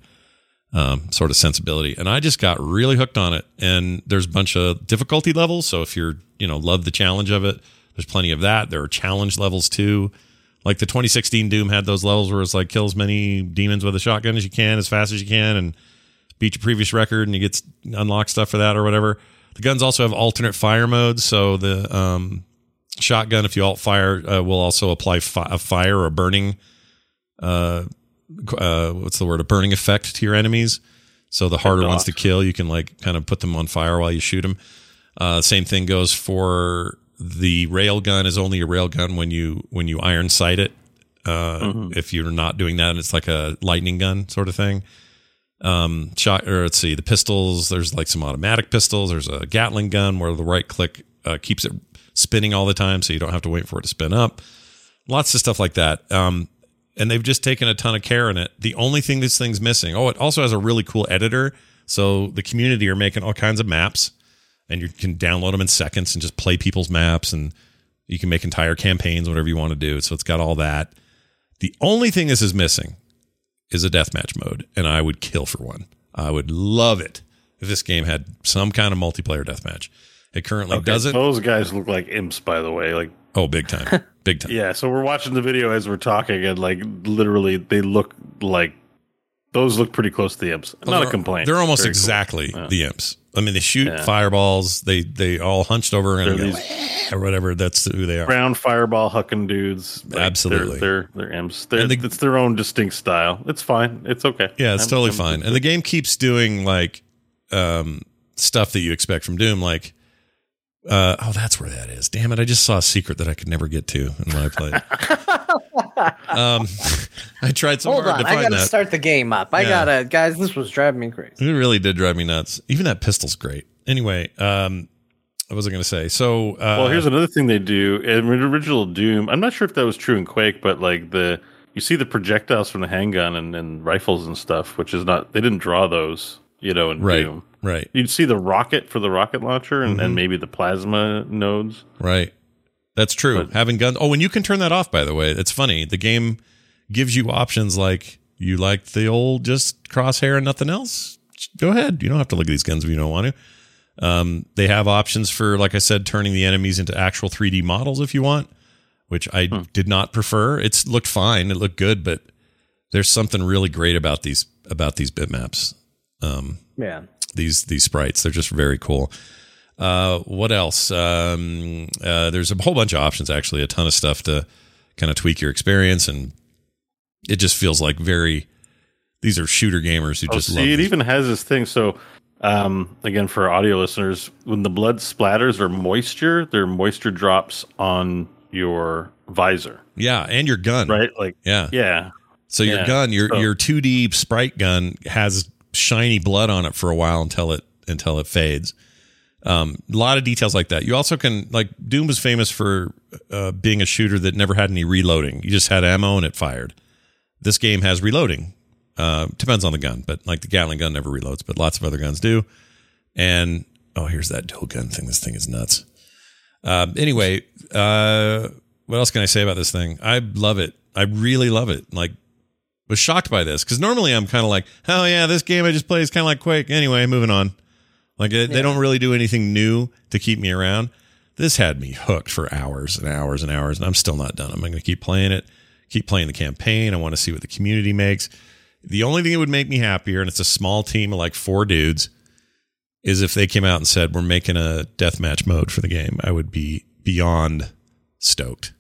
um, sort of sensibility. And I just got really hooked on it. And there's a bunch of difficulty levels. So if you're, you know, love the challenge of it, there's plenty of that. There are challenge levels too. Like the 2016 Doom had those levels where it's like kill as many demons with a shotgun as you can, as fast as you can, and beat your previous record, and you get unlock stuff for that or whatever. The guns also have alternate fire modes. So the um, shotgun, if you alt fire, uh, will also apply fi- a fire or burning uh, uh, what's the word? A burning effect to your enemies. So the harder ones to kill, you can like kind of put them on fire while you shoot them. Uh, same thing goes for the rail gun. Is only a rail gun when you when you iron sight it. Uh, If you're not doing that, and it's like a lightning gun sort of thing. Um, shot or let's see, the pistols. There's like some automatic pistols. There's a Gatling gun where the right click uh, keeps it spinning all the time, so you don't have to wait for it to spin up. Lots of stuff like that. Um, and they've just taken a ton of care in it. The only thing this thing's missing, oh, it also has a really cool editor. So the community are making all kinds of maps, and you can download them in seconds and just play people's maps, and you can make entire campaigns, whatever you want to do. So it's got all that. The only thing this is missing is a deathmatch mode, and I would kill for one. I would love it if this game had some kind of multiplayer deathmatch. It currently Okay, doesn't. Those guys look like imps, by the way. Like, Oh, big time, big time. yeah. So we're watching the video as we're talking, and like, literally, they look like those look pretty close to the imps. Not a complaint. They're almost Very cool. exactly Yeah. the imps. I mean, they shoot Yeah. fireballs. They they all hunched over and go, or whatever. That's who they are. Brown fireball hucking dudes. Like, Absolutely. they're they're, they're imps. They're, the- it's their own distinct style. It's fine. It's okay. Yeah, it's I'm- totally I'm- fine. And the game keeps doing like um, stuff that you expect from Doom, like. Uh, oh, that's where that is. Damn it! I just saw a secret that I could never get to when I played. Um, I tried so Hold hard on, to I gotta that. start the game up. I Yeah. gotta, guys. This was driving me crazy. It really did drive me nuts. Even that pistol's great. Anyway, um, what was I going to say? So, uh, Well, here's another thing they do. In original Doom, I'm not sure if that was true in Quake, but like the you see the projectiles from the handgun and, and rifles and stuff, which is not they didn't draw those, you know, in Right. Doom. Right. You'd see the rocket for the rocket launcher and, Mhm. and maybe the plasma nodes. Right. That's true. But- Having guns. Oh, and you can turn that off, by the way. It's funny. The game gives you options like you like the old just crosshair and nothing else. Go ahead. You don't have to look at these guns if you don't want to. Um, they have options for, like I said, turning the enemies into actual 3D models if you want, which I Hmm. did not prefer. It's looked fine. It looked good, but there's something really great about these about these bitmaps. Um, Yeah. these these sprites. They're just very cool. Uh, what else? Um, uh, there's a whole bunch of options. Actually, a ton of stuff to kind of tweak your experience, and it just feels like very. These are shooter gamers who Oh, just see, love. it these- even has this thing. So, um, again, for audio listeners, when the blood splatters or moisture, there are moisture drops on your visor, yeah, and your gun, right? Like, Yeah. yeah, So your Yeah. gun, your So- your 2D sprite gun has shiny blood on it for a while until it until it fades. Um, a lot of details like that. You also can like Doom was famous for uh, being a shooter that never had any reloading. You just had ammo and it fired. This game has reloading. Uh, depends on the gun, but like the Gatling gun never reloads, but lots of other guns do. And oh, here's that dual gun thing. This thing is nuts. Um, anyway, uh, what else can I say about this thing? I love it. I really love it. Like was shocked by this because normally I'm kind of like, oh yeah, this game I just played is kind of like Quake. Anyway, moving on. Like they Yeah. don't really do anything new to keep me around. This had me hooked for hours and hours and hours, and I'm still not done. I'm going to keep playing it, keep playing the campaign. I want to see what the community makes. The only thing that would make me happier, and it's a small team of like four dudes, is if they came out and said we're making a deathmatch mode for the game. I would be beyond stoked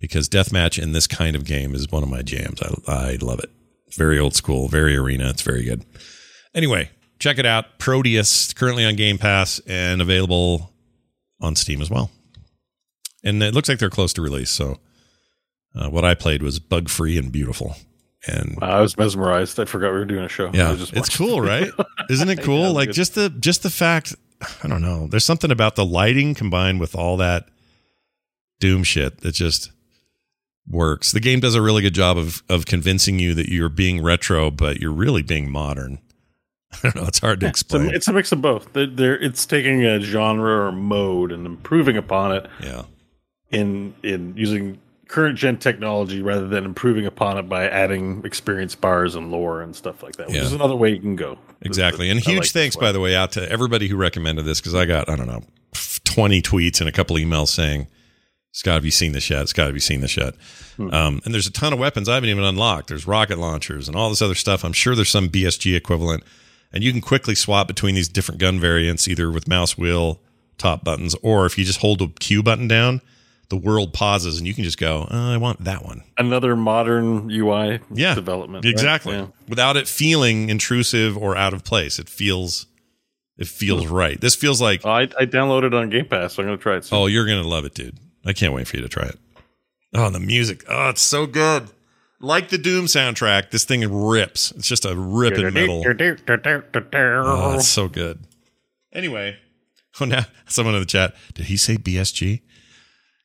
because deathmatch in this kind of game is one of my jams. I, I love it. Very old school, very arena. It's very good. Anyway, check it out. Prodeus currently on Game Pass and available on Steam as well. And it looks like they're close to release. So uh, what I played was bug free and beautiful. And Wow, I was mesmerized. I forgot we were doing a show. Yeah, it's cool, right? Isn't it cool? Yeah, like good. just the just the fact. I don't know. There's something about the lighting combined with all that Doom shit that just works. The game does a really good job of of convincing you that you're being retro, but you're really being modern. I don't know. It's hard to It's a, explain. it's a mix of both. They're, they're, it's taking a genre or mode and improving upon it yeah. in in using current gen technology rather than improving upon it by adding experience bars and lore and stuff like that. Which Yeah. is another way you can go. Exactly. And I huge like thanks, by the way, out to everybody who recommended this because I got, I don't know, 20 tweets and a couple emails saying, Scott, have you seen this yet? Scott, have you seen this yet? Hmm. Um, and there's a ton of weapons I haven't even unlocked. There's rocket launchers and all this other stuff. I'm sure there's some BSG equivalent. And you can quickly swap between these different gun variants, either with mouse wheel, top buttons, or if you just hold the Q button down, the world pauses and you can just go, oh, I want that one. Another modern UI Yeah, development. right? Exactly. Yeah. Without it feeling intrusive or out of place. It feels it feels right. This feels like I, I downloaded it on Game Pass, so I'm going to try it soon. oh, you're gonna love it, dude. I can't wait for you to try it. Oh, and the music. Oh, it's so good. Like the Doom soundtrack, this thing rips. It's just a ripping metal. Oh, it's so good. Anyway, oh now someone in the chat, did he say BSG?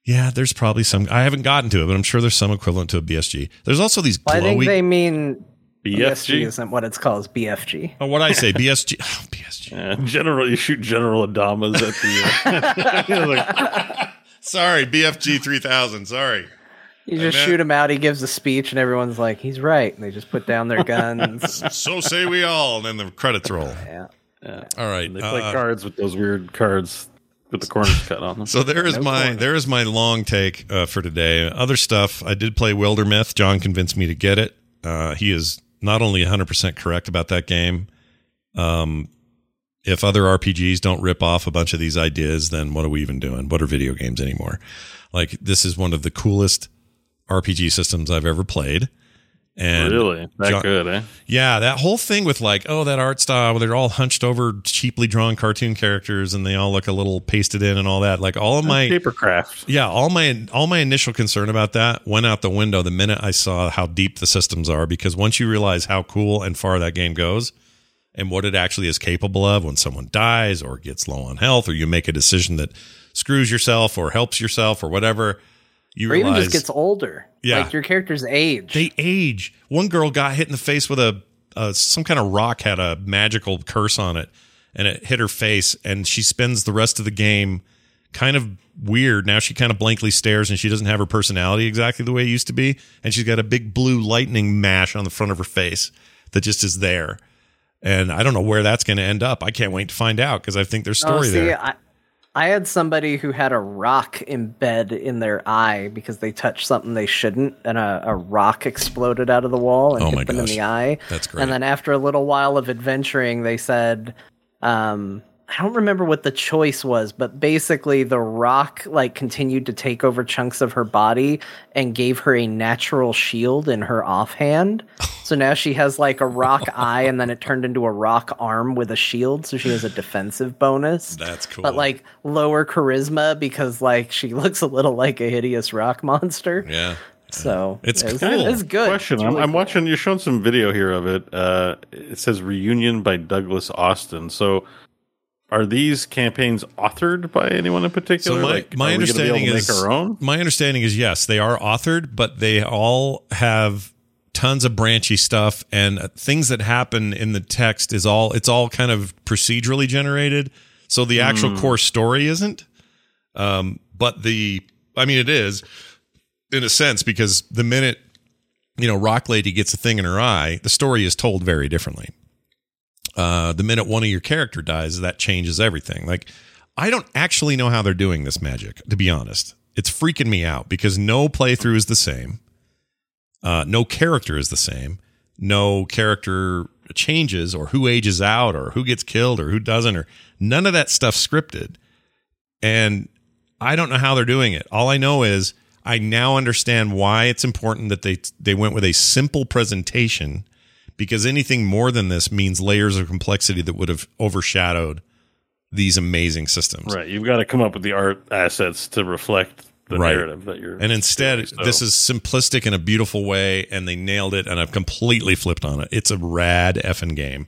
Yeah, there's probably some. I haven't gotten to it, but I'm sure there's some equivalent to a BSG. There's also these I think they mean BFG BFG. isn't what it's called. It's BFG. oh, what I say? BSG. Oh, BSG. Yeah, general, you shoot General Adamas at the. Uh, you're like, Sorry, BFG 3000. Sorry. You just meant- shoot him out. He gives a speech, and everyone's like, "He's right." And they just put down their guns. So say we all. And then the credits roll. yeah. yeah. All right. They play uh, cards with those weird cards with the corners cut on them. So there is No my corner. there is my long take uh, for today. Other stuff I did play Wildermyth. John convinced me to get it. Uh, he is not only 100 percent correct about that game. Um, if other RPGs don't rip off a bunch of these ideas, then what are we even doing? What are video games anymore? Like this is one of the coolest RPG systems I've ever played. And really? That John- good, eh? yeah, that whole thing with like, oh, that art style where they're all hunched over, cheaply drawn cartoon characters, and they all look a little pasted in and all that. Like all of my Papercraft. yeah, all my all my initial concern about that went out the window the minute I saw how deep the systems are. Because once you realize how cool and far that game goes, and what it actually is capable of when someone dies or gets low on health, or you make a decision that screws yourself or helps yourself or whatever, you or even just gets older. Yeah. like your character's age. they age. One girl got hit in the face with a uh, some kind of rock had a magical curse on it, and it hit her face, and she spends the rest of the game kind of weird. Now she kind of blankly stares, and she doesn't have her personality exactly the way it used to be, and she's got a big blue lightning mash on the front of her face that just is there. And I don't know where that's going to end up. I can't wait to find out because I think there's Oh, story see, there. I, I had somebody who had a rock embed in their eye because they touched something they shouldn't, and a, a rock exploded out of the wall and Oh hit them gosh. in the eye. That's great. And then after a little while of adventuring, they said, um, I don't remember what the choice was, but basically the rock like continued to take over chunks of her body and gave her a natural shield in her offhand. So now she has like a rock eye, and then it turned into a rock arm with a shield, so she has a defensive bonus That's cool. but like lower charisma because like she looks a little like a hideous rock monster. yeah. So It's it's, cool. it's good. Question: It's I'm, I'm cool. watching. You're showing some video here of it. Uh, it says "Reunion" by Douglas Austin. So, are these campaigns authored by anyone in particular? So my, Like, my are we be able understanding is our own. my understanding is yes, they are authored, but they all have tons of branchy stuff and things that happen in the text is all it's all kind of procedurally generated. So the actual core story isn't. Um, but the I mean it is in a sense because the minute you know Rock Lady gets a thing in her eye, the story is told very differently. Uh, the minute one of your character dies, that changes everything. Like, I don't actually know how they're doing this magic, to be honest. It's freaking me out because no playthrough is the same. Uh, no character is the same. No character changes or who ages out or who gets killed or who doesn't or none of that stuff scripted. And I don't know how they're doing it. All I know is I now understand why it's important that they they went with a simple presentation because anything more than this means layers of complexity that would have overshadowed these amazing systems. Right, you've got to come up with the art assets to reflect the Right. narrative that you're. And instead, doing, so- this is simplistic in a beautiful way, and they nailed it. And I've completely flipped on it. It's a rad effing game.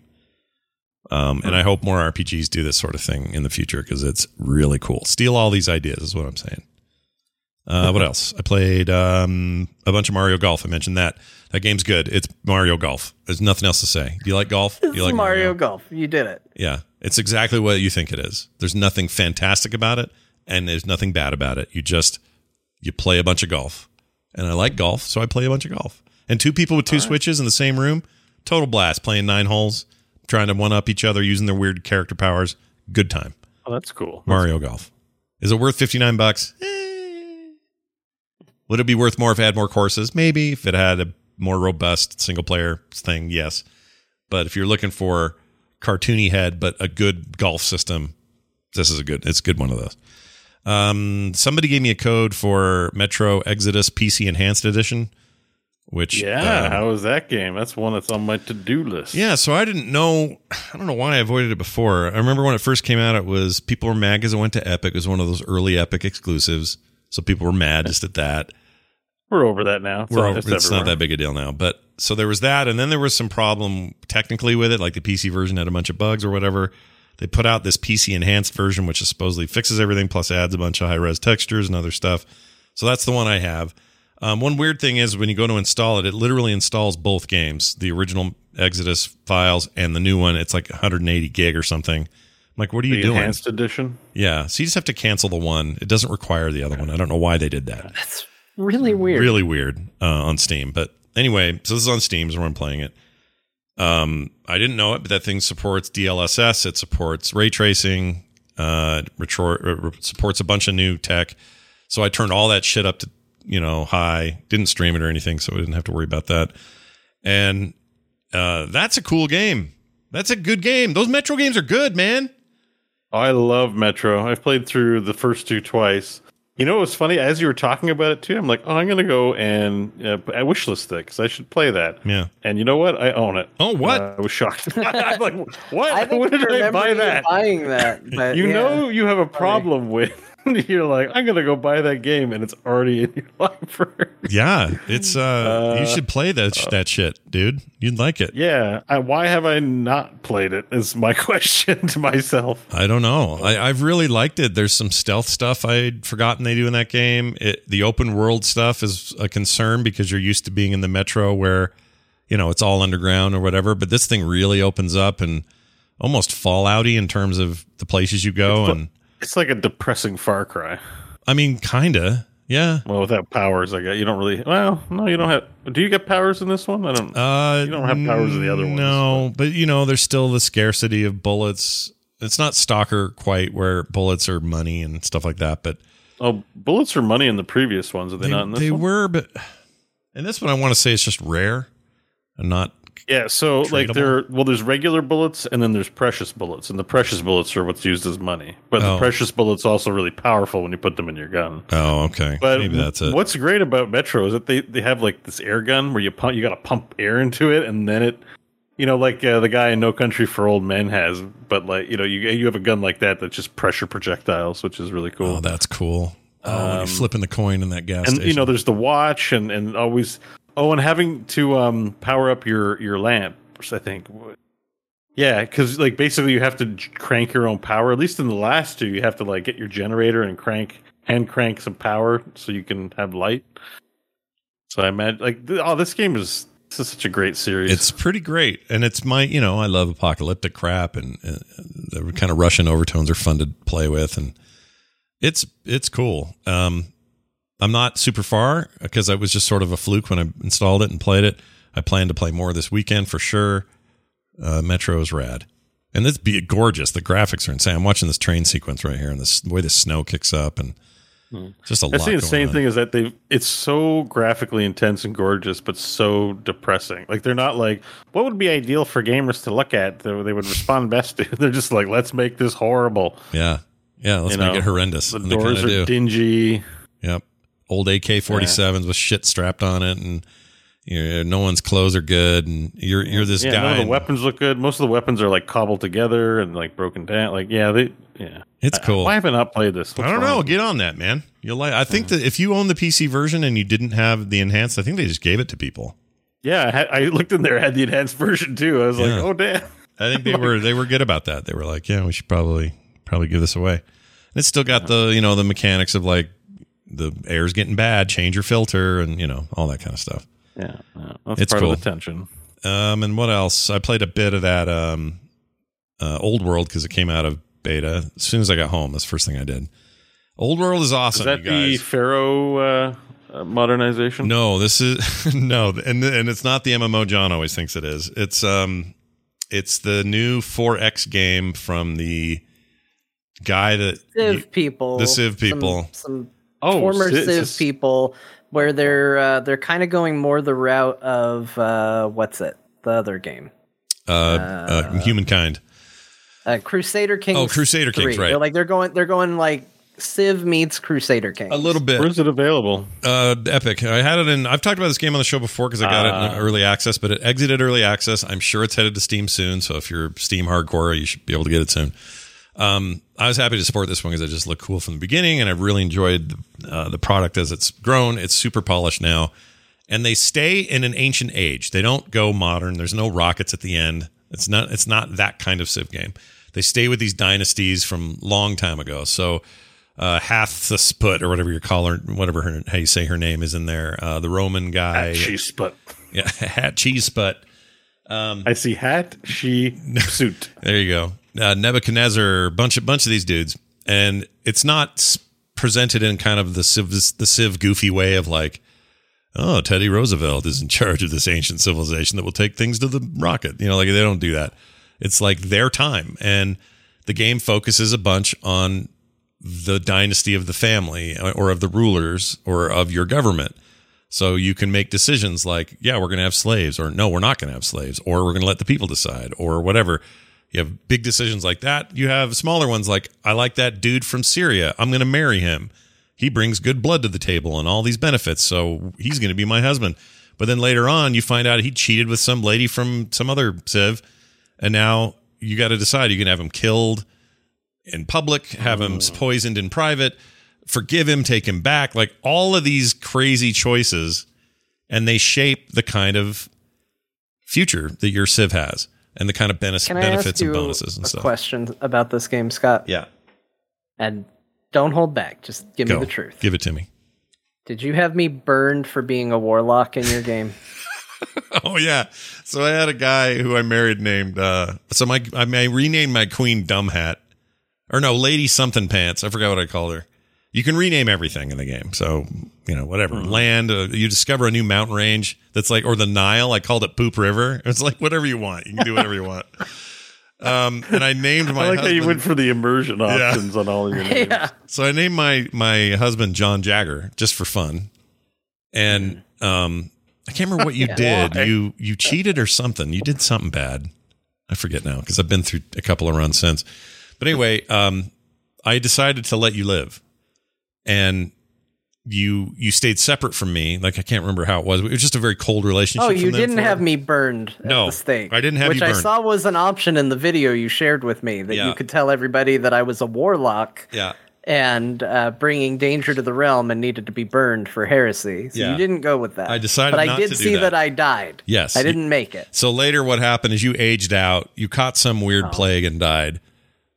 Um, and I hope more RPGs do this sort of thing in the future because it's really cool. Steal all these ideas is what I'm saying. Uh, what else? I played um, a bunch of Mario Golf. I mentioned that. That game's good. It's Mario Golf. There's nothing else to say. Do you like golf? Do It's you like Mario Golf. You did it. Yeah, it's exactly what you think it is. There's nothing fantastic about it, and there's nothing bad about it. You just you play a bunch of golf, and I like golf, so I play a bunch of golf. And two people with two switches in the same room, total blast. Playing nine holes, trying to one up each other using their weird character powers. Good time. oh, that's cool. Mario Golf. Is it worth fifty nine bucks? Eh. Would it be worth more if it had more courses? Maybe if it had a more robust single player thing, yes. But if you're looking for cartoony head but a good golf system, this is a good. It's a good one of those. Um, somebody gave me a code for Metro Exodus PC Enhanced Edition, which Yeah, uh, how was that game? That's one that's on my to-do list. yeah, so I didn't know. I don't know why I avoided it before. I remember when it first came out, it was people were mad because it went to Epic. It was one of those early Epic exclusives, so people were mad just at that. We're over that now. We're over, it's not that big a deal now, but so there was that, and then there was some problem technically with it, like the PC version had a bunch of bugs or whatever. They put out this PC enhanced version, which supposedly fixes everything, plus adds a bunch of high res textures and other stuff. So that's the one I have. Um, one weird thing is when you go to install it, it literally installs both games, the original Exodus files and the new one. It's like 180 gig or something. I'm like, what are you The doing? enhanced edition. Yeah, so you just have to cancel the one. It doesn't require the other one. I don't know why they did that. That's really weird. Really weird uh, on Steam. But anyway, so this is on Steam, is where I'm playing it. Um, I didn't know it, but that thing supports DLSS. It supports ray tracing. Uh, retro- uh, supports a bunch of new tech. So I turned all that shit up to you know high. Didn't stream it or anything, so I didn't have to worry about that. And uh, that's a cool game. That's a good game. Those Metro games are good, man. I love Metro. I've played through the first two twice. You know what was funny? As you were talking about it too, I'm like, oh, I'm gonna go and uh, I wishlist it because I should play that. Yeah. And you know what? I own it. Oh, what? Uh, I was shocked. I'm like, what? I think when did I buy you that? buying that, but You yeah. know, you have a problem with you're like, I'm gonna go buy that game, and it's already in your library. Yeah, it's uh, you Uh, should play that that shit, dude. You'd like it. Yeah, I, why have I not played it? Is my question to myself. I don't know. I, I've really liked it. There's some stealth stuff I'd forgotten they do in that game. It, the open world stuff is a concern because you're used to being in the metro where, you know, it's all underground or whatever. But this thing really opens up and almost Fallouty in terms of the places you go. It's And It's like a depressing Far Cry. I mean, kinda, yeah. Well, without powers, I guess you don't really. Well, no, you don't have. Do you get powers in this one? I don't. Uh, You don't have powers in the other ones, No, but you know, there's still the scarcity of bullets. It's not Stalker quite where bullets are money and stuff like that, but oh, bullets are money in the previous ones. Are they, they, not in this they one? were, but in this one, I want to say it's just rare and not. Yeah, so like there, well, there's regular bullets and then there's precious bullets, and the precious bullets are what's used as money. But Oh. the precious bullets also really powerful when you put them in your gun. Oh, okay. But Maybe that's it. What's great about Metro is that they, they have like this air gun where you pump, you got to pump air into it, and then it, you know, like uh, the guy in No Country for Old Men has. But like you know, you you have a gun like that that's just pressure projectiles, which is really cool. Oh, that's cool. Oh, Um, flipping the coin in that gas and station. you know, there's the watch, and and always oh, and having to um power up your your lamps. I think. Yeah, because like basically you have to crank your own power. At least in the last two, you have to like get your generator and crank hand crank some power so you can have light. So I imagine like th- oh, this game is this is such a great series. it's pretty great, and it's my you know I love apocalyptic crap, and, and the kind of Russian overtones are fun to play with, and it's it's cool. Um, I'm not super far because I was just sort of a fluke when I installed it and played it. I plan to play more this weekend for sure. Uh, Metro is rad, and this be gorgeous. The graphics are insane. I'm watching this train sequence right here, and this, the way the snow kicks up, and just a That's lot. the insane thing is that they it's so graphically intense and gorgeous, but so depressing. Like they're not like what would be ideal for gamers to look at that they would respond best to. They're just like let's make this horrible. Yeah, yeah. Let's You make know, it horrendous. The and doors are do. dingy. Yep. Old AK 47s with shit strapped on it and you know, no one's clothes are good and you're you're this Yeah, guy. of the weapons look good. Most of the weapons are like cobbled together and like broken down. Like yeah, they yeah. It's I- cool. Why have I not played this? I don't wrong know. Get on that, man. You'll like I think that if you own the PC version and you didn't have the enhanced, I think they just gave it to people. Yeah, I, had, I looked in there. I had the enhanced version too. I was Yeah. like, oh damn. I think they were they were good about that. They were like, yeah, we should probably probably give this away. And it's still got the, you know, the mechanics of like the air's getting bad, change your filter and, you know, all that kind of stuff. Yeah, yeah, that's It's part cool. of the tension. Um, and what else? I played a bit of that um, uh, Old World because it came out of beta. As soon as I got home, that's the first thing I did. Old World is awesome, Is that you the. Pharaoh uh, uh, modernization? no, this is no, and and it's not the MMO John always thinks it is. It's um, it's the new 4X game from the guy that Civ people, the Civ some- people. some, Oh, former Civ- Civ Civ- people, where they're uh, they're kind of going more the route of uh, what's it, the other game, uh, uh, humankind. uh, Crusader Kings. Oh, Crusader Kings, 3. right. They're like they're going they're going like Civ meets Crusader Kings. A little bit. Where's it available? Uh, Epic. I had it in. I've talked about this game on the show before because I got it Ah. in early access, but it exited early access. I'm sure it's headed to Steam soon. So if you're Steam hardcore, you should be able to get it soon. Um, I was happy to support this one because it just looked cool from the beginning, and I've really enjoyed uh, the product as it's grown. It's super polished now, and they stay in an ancient age. They don't go modern. There's no rockets at the end. It's not. It's not that kind of Civ game. They stay with these dynasties from long time ago. So uh, Hathsput or whatever you call her, whatever her, how you say her name is in there. Uh, the Roman guy, She's but yeah, Hat Cheese Sput. Um, I see hat, she suit. there you go. Uh, Nebuchadnezzar, bunch of bunch of these dudes, and it's not presented in kind of the civ the civ goofy way of like, oh, Teddy Roosevelt is in charge of this ancient civilization that will take things to the rocket. You know, like they don't do that. It's like their time, and the game focuses a bunch on the dynasty of the family or of the rulers or of your government. So you can make decisions like, yeah, we're going to have slaves, or no, we're not going to have slaves, or we're going to let the people decide, or whatever. You have big decisions like that. You have smaller ones like, I like that dude from Syria. I'm going to marry him. He brings good blood to the table and all these benefits. So he's going to be my husband. But then later on, you find out he cheated with some lady from some other Civ. And now you got to decide. You can have him killed in public, have him poisoned in private, forgive him, take him back. Like all of these crazy choices, and they shape the kind of future that your Civ has and the kind of benef- Can I benefits and bonuses and a stuff. question about this game, Scott? Yeah. And don't hold back. Just give Go. me the truth. Give it to me. Did you have me burned for being a warlock in your game? Oh yeah. So I had a guy who I married named uh so my I, I renamed my queen Dumb Hat. Or no, Lady Something Pants. I forgot what I called her. You can rename everything in the game. So, you know, whatever. Land, uh, you discover a new mountain range that's like or the Nile, I called it Poop River. It's like whatever you want. You can do whatever you want. Um and I named my I like how you went for the immersion options on all your names. yeah. so I named my my husband John Jagger just for fun, and um, I can't remember what you did. Why? You you cheated or something. You did something bad. I forget now because I've been through a couple of runs since. But anyway, um, I decided to let you live, and you you stayed separate from me. Like I can't remember how it was. It was just a very cold relationship. Oh, you didn't have me burned at No, the stake. I didn't have which you I saw was an option in the video you shared with me that Yeah. you could tell everybody that I was a warlock Yeah. and uh, bringing danger to the realm and needed to be burned for heresy. So Yeah. you didn't go with that. I decided but I did see that. I died. Yes, I didn't make it. So later, what happened is you aged out. You caught some weird plague and died.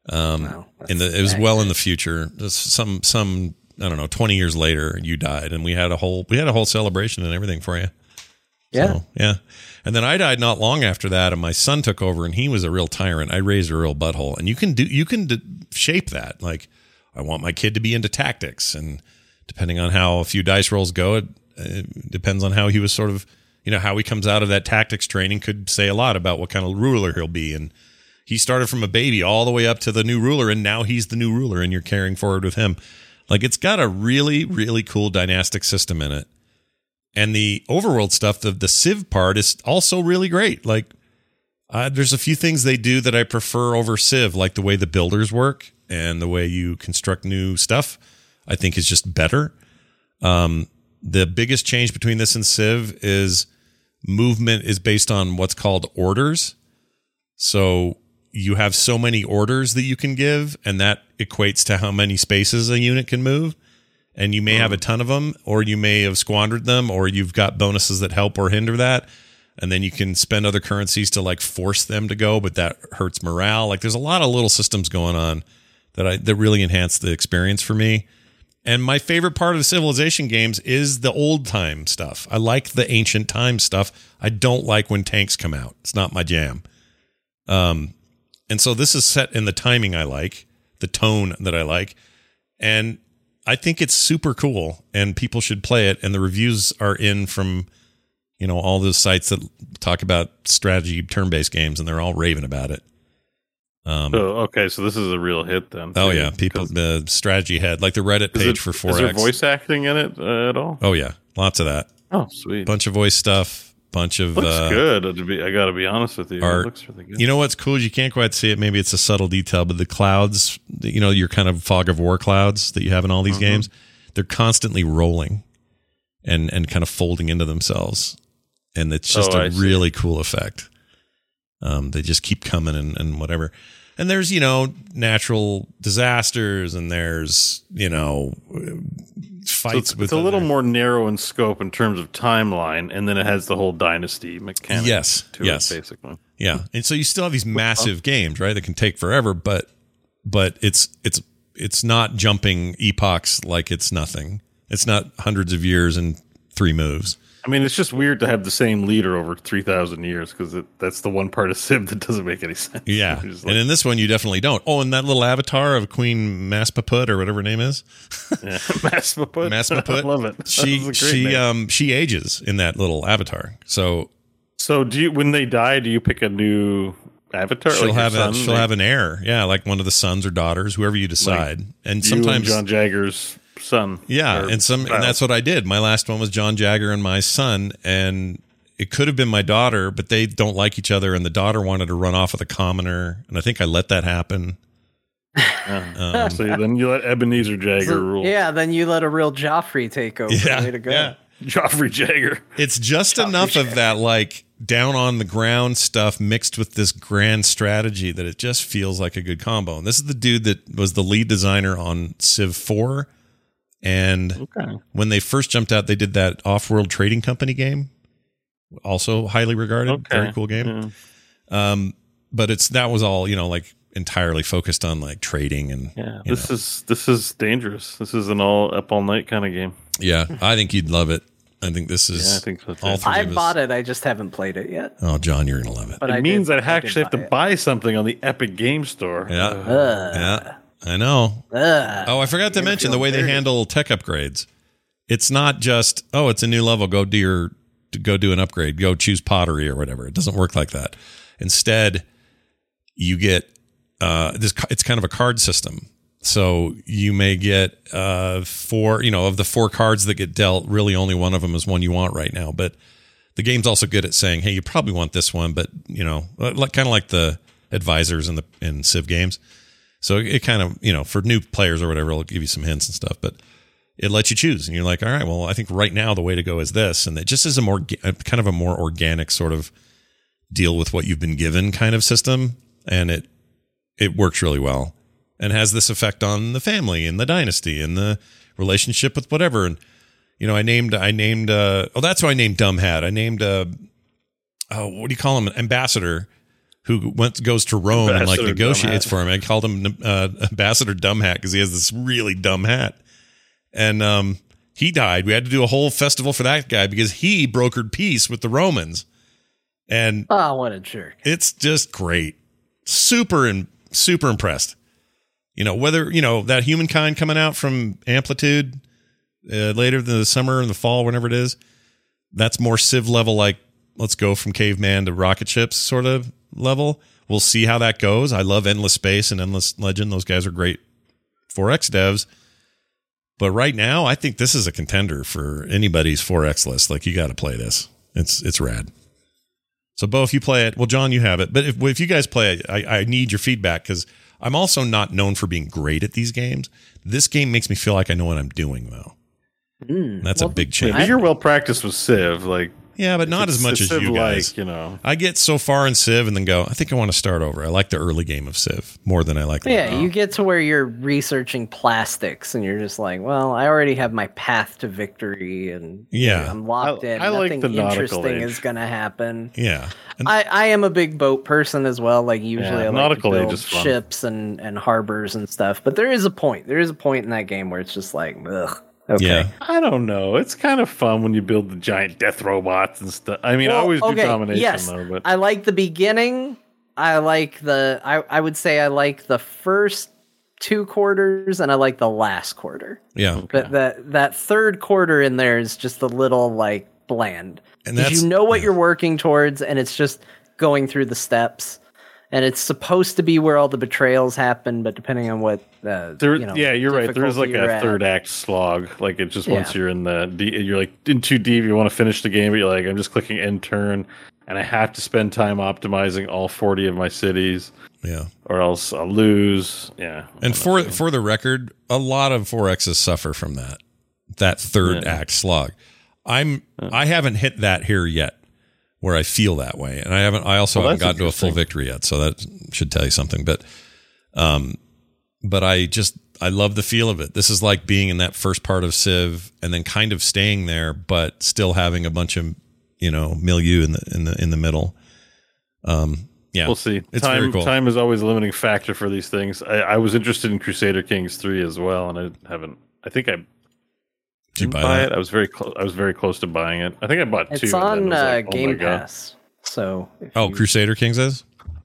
Um, Wow, in the it was well in the future. Some some I don't know. Twenty years later, you died, and we had a whole we had a whole celebration and everything for you. Yeah. So, yeah. And then I died not long after that, and my son took over, and he was a real tyrant. I raised a real butthole, and you can do you can d- shape that. Like, I want my kid to be into tactics, and depending on how a few dice rolls go, it, it depends on how he was sort of, you know, how he comes out of that tactics training could say a lot about what kind of ruler he'll be. And he started from a baby all the way up to the new ruler, and now he's the new ruler, and you're carrying forward with him. Like, it's got a really really cool dynastic system in it. And the overworld stuff the the civ part is also really great. Like uh, there's a few things they do that i prefer over civ like the way the builders work and the way you construct new stuff i think is just better. Um, the biggest change between this and civ is movement is based on what's called orders. So you have so many orders that you can give and that equates to how many spaces a unit can move. And you may have a ton of them or you may have squandered them or you've got bonuses that help or hinder that. And then you can spend other currencies to like force them to go but that hurts morale. Like there's a lot of little systems going on that i that really enhance the experience for me. And my favorite part of the civilization games is the old time stuff. I like the ancient time stuff. I don't like when tanks come out. It's not my jam. Um and so this is set in the timing i like the tone that i like and I think it's super cool and people should play it. And the reviews are in from, you know, all those sites that talk about strategy turn based games and they're all raving about it. Um, So okay, so this is a real hit then. oh, yeah. people the strategy head, like the Reddit page it- for Is there voice acting in it uh, at all? oh, yeah. Lots of that. Oh, sweet. Bunch of voice stuff, bunch of. looks uh, good. To be, I got to be honest with you. art. It looks really good. You know what's cool? is You can't quite see it. Maybe it's a subtle detail, but the clouds, you know, your kind of fog of war clouds that you have in all these games, they're constantly rolling and and kind of folding into themselves, and it's just Oh, a I see. really cool effect. Um, they just keep coming and, and whatever. And there's you know natural disasters, and there's you know So fights it's, with it's a little other- more narrow in scope in terms of timeline, and then it has the whole dynasty mechanic. Yes, to yes. it, basically. Yeah, and so you still have these uh, massive games, right? That can take forever, but but it's it's it's not jumping epochs like it's nothing. It's not hundreds of years and three moves. I mean, it's just weird to have the same leader over three thousand years because that's the one part of Civ that doesn't make any sense. Yeah, just and in this one you definitely don't. Oh, and that little avatar of Queen Maspaput or whatever her name is, yeah. Maspaput. Maspaput. I love it. She That she name. um she ages in that little avatar. So So, do you when they die, do you pick a new avatar? she'll Like have a, she'll Like have an heir. Yeah, like one of the sons or daughters, whoever you decide. and you and sometimes John Jagger's son. Yeah, and some child. and that's what I did. My last one was John Jagger and my son, and it could have been my daughter, but they don't like each other, and the daughter wanted to run off with a commoner, and I think I let that happen. Um, so then you let Ebenezer Jagger So- rule. yeah, then you let a real Joffrey take over. yeah, Way to go. yeah. Joffrey Jagger. It's just enough of that like down on the ground stuff mixed with this grand strategy that it just feels like a good combo. And this is the dude that was the lead designer on Civ 4 and Okay. when they first jumped out they did that off-world trading company game. Also highly regarded, Okay. very cool game. Yeah. Um but it's that was all, you know, like entirely focused on like trading and Yeah, this know. is this is dangerous. This is an all up all night kind of game. Yeah, I think you'd love it. I think this is Yeah, I think so all three I of us- bought it. I just haven't played it yet. Oh, John, you're gonna love it. But it I means did- I actually have to did buy something on the Epic Game Store. Yeah. Uh, Yeah, I know. Ugh. Oh, I forgot to mention the way they handle tech upgrades. It's not just oh, it's a new level. Go do your go do an upgrade. Go choose pottery or whatever. It doesn't work like that. Instead, you get uh, this. It's kind of a card system. So you may get uh, four. You know, of the four cards that get dealt, really only one of them is one you want right now. But the game's also good at saying, hey, you probably want this one, but you know, like kind of like the advisors in the in Civ games. So it kind of, you know, for new players or whatever, it'll give you some hints and stuff, but it lets you choose. And you're like, all right, well, I think right now the way to go is this. And it just is a more, kind of a more organic sort of deal with what you've been given kind of system. And it, it works really well and has this effect on the family and the dynasty and the relationship with whatever. And, you know, I named, I named, uh, oh, that's who I named Dumb Hat. I named, uh, oh, what do you call him? Ambassador who went goes to Rome and like negotiates for him. I called him uh, Ambassador Dumb Hat because he has this really dumb hat, and um, he died. We had to do a whole festival for that guy because he brokered peace with the Romans, and Oh, what a jerk. it's just great. Super and super impressed. You know whether you know that humankind coming out from Amplitude uh, later in the summer and the fall, whenever it is. That's more Civ level, like let's go from caveman to rocket ships sort of level. We'll see how that goes. I love Endless Space and Endless Legend; those guys are great 4X devs. But right now, I think this is a contender for anybody's 4X list. Like you got to play this. It's it's rad. So, Bo, if you play it, well, John, you have it. But if, if you guys play it, I, I need your feedback because I'm also not known for being great at these games. This game makes me feel like I know what I'm doing, though. Mm. That's a big change. but you're well practiced with Civ, like yeah, but not as much as it's you guys. Civ-like, you know. I get so far in Civ and then go, I think I want to start over. I like the early game of Civ more than I like the Yeah, you get to where you're researching plastics and you're just like, well, I already have my path to victory and Yeah. I'm locked I- in. I like Nothing the nautical interesting age. is going to happen. Yeah. And I, I am a big boat person as well. Like usually Yeah, I like nautical to age build is fun. ships and, and harbors and stuff. But there is a point. There is a point in that game where it's just like, ugh. Okay. yeah. I don't know. It's kind of fun when you build the giant death robots and stuff. I mean, I Well, always do domination yes. though, but I like the beginning. I like the I, I would say I like the first two quarters and I like the last quarter. Yeah. But that that third quarter in there is just a little like bland. And that's you know what you're working towards and it's just going through the steps. And it's supposed to be where all the betrayals happen, but depending on what uh, there, you know, yeah, you're right. There's like a at. third act slog. Like it just once you're in the, de- you're like in too deep. You want to finish the game, but you're like, I'm just clicking end turn, and I have to spend time optimizing all 40 of my cities, Yeah. or else I'll lose. Yeah, And for for the record, a lot of 4Xs suffer from that. That third Yeah. act slog. I'm I haven't hit that here yet where I feel that way. And I haven't I also Well, haven't gotten to a full victory yet, so that should tell you something. But um but I just I love the feel of it. This is like being in that first part of Civ and then kind of staying there, but still having a bunch of you know milieu in the in the in the middle. Um, yeah, We'll see. It's time cool. time is always a limiting factor for these things. I, I was interested in Crusader Kings three as well, and I haven't. I think I Did you buy buy it. I was very close. I was very close to buying it. I think I bought two. It's on uh, like, oh my Game God. Pass. So Oh, you- Crusader Kings is.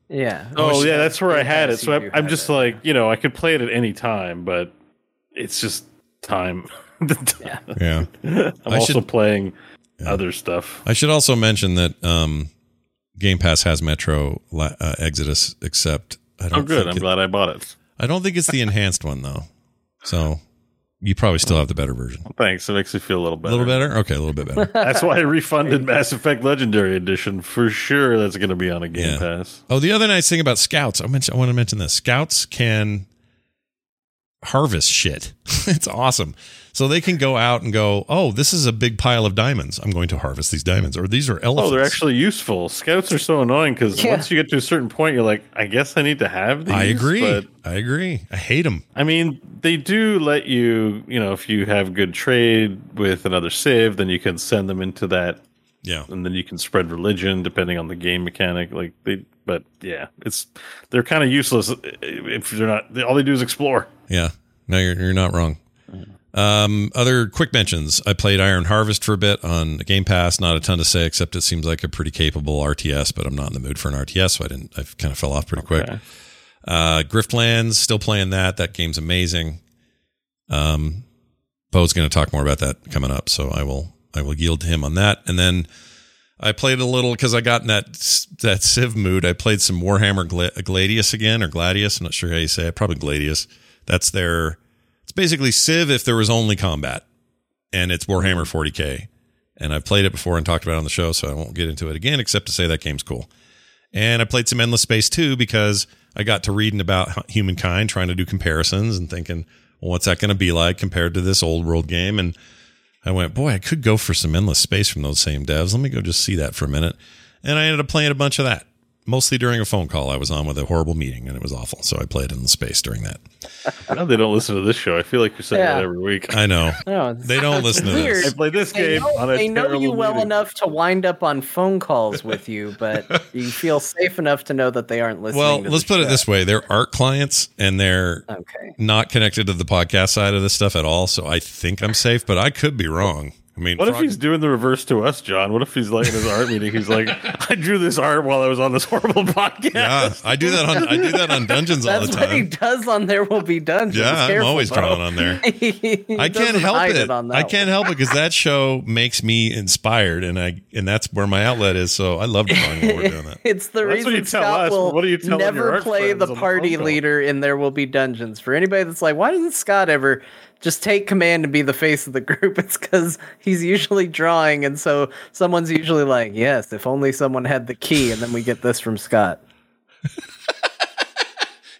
Yeah. Oh yeah, that's where I had it. So I, do I'm just it. like you know I could play it at any time, but it's just time. Yeah. Yeah. I'm I also should- playing other stuff. I should also mention that um, Game Pass has Metro uh, Exodus, except I don't. Oh, good. Think I'm it- glad I bought it. I don't think it's the enhanced one though. So you probably still have the better version. Thanks. It makes me feel a little better. A little better. Okay, a little bit better. That's why I refunded Mass Effect Legendary Edition for sure. That's going to be on a Game Yeah. Pass. Oh, the other nice thing about Scouts, I mentioned. I want to mention this. Scouts can harvest shit. it's awesome. So they can go out and go, oh, this is a big pile of diamonds. I'm going to harvest these diamonds, or these are elephants. Oh, they're actually useful. Scouts are so annoying because Yeah. once you get to a certain point, you're like, I guess I need to have these. I agree. But I agree. I hate them. I mean, they do let you, you know, if you have good trade with another civ, then you can send them into that, Yeah. and then you can spread religion depending on the game mechanic. Like they, but yeah, it's they're kind of useless if they're not. All they do is explore. Yeah. No, you're, you're not wrong. Um, other quick mentions. I played Iron Harvest for a bit on Game Pass. Not a ton to say, except it seems like a pretty capable RTS, but I'm not in the mood for an RTS, so I didn't. I kind of fell off pretty quick. Okay. Uh, Griftlands, still playing that. That game's amazing. Um, Bo's going to talk more about that coming up, so I will I will yield to him on that. And then I played a little because I got in that that Civ mood. I played some Warhammer Gla- Gladius again or Gladius. I'm not sure how you say it. Probably Gladius. That's their. It's basically Civ if there was only combat, and it's Warhammer 40k. And I've played it before and talked about it on the show, so I won't get into it again, except to say that game's cool. And I played some Endless Space too because I got to reading about humankind, trying to do comparisons and thinking, well, what's that going to be like compared to this old world game? And I went, boy, I could go for some Endless Space from those same devs. Let me go just see that for a minute. And I ended up playing a bunch of that, mostly during a phone call I was on with a horrible meeting, and it was awful. So I played in the Space during that. I know they don't listen to this show. I feel like you're saying Yeah. that every week. I know. No, They don't it's listen to this. I played this They game know, on a they know you terrible well meeting. enough to wind up on phone calls with you, but you feel safe enough to know that they aren't listening. Well, to let's the put it this way: they're art clients, and they're Okay. not connected to the podcast side of this stuff at all. So I think I'm safe, but I could be wrong. I mean, What if he's doing the reverse to us, John? What if he's like in his art meeting? He's like, I drew this art while I was on this horrible podcast. Yeah, I do that on I do that on Dungeons all That's the what he time. does on There Will Be Dungeons. Yeah, I'm always Bo. drawing on there. I can't help hide it. on I can't one. help it because that show makes me inspired, and I and that's where my outlet is. So I love drawing while we're doing that. It's the Well, reason you Scott us, will what do you tell your never play the on the party leader in There Will Be Dungeons. For anybody that's like, why doesn't Scott ever just take command and be the face of the group? It's because he's usually drawing, and so someone's usually like, yes, if only someone had the key, and then we get this from Scott.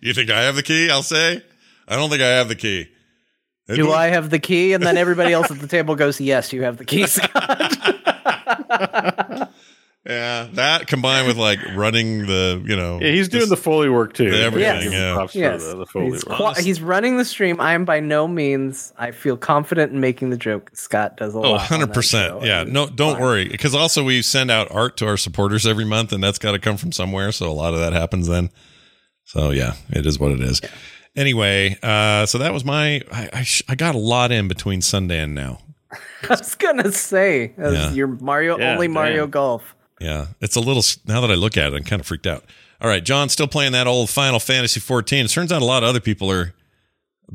You think I have the key? I'll say. I don't think I have the key. Do I have the key? And then everybody else at the table goes, yes, you have the key, Scott. Yeah, that combined with like running the, you know, Yeah, he's doing the Foley work too. everything, He yeah. yes, the, the Foley he's, work. qui- he's running the stream. I am by no means. I feel confident in making the joke. Scott does a Oh, lot. on 100%. Yeah, no, don't fine. worry. Because also, we send out art to our supporters every month, and that's got to come from somewhere. So a lot of that happens then. So yeah, it is what it is. Anyway, uh, so that was my. I, I, sh- I got a lot in between Sunday and now. I was gonna say as Yeah. your Mario Yeah, only Mario damn. Golf. Yeah, it's a little. Now that I look at it, I'm kind of freaked out. All right, John, still playing that old Final Fantasy 14. It turns out a lot of other people are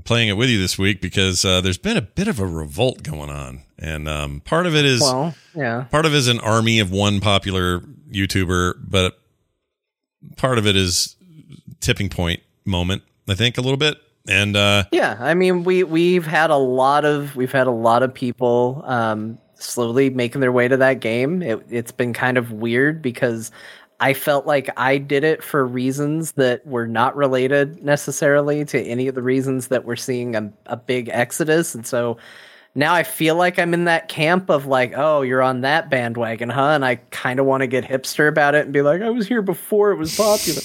playing it with you this week because uh, there's been a bit of a revolt going on, and um, part of it is Well, yeah. part of it is an army of one popular YouTuber, but part of it is tipping point moment. I think a little bit, and uh, Yeah, I mean we we've had a lot of we've had a lot of people um, slowly making their way to that game. It, it's been kind of weird because I felt like I did it for reasons that were not related necessarily to any of the reasons that we're seeing a, a big exodus, and so now I feel like I'm in that camp of like, oh, you're on that bandwagon, huh? And I kind of want to get hipster about it and be like, I was here before it was popular,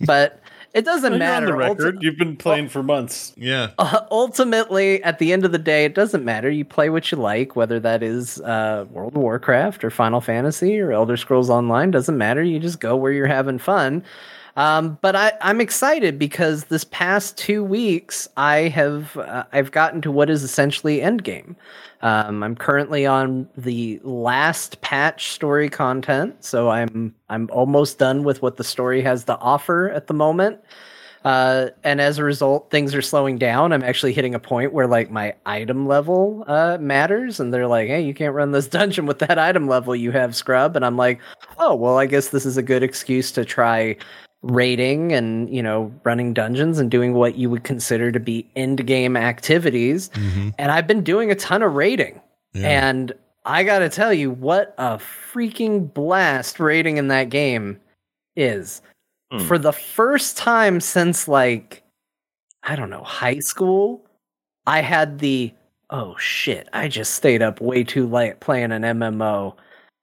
but. It doesn't You're on matter. the Ulti- record. You've been playing for months. yeah, uh, ultimately, at the end of the day, it doesn't matter. You play what you like, whether that is uh, World of Warcraft or Final Fantasy or Elder Scrolls Online. Doesn't matter. You just go where you're having fun. Um, but I, I'm excited because this past two weeks, I have uh, I've gotten to what is essentially Endgame. Um, I'm currently on the last patch story content, so I'm I'm almost done with what the story has to offer at the moment. Uh, and as a result, things are slowing down. I'm actually hitting a point where like my item level uh, matters, and they're like, "Hey, you can't run this dungeon with that item level you have, scrub." And I'm like, "Oh, well, I guess this is a good excuse to try raiding and you know running dungeons and doing what you would consider to be end game activities." And I've been doing a ton of raiding, Yeah. and I got to tell you, what a freaking blast raiding in that game is Hmm. for the first time since like I don't know, high school, I had the oh shit, I just stayed up way too late playing an MMO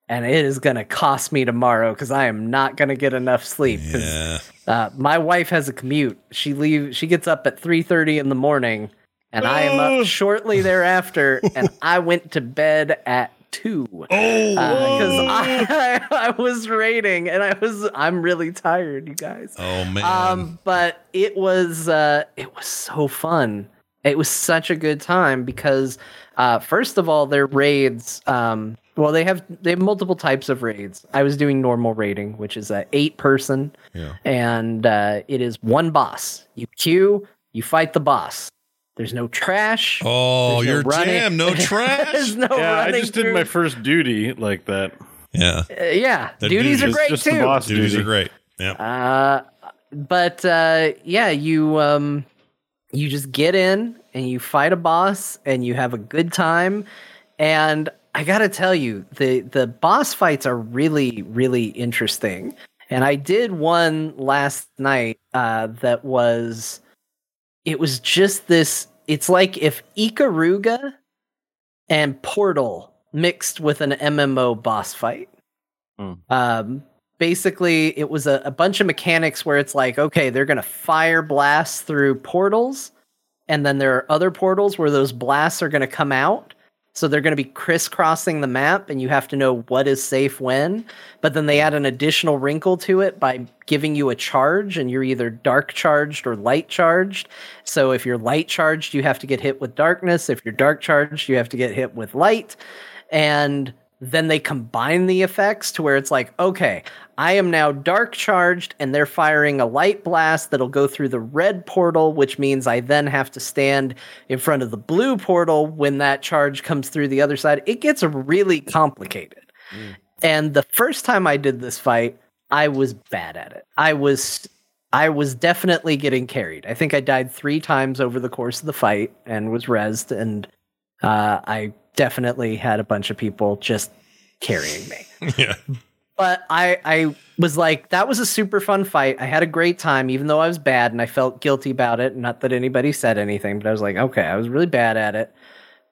and it is going to cost me tomorrow cuz I am not going to get enough sleep. Yeah. uh, my wife has a commute. She leave she gets up at 3:30 in the morning and I am Oh. up shortly thereafter and I went to bed at 2 Oh, because I, I was raiding and I was I'm really tired, you guys. oh man. Um, but it was uh, it was so fun. It was such a good time because uh, first of all, their raids. Um, well, they have they have multiple types of raids. I was doing normal raiding, which is a eight person, yeah. and uh, it is one boss. You queue, you fight the boss. There's no trash. Oh, There's no your running- jam, no There's trash. no yeah, I running just did my first duty like that. yeah. Uh, yeah, The duties are great just too. the boss Duties duty. are great. Yeah. Uh, but uh, yeah, you um, you just get in and you fight a boss and you have a good time. And I gotta tell you, the the boss fights are really really interesting. And I did one last night uh, that was, it was just this. It's like if Ikaruga and Portal mixed with an MMO boss fight. Hmm. Um, basically, it was a, a bunch of mechanics where it's like, okay, they're gonna fire blasts through portals, and then there are other portals where those blasts are gonna come out. So they're going to be crisscrossing the map, and you have to know what is safe when. But then they add an additional wrinkle to it by giving you a charge, and you're either dark charged or light charged. So if you're light charged, you have to get hit with darkness. If you're dark charged, you have to get hit with light. And then they combine the effects to where it's like, okay, I am now dark charged, and they're firing a light blast that'll go through the red portal, which means I then have to stand in front of the blue portal when that charge comes through the other side. It gets really complicated. Mm. And the first time I did this fight, I was bad at it. I was I was definitely getting carried. I think I died three times over the course of the fight and was rezzed, and uh, I definitely had a bunch of people just carrying me. yeah. But I, I was like, that was a super fun fight. I had a great time, even though I was bad and I felt guilty about it. Not that anybody said anything, but I was like, okay, I was really bad at it.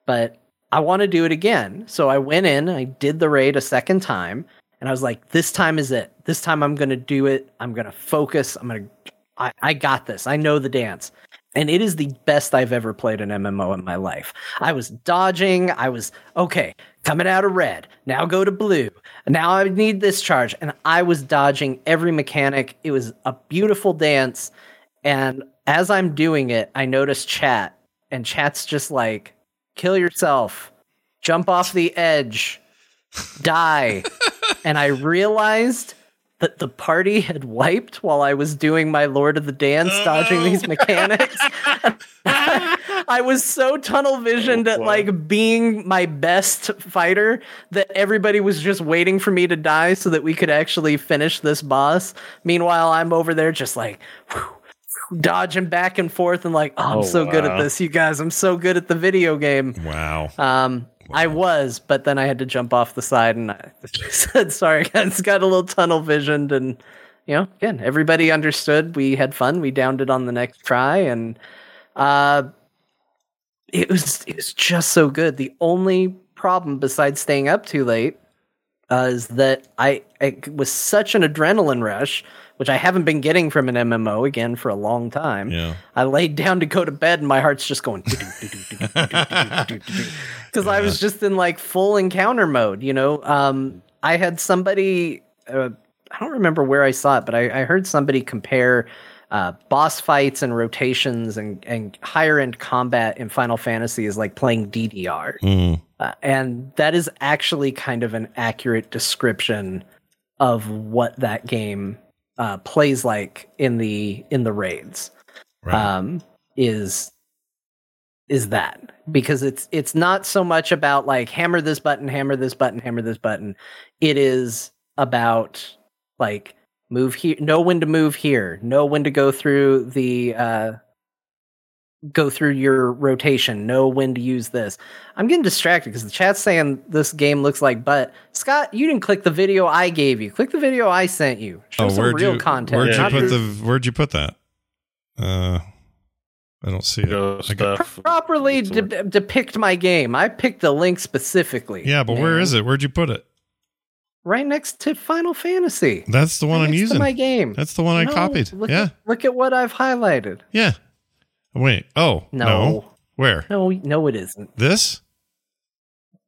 But I want to do it again. So I went in, I did the raid a second time, and I was like, this time is it. This time I'm going to do it. I'm going to focus. I'm going to, I, I got this. I know the dance. And it is the best I've ever played an MMO in my life. I was dodging. I was, okay, coming out of red. Now go to blue. Now I need this charge. And I was dodging every mechanic. It was a beautiful dance. And as I'm doing it, I notice chat, and chat's just like, kill yourself, jump off the edge, die. and I realized that the party had wiped while I was doing my Lord of the Dance, dodging these mechanics. I was so tunnel visioned at like being my best fighter that everybody was just waiting for me to die so that we could actually finish this boss. Meanwhile, I'm over there just like whew, dodging back and forth and like, oh, I'm Oh, so good at this, you guys. I'm so good at the video game. Wow. Um, I was, but then I had to jump off the side and I said, sorry, guys, got a little tunnel visioned. And, you know, again, everybody understood. We had fun. We downed it on the next try. And, uh, it was, it was just so good. The only problem besides staying up too late uh, is that I, it was such an adrenaline rush, which I haven't been getting from an MMO again for a long time. Yeah. I laid down to go to bed and my heart's just going because I was just in like full encounter mode. You know, um, I had somebody. Uh, I don't remember where I saw it, but I, I heard somebody compare uh, boss fights and rotations and, and higher end combat in Final Fantasy is like playing DDR. Mm. Uh, and that is actually kind of an accurate description of what that game uh, plays like in the in the raids Right. um, is is that because it's it's not so much about like hammer this button, hammer this button, hammer this button. It is about like move here, know when to move here, know when to go through the uh, go through your rotation, know when to use this. I'm getting distracted because the chat's saying this game looks like butt. Scott, you didn't click the video I gave you. Click the video I sent you. Show oh, some where'd real you content. where'd you put your- the where'd you put that? Uh, I don't see it. Go I got- Properly It's de- depict my game. I picked the link specifically. yeah, but where man. is it? Where'd you put it? Right next to Final Fantasy. That's the one Right I'm next to using. my game. That's the one I No, copied. Look Yeah, At, look at what I've highlighted. yeah. Wait. Oh no. No. Where? No, no, it isn't. This?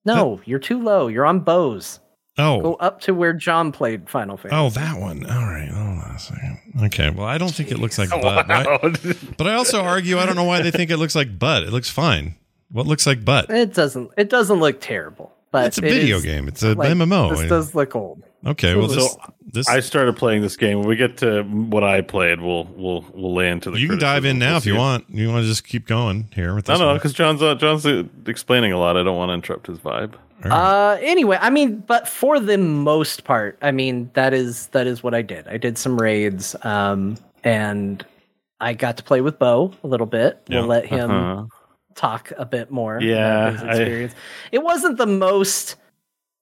No, you're too low. You're on Bo's. Oh. Go up to where John played Final Fantasy. Oh, that one. All right. Hold on a second. Okay. Well, I don't think it looks like butt. right? wow. But I also argue I don't know why they think it looks like butt. It looks fine. What looks like butt? It doesn't. It doesn't look terrible. But It's a it video is, game. It's a like, MMO. This does look old. okay. Well, this So, this I started playing this game. When we get to what I played, we'll we'll we'll lay into the. you can dive in now if you want. You want to just keep going here with No, this? no, one? because John's uh, John's uh, explaining a lot. I don't want to interrupt his vibe. All right. Uh, anyway, I mean, but for the most part, I mean, that is that is what I did. I did some raids, um, and I got to play with Bo a little bit. Yeah. We'll let him Uh-huh. Talk a bit more. Yeah, about his I- it wasn't the most.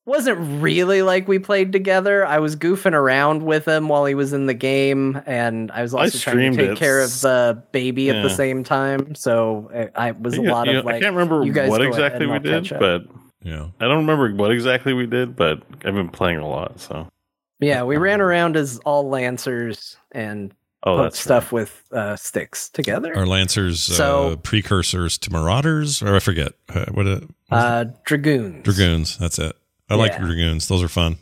Wasn't really like we played together. I was goofing around with him while he was in the game, and I was I also trying to take it. care of the baby at the same time. So I, I was a lot you of like. I can't remember you guys what exactly we did, but yeah. I don't remember what exactly we did. But I've been playing a lot, so Yeah, we ran um, around as all lancers and oh, put that's stuff with uh, sticks together. Are Lancers So- uh, precursors to Marauders? Or I forget. Uh, what, uh, Uh, dragoons. Dragoons. That's it. I like Dragoons. Those are fun.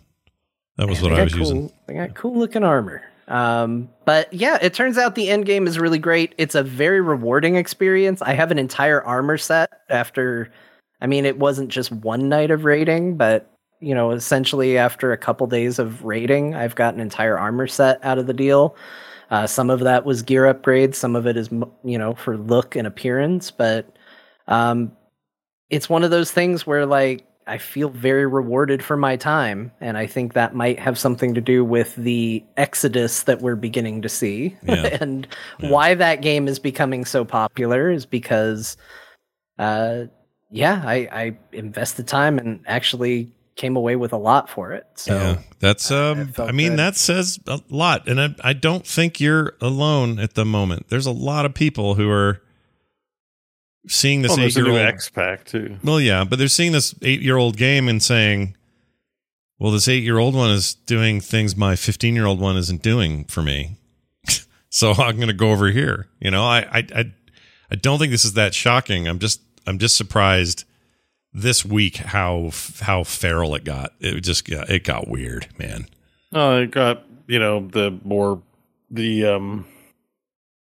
That was Yeah, what I was cool, using. They got cool looking armor. Um, but yeah, it turns out the end game is really great. It's a very rewarding experience. I have an entire armor set after. I mean, it wasn't just one night of raiding, but you know, essentially after a couple days of raiding, I've got an entire armor set out of the deal. Uh, some of that was gear upgrades. Some of it is, you know, for look and appearance. But um, it's one of those things where, like, I feel very rewarded for my time, and I think that might have something to do with the exodus that we're beginning to see, Yeah. and Yeah. why that game is becoming so popular is because, uh, yeah, I, I invested time and actually came away with a lot for it. So. yeah, that's. Um, it I mean, good. that says a lot, and I, I don't think you're alone at the moment. There's a lot of people who are seeing this there's a new eight-year-old. X pack too. Well, yeah, but they're seeing this eight-year-old game and saying, "Well, this eight-year-old one is doing things my fifteen-year-old one isn't doing for me." so I'm going to go over here. You know, I, I, I, I don't think this is that shocking. I'm just, I'm just surprised this week how how feral it got. It just got it got weird, man. Oh, it got you know the more the um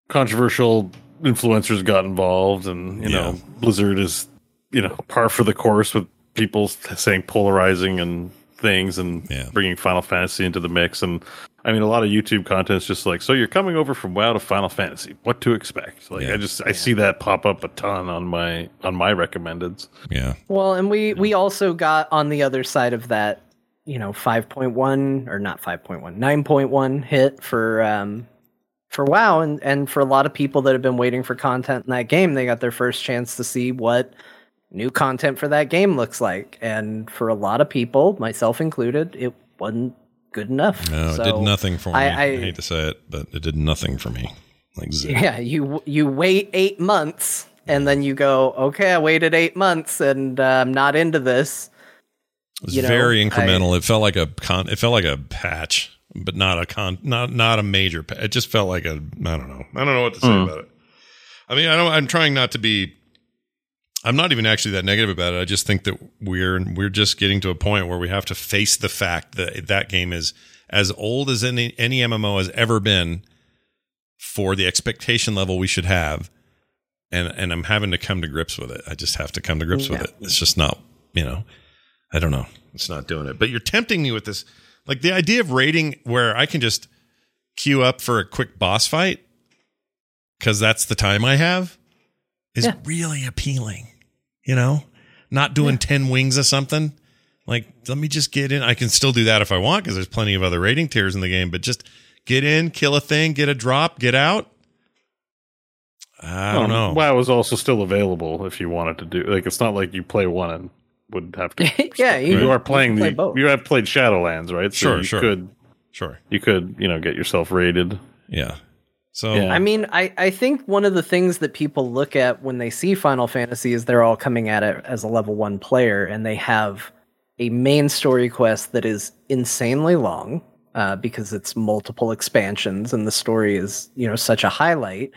controversial influencers got involved, and you know Blizzard is you know par for the course with people saying polarizing and things, and Yeah. bringing Final Fantasy into the mix. And I mean, a lot of YouTube content is just like, so you're coming over from WoW to Final Fantasy. What to expect? Like, Yeah. I just I see that pop up a ton on my on my recommendeds. Yeah, Well, and we we also got on the other side of that, you know, 5.1 or not 5.1, 9.1 hit for um for WoW and and for a lot of people that have been waiting for content in that game, they got their first chance to see what new content for that game looks like. And for a lot of people, myself included, it wasn't good enough. no, So, it did nothing for me. I- I, I- hate to say it, but it did nothing for me. Like zip. Yeah, you you wait 8 months and then you go, "Okay, I waited 8 months and uh, I'm not into this." It was you know, very incremental. it felt like a con. It felt like a patch, but not a con. Not not a major. Pa- it just felt like a. I don't know. I don't know what to say Hmm. about it. I mean, I don't. I'm trying not to be. I'm not even actually that negative about it. I just think that we're we're just getting to a point where we have to face the fact that that game is as old as any any MMO has ever been for the expectation level we should have. And and I'm having to come to grips with it. I just have to come to grips with it. It's just not, you know. I don't know. It's not doing it. But you're tempting me with this. Like the idea of raiding where I can just queue up for a quick boss fight because that's the time I have is Yeah. really appealing. You know, not doing 10 wings of something. Like, let me just get in. I can still do that if I want because there's plenty of other raiding tiers in the game, but just get in, kill a thing, get a drop, get out. I don't Um, know. WoW is also still available if you wanted to do. Like, it's not like you play one and wouldn't have to. yeah, you, you are playing play the. both. You have played Shadowlands, right? Sure, you sure. Could Sure. you could you know get yourself rated? Yeah. So Yeah. I mean, I, I think one of the things that people look at when they see Final Fantasy is they're all coming at it as a level one player, and they have a main story quest that is insanely long uh, because it's multiple expansions, and the story is you know such a highlight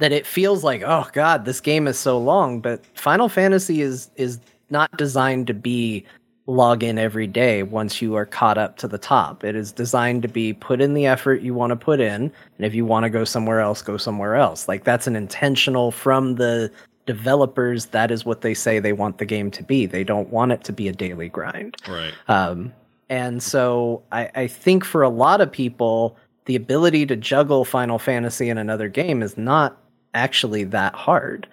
that it feels like oh god, this game is so long. But Final Fantasy is is not designed to be log in every day once you are caught up to the top. It is designed to be put in the effort you want to put in, and if you want to go somewhere else, go somewhere else. Like that's an intentional from the developers. That is what they say they want the game to be. They don't want it to be a daily grind. right. Um, and so I, I think for a lot of people, the ability to juggle Final Fantasy in another game is not actually that hard.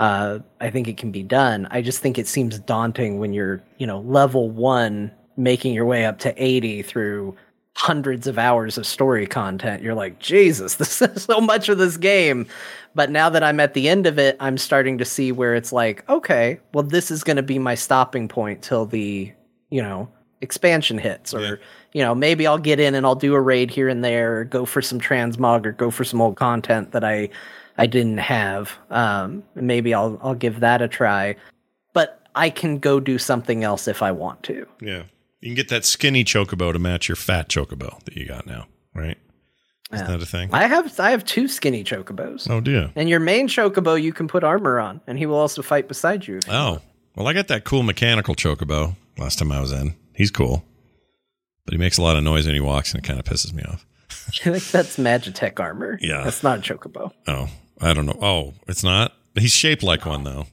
Uh, I think it can be done. I just think it seems daunting when you're, you know, level one, making your way up to 80 through hundreds of hours of story content. You're like, Jesus, this is so much of this game. But now that I'm at the end of it, I'm starting to see where it's like, okay, well, this is going to be my stopping point till the, you know, expansion hits or Yeah. you know maybe i'll get in and i'll do a raid here and there or go for some transmog or go for some old content that i i didn't have um maybe i'll i'll give that a try but i can go do something else if i want to Yeah. You can get that skinny chocobo to match your fat chocobo that you got now, right? Is Yeah. that a thing? i have i have two skinny chocobos oh, do you? and your main chocobo you can put armor on and he will also fight beside you Oh, well, I got that cool mechanical chocobo last time I was in. He's cool, but he makes a lot of noise when he walks, and it kind of pisses me off. I that's Magitek armor. Yeah. That's not a chocobo. Oh, I don't know. Oh, it's not. He's shaped like one though,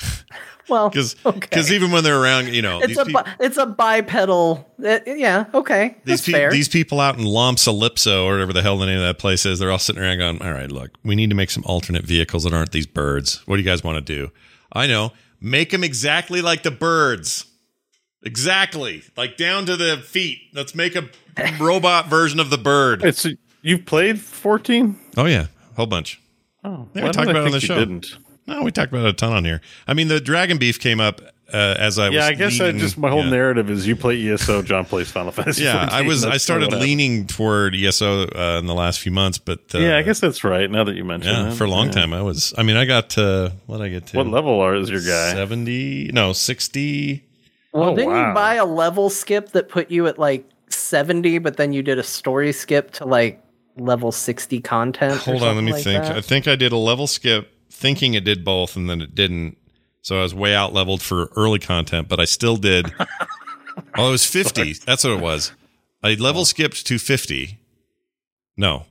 Well, because okay. even when they're around, you know, it's these, a peop- it's a bipedal. uh, yeah, okay. these, pe- these people out in Lomps Ellipso or whatever the hell the name of that place is, they're all sitting around going, "All right, look, we need to make some alternate vehicles that aren't these birds. What do you guys want to do? I know, make them exactly like the birds." Exactly. Like down to the feet. Let's make a robot version of the bird. It's you've played 14? Oh yeah, whole bunch. Oh, Yeah, we talked about it on the show. Didn't. No, we talked about it a ton on here. I mean, the dragon beef came up uh, as I was. Yeah, I guess I just my whole yeah. narrative is you play ESO, John plays Final Fantasy. Yeah, I was. I started what happened. leaning toward ESO uh, in the last few months, but uh, Yeah, I guess that's right. Now that you mention yeah, it, for a long Yeah. time I was. I mean, I got to what did I get to? What level are is your guy? Seventy? No, sixty. well, Oh, didn't wow. you buy a level skip that put you at like seventy, but then you did a story skip to like level sixty content? Hold on, let me like think. that? I think I did a level skip, thinking it did both, and then it didn't. So I was way out leveled for early content, but I still did. oh, it was fifty. That's what it was. I level skipped to fifty. No,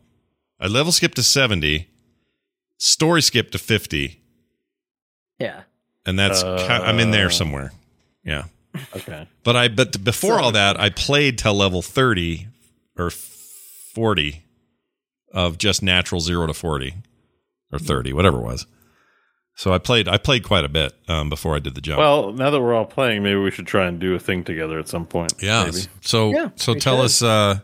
I level skipped to seventy. Story skipped to fifty, yeah. and that's ki- I'm in there Uh. somewhere. Yeah, Okay. but I but before all that, I played till level thirty or forty of just natural zero to forty or thirty, whatever it was. So I played I played quite a bit um, before I did the jump. Well, now that we're all playing, maybe we should try and do a thing together at some point. yeah. Maybe. So Yeah, so tell should. us. Uh,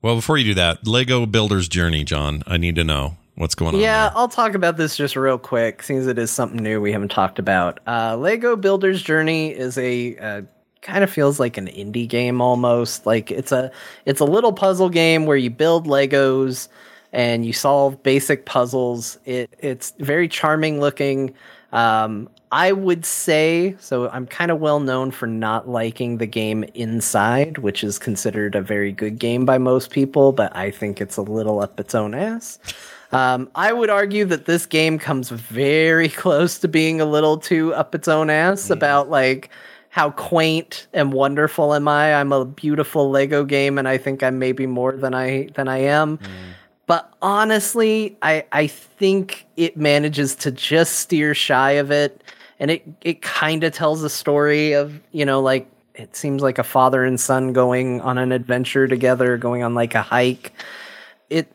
well, before you do that, Lego Builder's Journey, John. I need to know what's going on. Yeah, there. I'll talk about this just real quick, since it is something new we haven't talked about. Uh, Lego Builder's Journey is a uh, kind of feels like an indie game almost. Like it's a it's a little puzzle game where you build Legos and you solve basic puzzles. It it's very charming looking. Um, I would say so. I'm kind of well known for not liking the game Inside, which is considered a very good game by most people, but I think it's a little up its own ass. Um, I would argue that this game comes very close to being a little too up its own ass about like how quaint and wonderful am I? I'm a beautiful Lego game, and I think I'm maybe more than I than I am. But honestly, I I think it manages to just steer shy of it, and it it kind of tells a story of you know like it seems like a father and son going on an adventure together, going on like a hike. It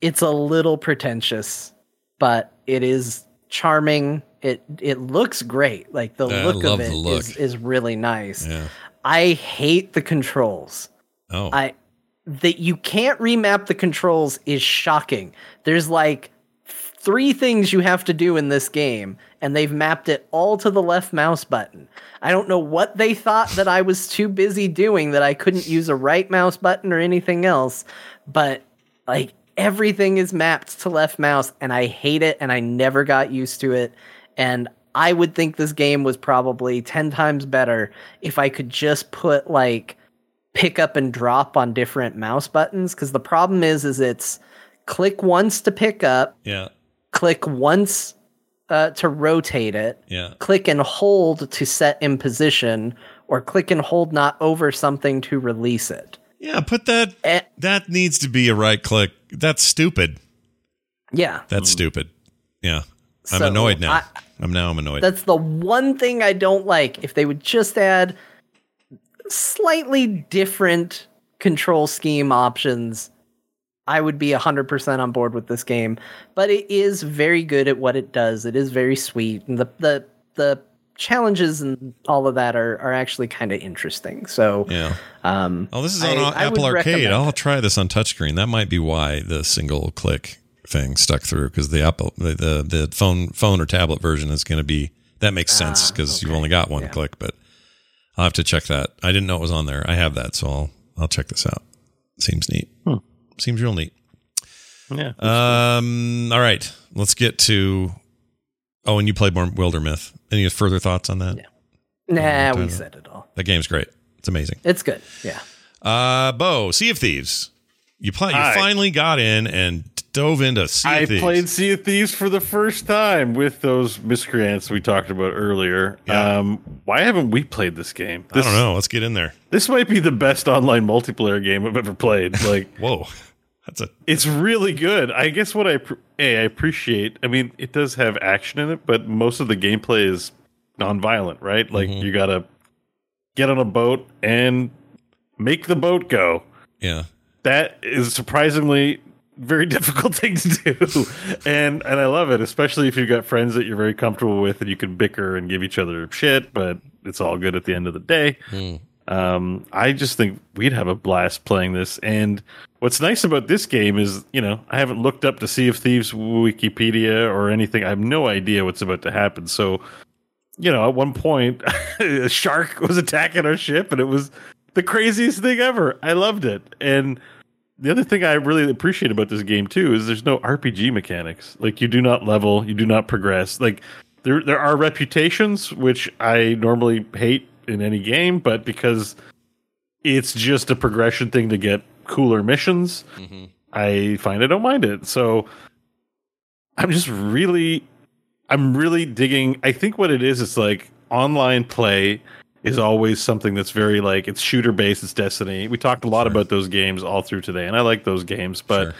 it's a little pretentious, but it is charming. It it looks great. Like the I look of it the is is really nice. Yeah. I hate the controls. Oh. I that you can't remap the controls is shocking. There's like three things you have to do in this game and they've mapped it all to the left mouse button. I don't know what they thought that I was too busy doing that I couldn't use a right mouse button or anything else, but like everything is mapped to left mouse and I hate it and I never got used to it. And I would think this game was probably 10 times better if I could just put like pick up and drop on different mouse buttons cuz the problem is is it's click once to pick up, Yeah. click once uh, to rotate it, Yeah. click and hold to set in position or click and hold not over something to release it. Yeah. Put that. Eh. That needs to be a right click. That's stupid. Yeah. That's stupid. Yeah. I'm So, annoyed now. I- I'm now. I'm annoyed. That's the one thing I don't like. If they would just add slightly different control scheme options, I would be 100% on board with this game. But it is very good at what it does. It is very sweet. And the the the challenges and all of that are are actually kind of interesting. So, yeah. um Oh, this is on I- I Apple would Arcade. I'll try this on touchscreen. That might be why the single click thing stuck through because the Apple the, the the phone phone or tablet version is going to be that makes sense because you've only got one Ah, Yeah. click. But I'll have to check that. I didn't know it was on there. I have that, so I'll I'll check this out. Seems neat. Hmm. Seems real neat. Yeah. Um. All right. Let's get to. Oh, and you played more Wildermyth. Any further thoughts on that? Yeah. nah, we said it all. That game's great. It's amazing. It's good. Yeah. Uh, Bo, Sea of Thieves. You play. You finally got in and dove into Sea of I played Sea of Thieves for the first time with those miscreants we talked about earlier. Yeah. Um, why haven't we played this game? I don't know. Let's get in there. This might be the best online multiplayer game I've ever played. Like, Whoa, that's a it's really good. I guess what I a I appreciate. I mean, it does have action in it, but most of the gameplay is non-violent, right? Like, Mhm. you gotta get on a boat and make the boat go. yeah. that is surprisingly very difficult thing to do. And and i love it especially if you've got friends that you're very comfortable with and you can bicker and give each other shit but it's all good at the end of the day. Hmm. um i just think we'd have a blast playing this. And what's nice about this game is you know i haven't looked up to Sea of Thieves wikipedia or anything. I have no idea what's about to happen. So you know at one point a shark was attacking our ship and it was the craziest thing ever. I loved it. And the other thing I really appreciate about this game too is there's no RPG mechanics. Like you do not level, you do not progress. Like there there are reputations which I normally hate in any game, but because it's just a progression thing to get cooler missions, mm-hmm. I find I don't mind it. So I'm just really I'm really digging I think what it is is like online play is always something that's very like it's shooter based, it's Destiny. We talked a lot Sure. about those games all through today, and I like those games, but Sure.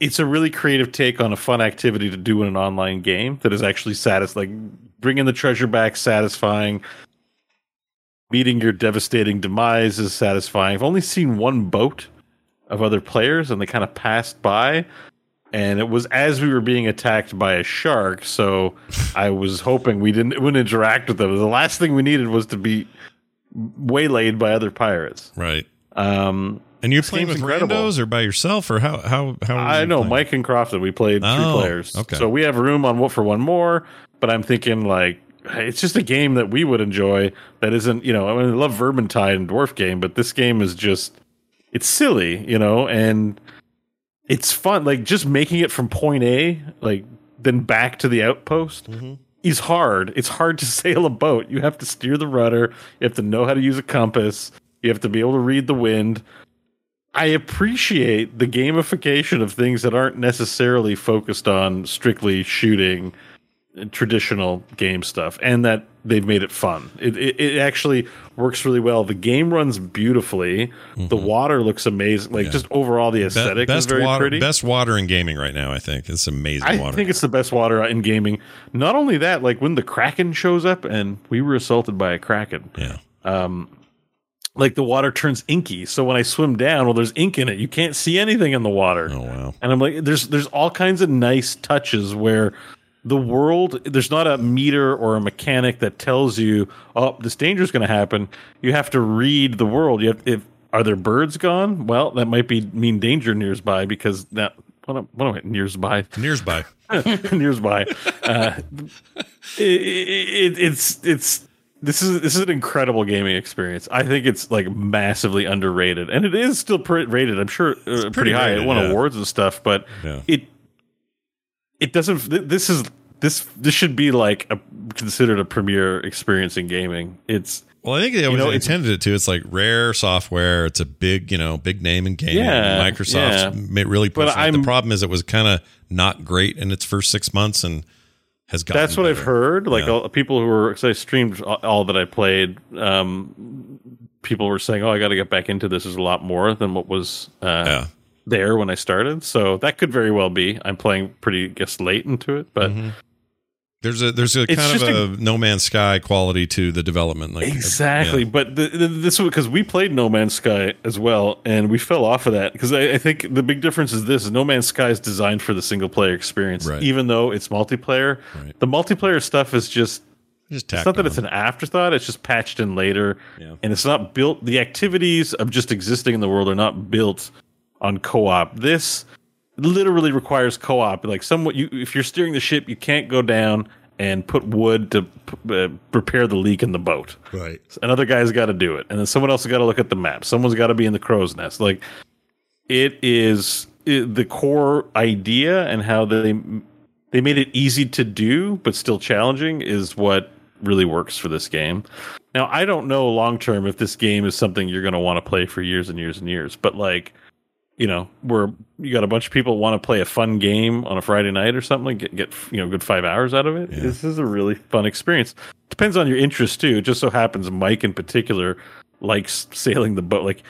it's a really creative take on a fun activity to do in an online game that is actually satisfying. Like bringing the treasure back, satisfying. Meeting your devastating demise is satisfying. I've only seen one boat of other players, and they kind of passed by. And it was as we were being attacked by a shark, so I was hoping we didn't wouldn't interact with them. The last thing we needed was to be waylaid by other pirates. Right. Um, And you're This playing with incredible. randos or by yourself or how how how? I know playing? Mike and Crofton. We played three Oh, players, okay. so we have room on what for one more. But I'm thinking like it's just a game that we would enjoy. That isn't you know I, mean, I love Vermintide and Dwarf Game, but this game is just it's silly, you know, and it's fun. Like just making it from point A, like then back to the outpost. Mhm. Is hard. It's hard to sail a boat. You have to steer the rudder. You have to know how to use a compass. You have to be able to read the wind. I appreciate the gamification of things that aren't necessarily focused on strictly shooting traditional game stuff and that they've made it fun. It, it, it actually works really well. The game runs beautifully. The water looks amazing. Like Yeah. just overall the Be- aesthetic is best very water, pretty. best water in gaming right now. I think it's amazing I water. think it's the best water in gaming. Not only that, like when the Kraken shows up and we were assaulted by a Kraken, yeah. um, like the water turns inky. So when I swim down, well, there's ink in it. You can't see anything in the water. Oh wow. And I'm like, there's there's all kinds of nice touches where the world there's not a meter or a mechanic that tells you, oh, this danger is going to happen. You have to read the world. You have if are there birds gone? Well, that might be mean danger nears by because that what am, what am I nears by Nears by. nears by. Uh, it, it, it's it's this is this is an incredible gaming experience. I think it's like massively underrated, and it is still pre- rated. I'm sure uh, pretty, pretty high. rated, it won yeah. awards and stuff, but Yeah. it it doesn't. This is this this should be like a considered a premier experience in gaming. It's Well, I think they always know, intended it to. It's like rare software. It's a big, you know, big name in gaming. Yeah, Microsoft's yeah. really But it. The problem is it was kind of not great in its first six months and has gotten. that's what I've heard. Like Yeah. all, people who were because I streamed all, all that I played. Um, people were saying, "Oh, I got to get back into this." Is a lot more than what was uh, Yeah. There when I started. So that could very well be. I'm playing pretty, I guess, late into it, but. Mm-hmm. There's a there's a kind of just a, No Man's Sky quality to the development. Like Exactly, yeah. but the, the, this because we played No Man's Sky as well, and we fell off of that because I, I think the big difference is this: is No Man's Sky is designed for the single player experience, Right. even though it's multiplayer. Right. The multiplayer stuff is just Just it's not that it's an afterthought; it's just patched in later, Yeah. and it's not built. The activities of just existing in the world are not built on co-op. This literally requires co-op. Like somewhat, you if you're steering the ship, you can't go down and put wood to uh, repair the leak in the boat right. another guy's got to do it and then someone else has got to look at the map someone's got to be in the crow's nest like it is it, the core idea and how they they made it easy to do but still challenging is what really works for this game now i don't know long term if this game is something you're going to want to play for years and years and years but like you know where you got a bunch of people want to play a fun game on a friday night or something get, get you know good five hours out of it. this is a really fun experience. Depends on your interest too. It just so happens mike in particular likes sailing the boat. Like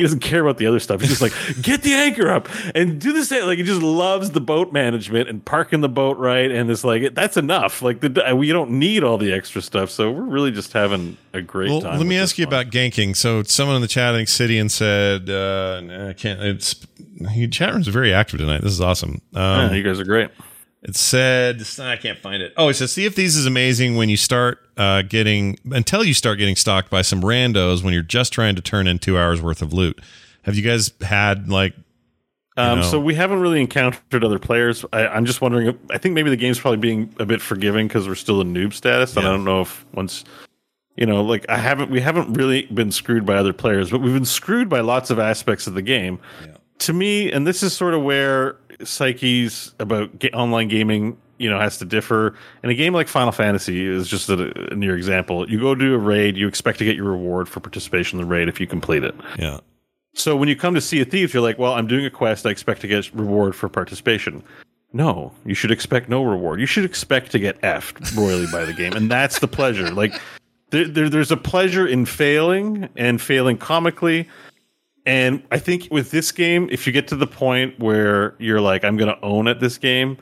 he doesn't care about the other stuff. He's just like, get the anchor up and do this. Like he just loves the boat management and parking the boat right. And it's like that's enough. Like the, we don't need all the extra stuff. So we're really just having a great Well, time. let me ask you one. about ganking. So, someone in the chatting city and said, uh, nah, "I can't." It's the chat room's very active tonight. This is awesome. Um, Yeah, you guys are great. It said, I can't find it. Oh, it says, Sea of Thieves is amazing when you start uh, getting, until you start getting stalked by some randos when you're just trying to turn in two hours worth of loot. Have you guys had like, Um. So we haven't really encountered other players. I, I'm just wondering. If, I think maybe the game's probably being a bit forgiving because we're still in noob status, and Yeah. I don't know if once, you know, like I haven't. We haven't really been screwed by other players, but we've been screwed by lots of aspects of the game. To me, and this is sort of where psyches about ga- online gaming, you know, has to differ. In a game like Final Fantasy is just a, a near example. You go do a raid, you expect to get your reward for participation in the raid if you complete it. yeah, So when you come to see a thief, you're like, well, I'm doing a quest. I expect to get reward for participation. No, you should expect no reward. You should expect to get effed royally by the game, and that's the pleasure. Like there, there, there's a pleasure in failing and failing comically. And I think with this game, if you get to the point where you're like, I'm going to own at this game,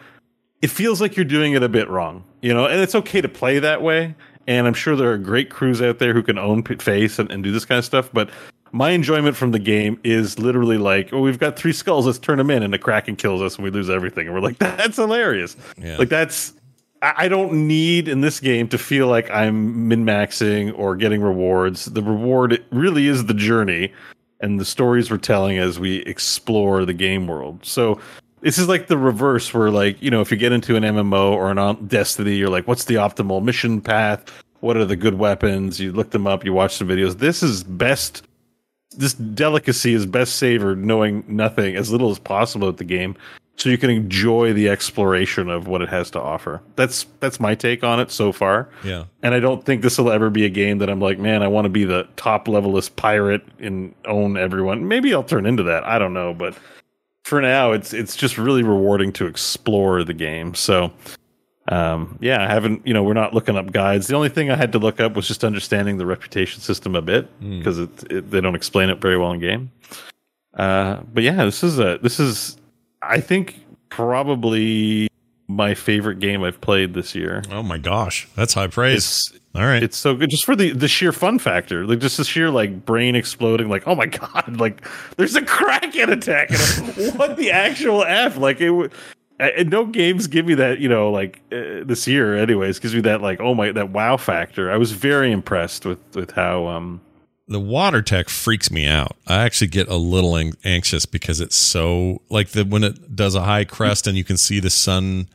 it feels like you're doing it a bit wrong, you know. And it's okay to play that way. And I'm sure there are great crews out there who can own face and, and do this kind of stuff. But my enjoyment from the game is literally like, oh, we've got three skulls, let's turn them in, and the Kraken kills us and we lose everything. And we're like, that's hilarious. Yeah. Like that's. I I don't need in this game to feel like I'm min maxing or getting rewards. The reward really is the journey and the stories we're telling as we explore the game world. So this is like the reverse where like, you know, if you get into an MMO or an on- Destiny, you're like, what's the optimal mission path? What are the good weapons? You look them up, you watch some videos. This is best this delicacy is best savored knowing nothing as little as possible at the game so you can enjoy the exploration of what it has to offer. That's that's my take on it so far. yeah. And I don't think this will ever be a game that I'm like, man, I want to be the top levelist pirate and own everyone. Maybe I'll turn into that. I don't know, but for now, it's it's just really rewarding to explore the game. So, um, yeah, I haven't. You know, we're not looking up guides. The only thing I had to look up was just understanding the reputation system a bit because it, it, they don't explain it very well in game. Uh, but yeah, this is a this is I think probably my favorite game I've played this year. Oh my gosh, that's high praise. It's All right. it's so good just for the the sheer fun factor like just the sheer like brain exploding like oh my god like there's a kraken attack and I'm- what the actual f like it would and no games give me that you know like uh, this year anyways gives me that like oh my that wow factor i was very impressed with with how um the water tech freaks me out. I actually get a little ang- anxious because it's so like the when it does a high crest and you can see the sun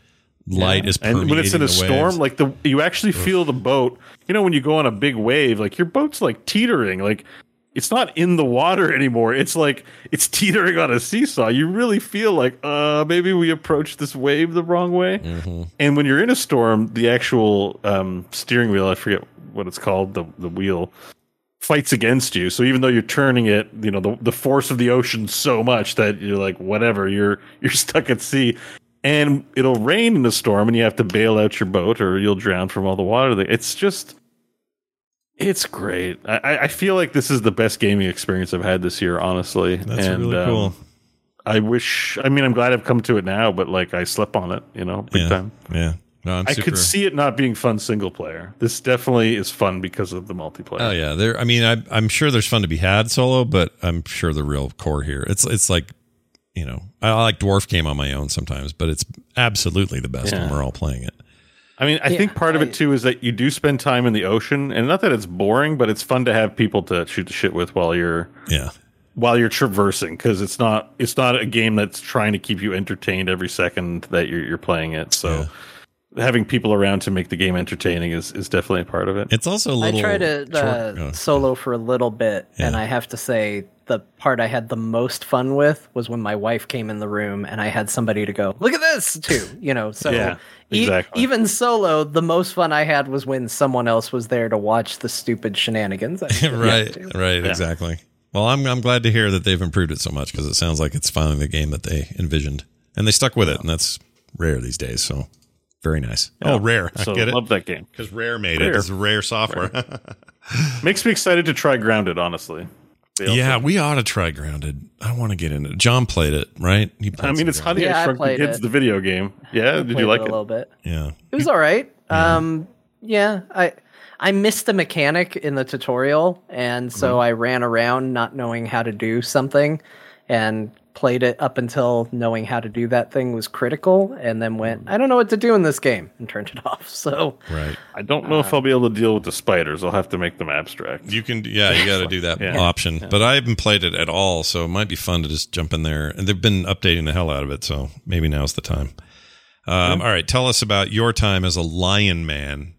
light is and when it's in a storm, waves. like the you actually feel the boat. You know, when you go on a big wave, like your boat's like teetering. Like it's not in the water anymore. It's like it's teetering on a seesaw. You really feel like uh maybe we approached this wave the wrong way. Mm-hmm. And when you're in a storm, the actual um, steering wheel, I forget what it's called, the the wheel fights against you. So even though you're turning it, you know, the the force of the ocean so much that you're like whatever, you're you're stuck at sea. And it'll rain in a storm and you have to bail out your boat or you'll drown from all the water. It's just it's great. I, I- feel like this is the best gaming experience I've had this year, honestly. That's and, really um, cool. I wish. I mean, I'm glad I've come to it now, but like I slept on it, you know, big Yeah. time. Yeah. No, I'm I super, could see it not being fun single player. This definitely is fun because of the multiplayer. Oh yeah, there. I mean, I, I'm sure there's fun to be had solo, but I'm sure the real core here. It's it's like, you know, I like Dwarf Game on my own sometimes, but it's absolutely the best when we're all playing it. I mean, I Yeah, think part of it too is that you do spend time in the ocean, and not that it's boring, but it's fun to have people to shoot the shit with while you're Yeah, while you're traversing because it's not it's not a game that's trying to keep you entertained every second that you're, you're playing it. So having people around to make the game entertaining is is definitely a part of it. it's also a little. I tried to uh, oh, solo for a little bit, and I have to say the part I had the most fun with was when my wife came in the room and I had somebody to go, "Look at this!" too. You know, so Yeah, e- even solo, the most fun I had was when someone else was there to watch the stupid shenanigans. I was right, up to. right, exactly. Well, I'm I'm glad to hear that they've improved it so much because it sounds like it's finally the game that they envisioned, and they stuck with it, and that's rare these days. So very nice. Oh, rare. I So get it love that game. because Rare made it. It's rare software. Makes me excited to try Grounded. Honestly, yeah, we ought to try Grounded. I want to get into it. John played it, right? He played I mean, it's Grounded. Honey Yeah, I I Shrunk the Kids, it. the video game. Yeah, did you like it? a little bit? Yeah. It was all right. Um, yeah, I I missed a mechanic in the tutorial, and so I ran around not knowing how to do something, and played it up until knowing how to do that thing was critical, and then went, I don't know what to do in this game, and turned it off. So Right. I don't know if I'll be able to deal with the spiders. I'll have to make them abstract. You can, yeah, you got to do that Yeah. option. But I haven't played it at all, so it might be fun to just jump in there. And they've been updating the hell out of it, so maybe now's the time. Um, all right, tell us about your time as a lion man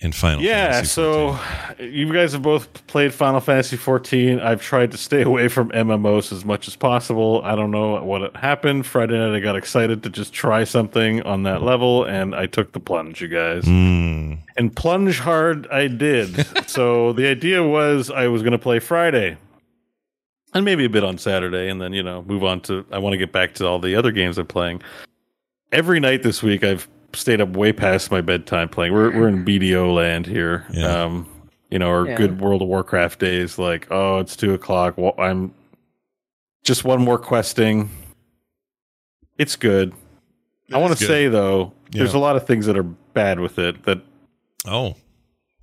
in Final Yeah, Fantasy so you guys have both played Final Fantasy 14. I've tried to stay away from MMOs as much as possible. I don't know what happened. Friday night, I got excited to just try something on that level, and I took the plunge, you guys. Hmm. And plunge hard I did. so the idea was I was going to play Friday. And maybe a bit on Saturday, and then, you know, move on to. I want to get back to all the other games I'm playing. Every night this week, I've stayed up way past my bedtime playing. We're we're in BDO land here. Yeah. Um, you know, our Yeah. good World of Warcraft days. Like, oh, it's two o'clock. Well, I'm just one more questing. It's good. I want to say though, there's a lot of things that are bad with it. That Oh,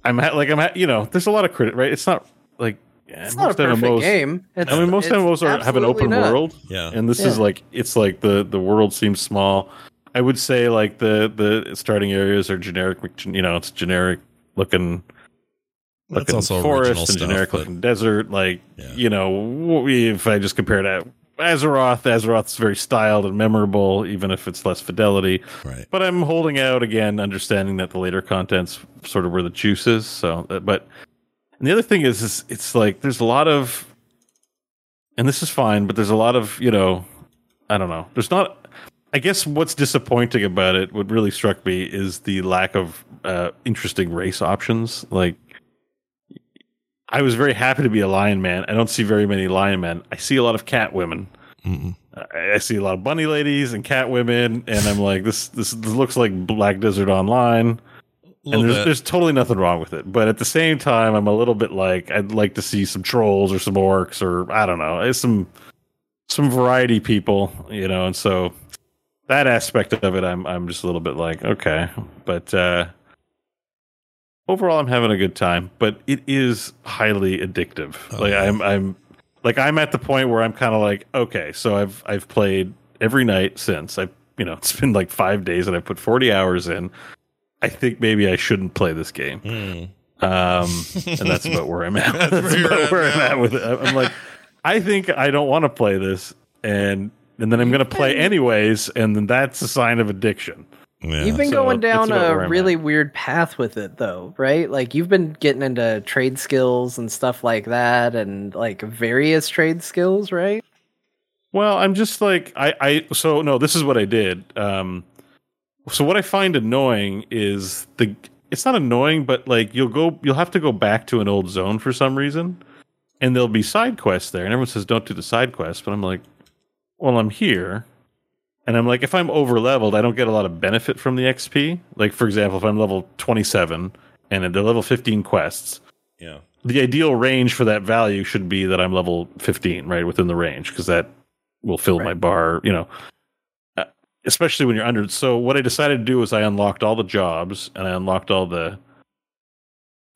I'm ha- like I'm ha- you know, there's a lot of credit. Right? It's not like yeah, it's not a perfect MMOs game. It's, I mean, most it's MMOs are, have an open not. world, yeah. and this is like it's like the the world seems small. I would say like the the starting areas are generic. You know, it's generic looking. That's looking also forest and generic looking desert. Like Yeah. you know, if I just compare that Azeroth, Azeroth's very styled and memorable, even if it's less fidelity. right. But I'm holding out again, understanding that the later content's sort of where the juice is. So, uh, but and the other thing is, is it's like there's a lot of, and this is fine, but there's a lot of you know, I don't know. There's not. I guess what's disappointing about it, what really struck me, is the lack of uh, interesting race options. Like, I was very happy to be a lion man. I don't see very many lion men. I see a lot of cat women. Mm-mm. I I see a lot of bunny ladies and cat women, and I'm like, this this, this looks like Black Desert Online, and there's, bit. there's totally nothing wrong with it. But at the same time, I'm a little bit like, I'd like to see some trolls or some orcs or I don't know, some some variety people, you know. And so that aspect of it, I'm I'm just a little bit like, okay, but uh, overall, I'm having a good time. But it is highly addictive. Oh, like. I'm I'm like I'm at the point where I'm kind of like, okay, so I've I've played every night since I you know it's been like five days and I put 40 hours in. I think maybe I shouldn't play this game. Hmm. Um, and that's about where I'm at. That's that's where about where I'm at with it. I'm like, I think I don't want to play this, and and then I'm going to play anyways, and then that's a sign of addiction. Yeah. You've been So going down about where a I'm really at. weird path with it, though, right? Like you've been getting into trade skills and stuff like that, and like various trade skills, right? Well, I'm just like I, I so no, this is what I did. Um so what I find annoying is the it's not annoying, but like you'll go you'll have to go back to an old zone for some reason. And there'll be side quests there. And everyone says don't do the side quests, but I'm like, well, I'm here. And I'm like, if I'm over leveled, I don't get a lot of benefit from the XP. Like, for example, if I'm level 27 and they're level 15 quests, yeah. the ideal range for that value should be that I'm level 15, right within the range, because that will fill my bar. You know, uh, especially when you're under. So what I decided to do is I unlocked all the jobs and I unlocked all the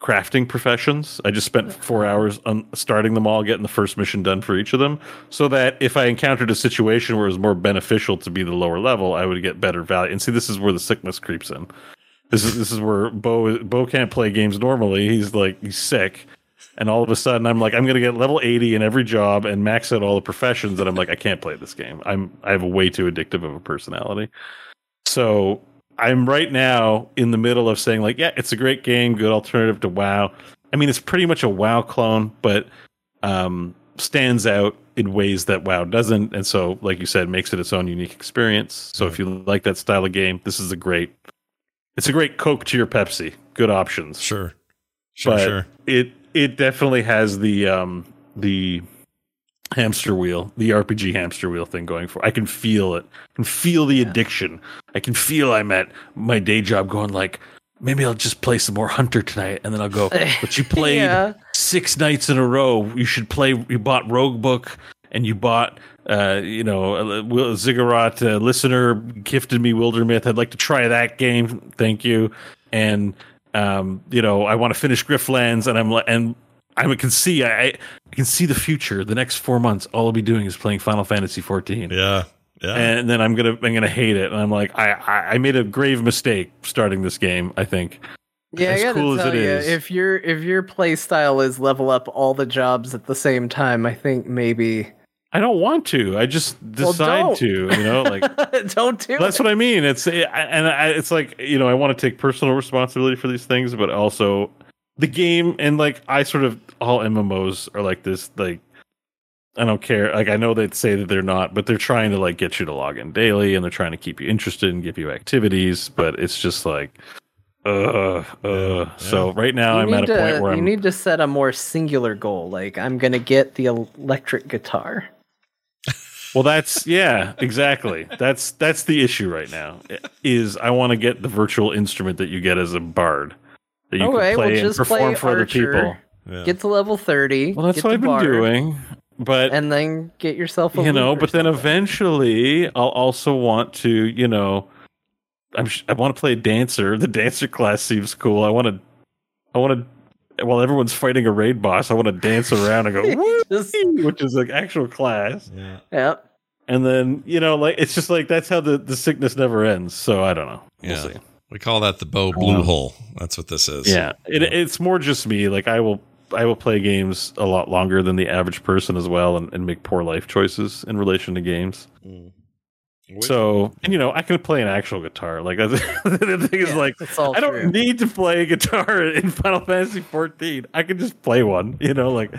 crafting professions. I just spent four hours on starting them all, getting the first mission done for each of them, so that if I encountered a situation where it was more beneficial to be the lower level, I would get better value. And see, this is where the sickness creeps in. This is this is where Bo Bo can't play games normally. He's like he's sick, and all of a sudden I'm like I'm gonna get level 80 in every job and max out all the professions. And I'm like I can't play this game. I'm I have a way too addictive of a personality. So I'm right now in the middle of saying like yeah, it's a great game, good alternative to WoW. I mean it's pretty much a WoW clone, but um, stands out in ways that WoW doesn't, and so like you said, makes it its own unique experience. So if you like that style of game, this is a great. It's a great Coke to your Pepsi. Good options Sure. Sure, but sure. it it definitely has the um the hamster wheel, the RPG hamster wheel thing going for. I can feel it. I can feel the addiction. I can feel I'm at my day job going like maybe I'll just play some more Hunter tonight and then I'll go but you played Yeah. six nights in a row. You should play you bought Roguebook and you bought uh, you know, uh, Will- Ziggurat uh, listener gifted me Wildermyth. I'd like to try that game. Thank you. And um, you know, I want to finish Griftlands, and I'm like, and I can see, I, I can see the future. The next four months, all I'll be doing is playing Final Fantasy 14, Yeah. Yeah. and then I'm gonna, I'm gonna hate it. And I'm like, I, I, I made a grave mistake starting this game. I think. Yeah, As I gotta cool as tell it you, is. if your if your play style is level up all the jobs at the same time, I think maybe I don't want to. I just decide don't. to. You know, like. don't do That's it. what I mean. It's and I, it's like you know I want to take personal responsibility for these things, but also the game and like I sort of all MMOs are like this. Like I don't care. Like I know they say that they're not, but they're trying to like get you to log in daily and they're trying to keep you interested and give you activities. But it's just like, uh, uh. So right now You I'm at a need point where you I'm. need to set a more singular goal. Like I'm gonna get the electric guitar. Well, that's yeah, exactly. That's that's the issue right now. Is I want to get the virtual instrument that you get as a bard that you Okay, can well, play and just perform play for other Archer. people. yeah. Get to level thirty. Well, that's get what I've been doing, but and then get yourself a you know, loop or but then eventually I'll also want to, you know, I'm sh- I want to play dancer. The dancer class seems cool. I want to, I want to, while everyone's fighting a raid boss, I want to dance around and go, woo, Just- which is like actual class. yeah. Yep. And then you know, like it's just like that's how the the sickness never ends. So I don't know. We'll Yeah. see. We call that the bow blue hole. That's what this is. Yeah, it, it's more just me. Like I will, I will play games a lot longer than the average person as well, and, and make poor life choices in relation to games. Which- So, and you know, I can play an actual guitar. Like that's, the thing is, Yeah, like I don't true. need to play a guitar in Final Fantasy 14. I can just play one. You know, like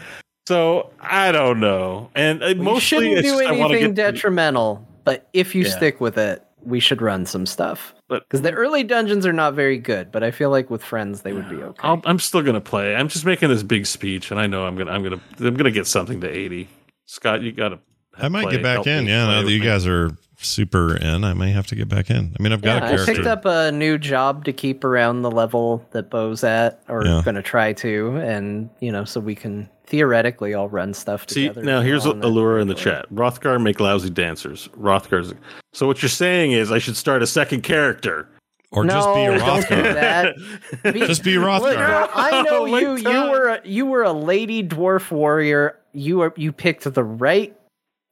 so. I don't know, and uh, We mostly shouldn't do just I want to anything detrimental, but if you Yeah. stick with it, we should run some stuff. But- Because the early dungeons are not very good, but I feel like with friends they would be okay. I'll, I'm still gonna play. I'm just making this big speech, and I know I'm gonna, I'm gonna, I'm gonna get something to 80. Scott, you gotta. I might play- get back help in. Yeah, now that with you me. guys are super in, I may have to get back in. I mean, I've got yeah, a I character. picked up a new job to keep around the level that Bo's at, or Yeah. gonna try to, and you know, so we can theoretically all run stuff See, together. now here's a on lure in the chat. Hrothgar make lousy dancers. Hrothgar's. So what you're saying is I should start a second character. or just be a No, don't Hrothgar. that. Be- Just be a Look, Hrothgar. bro, I know Oh my you. You were a, you were a lady dwarf warrior. You were you picked the right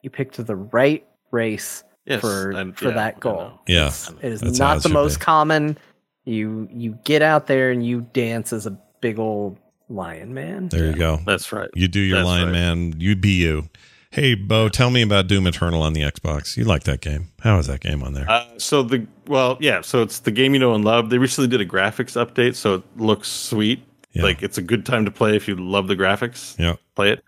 you picked the right race Yes, for I'm- for yeah, that goal. know. Yeah. It is That's not the most be. common. You you get out there and you dance as a big old lion man. There you go. That's right. You do your That's line, right. man. You be you. Hey, Bo, tell me about Doom Eternal on the Xbox. You like that game? How is that game on there? Uh, so the well, yeah. So it's the game you know and love. They recently did a graphics update, so it looks sweet. Yeah. Like it's a good time to play if you love the graphics. yeah, Play it.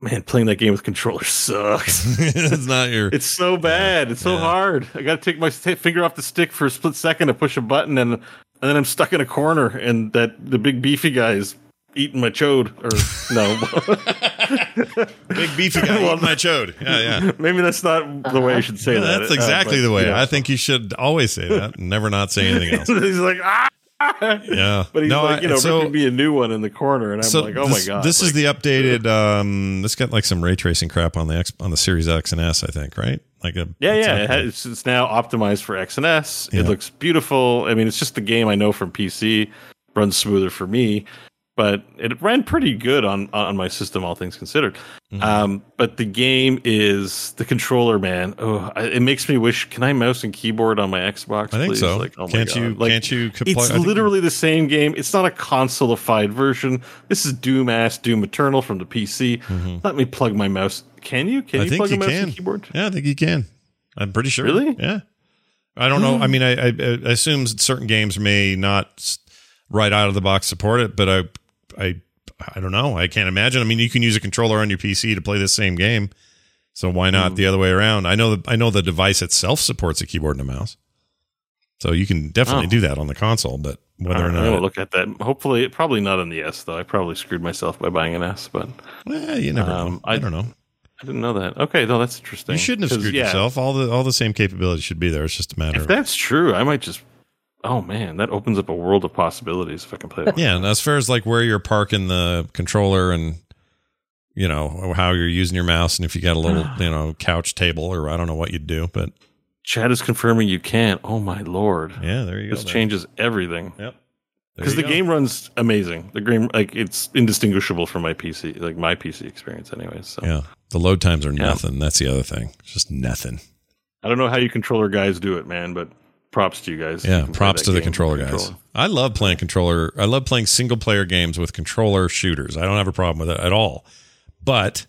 Man, playing that game with controller sucks. it's not your. it's so bad. It's so Yeah. hard. I got to take my finger off the stick for a split second to push a button, and and then I'm stuck in a corner, and that the big beefy guy is eating my chode. Or no, Big beefy guy Well, eating my chode. Yeah, yeah. maybe that's not the way I should say Yeah, that. that's Uh, exactly but, the way. know. I think you should always say that and never not say anything else. he's like ah. Yeah. But he's No, like, you know, so- ripping me a new one in the corner, and I'm so like, oh this, my god! This is the updated. Um, this got like some ray tracing crap on the X on the Series X and S. I think right. Like a yeah, it's yeah. It has, it's, it's now optimized for X and S. Yeah. It looks beautiful. I mean, it's just the game I know from PC. Runs smoother for me, but it ran pretty good on on my system, all things considered. Mhm. Um, but the game is the controller, man. Oh, it makes me wish. Can I mouse and keyboard on my Xbox? I think please? so. Like, oh can't you? Like, can't you? compli- It's literally the same game. It's not a consolified version. This is Doom ass Doom Eternal from the PC. Mhm. Let me plug my mouse. Can you? Can I you plug you a mouse can. and keyboard? Yeah, I think you can. I'm pretty sure. Really? Yeah. I don't know. I mean, I, I, I assume certain games may not right out of the box support it, but I, I, I don't know. I can't imagine. I mean, you can use a controller on your PC to play this same game, so why not Mm. the other way around? I know. The, I know the device itself supports a keyboard and a mouse, so you can definitely Oh. do that on the console. But whether or not, gonna look at that. Hopefully, probably not on the S though. I probably screwed myself by buying an S, but well, you never Um, know. I, I- don't know. I didn't know that. Okay, no, that's interesting. You shouldn't have screwed yeah, yourself. All the all the same capabilities should be there. It's just a matter. If of that's true, I might just. Oh man, that opens up a world of possibilities if I can play it. Yeah, and as far as like where you're parking the controller and you know how you're using your mouse, and if you got a little you know couch table or I don't know what you'd do, but Chad is confirming you can't. Oh my lord, yeah, there you go. this changes everything. Yep. Because the go. game runs amazing. The game, like, it's indistinguishable from my PC, like my PC experience, anyways. So Yeah, the load times are Yeah. nothing. That's the other thing. It's just nothing. I don't know how you controller guys do it, man, but props to you guys. Yeah, can play props to the controller guys. controller. I love playing controller. I love playing single player games with controller shooters. I don't have a problem with it at all. But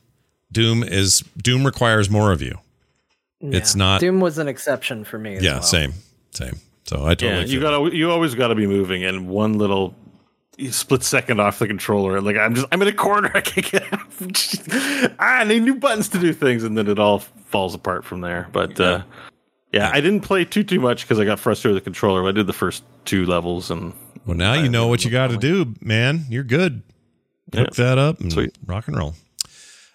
Doom is Doom requires more of you. It's not- Doom was an exception for me. As yeah, well. same, same. So I totally Yeah, you gotta, you always got to be moving, and one little split second off the controller, like I'm just, I'm in a corner, I can't get out. I need new buttons to do things, and then it all falls apart from there. But uh, yeah, I didn't play too too much because I got frustrated with the controller. I did the first two levels, and Well, now you know what you got to do, man. You're good. Hook that up and Sweet. rock and roll.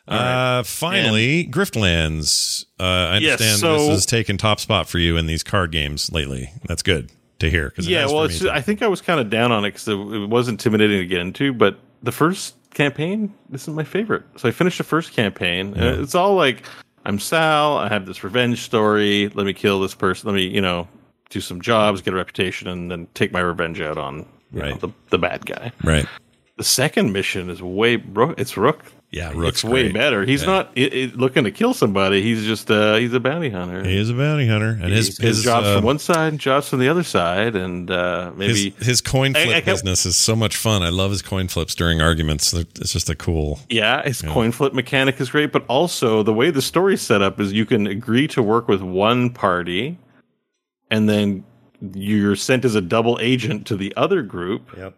Right. Uh, finally, Griftlands. Uh, I Yes, understand so- this has taken top spot for you in these card games lately. That's good to hear. Cause yeah, well. I think I was kind of down on it because it, it was intimidating to get into. But the first campaign, this is my favorite. So I finished the first campaign. and it's all like I'm Sal. I have this revenge story. Let me kill this person. Let me, you know, do some jobs, get a reputation, and then take my revenge out on you know, the the bad guy. right. The second mission is way Rook. It's Rook. Yeah, Rook's it's way great. better. He's Yeah. not i i looking to kill somebody. He's just uh, he's a bounty hunter. He is a bounty hunter, and his his, his, jobs uh, from one side, and jobs from the other side, and uh, maybe his, his coin flip I kept- business is so much fun. I love his coin flips during arguments. It's just a cool. Yeah, his coin flip mechanic is great, but also the way the story's set up is you can agree to work with one party, and then you're sent as a double agent to the other group, Yep.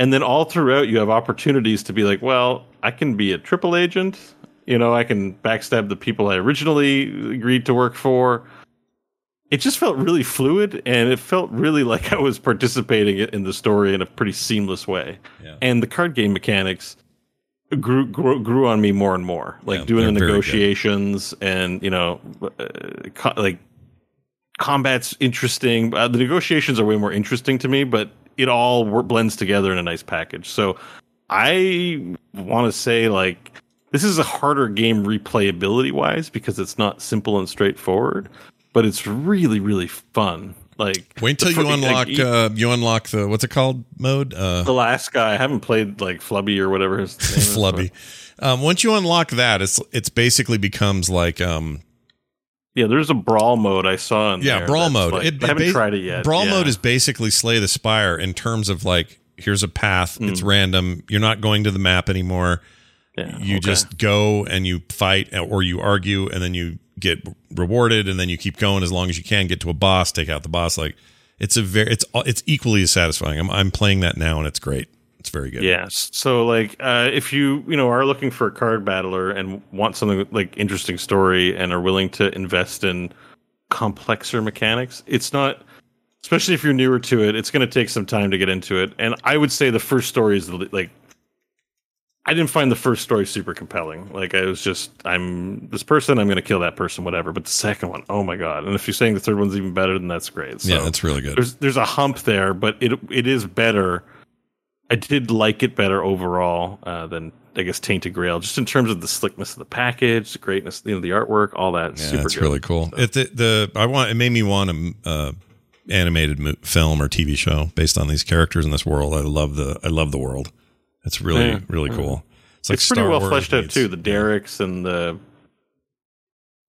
And then all throughout you have opportunities to be like, well, I can be a triple agent. You know, I can backstab the people I originally agreed to work for. It just felt really fluid, and it felt really like I was participating in the story in a pretty seamless way Yeah. and the card game mechanics grew grew, grew on me more and more like Yeah, doing the they're very good. negotiations and you know uh, co- like combat's interesting uh, the negotiations are way more interesting to me but it all blends together in a nice package so i want to say like this is a harder game replayability wise because it's not simple and straightforward but it's really really fun like Wait the you like, unlock e- uh, you unlock the what's it called mode uh, the last guy. I haven't played like Flubby or whatever his name is. Flubby. Um, once you unlock that, it's it's basically becomes like um, Yeah, there's a brawl mode I saw in yeah there brawl mode. like- It- I haven't ba- tried it yet. Brawl yeah. mode is basically slay the spire in terms of like here's a path. Hmm. It's random. You're not going to the map anymore. Yeah, you okay. just go and you fight or you argue and then you get rewarded and then you keep going as long as you can get to a boss take out the boss like it's a very it's it's equally as satisfying i'm, I'm playing that now and it's great it's very good Yes. So like uh, if you you know are looking for a card battler and want something like interesting story and are willing to invest in complexer mechanics, it's not especially if you're newer to it, it's going to take some time to get into it. And I would say the first story is like I didn't find the first story super compelling. Like I was just I'm this person, I'm going to kill that person whatever. But the second one, oh my god. And if you're saying the third one's even better, then that's great. So yeah that's really good there's there's a hump there, but it it is better. I did like it better overall uh, than I guess Tainted Grail, just in terms of the slickness of the package, the greatness, you know, the artwork, all that. yeah super it's good. really cool it the, the i want it made me want a uh animated mo- film or tv show based on these characters in this world i love the i love the world it's really Yeah. really cool it's like It's pretty Star well Wars fleshed out too. The Derricks and the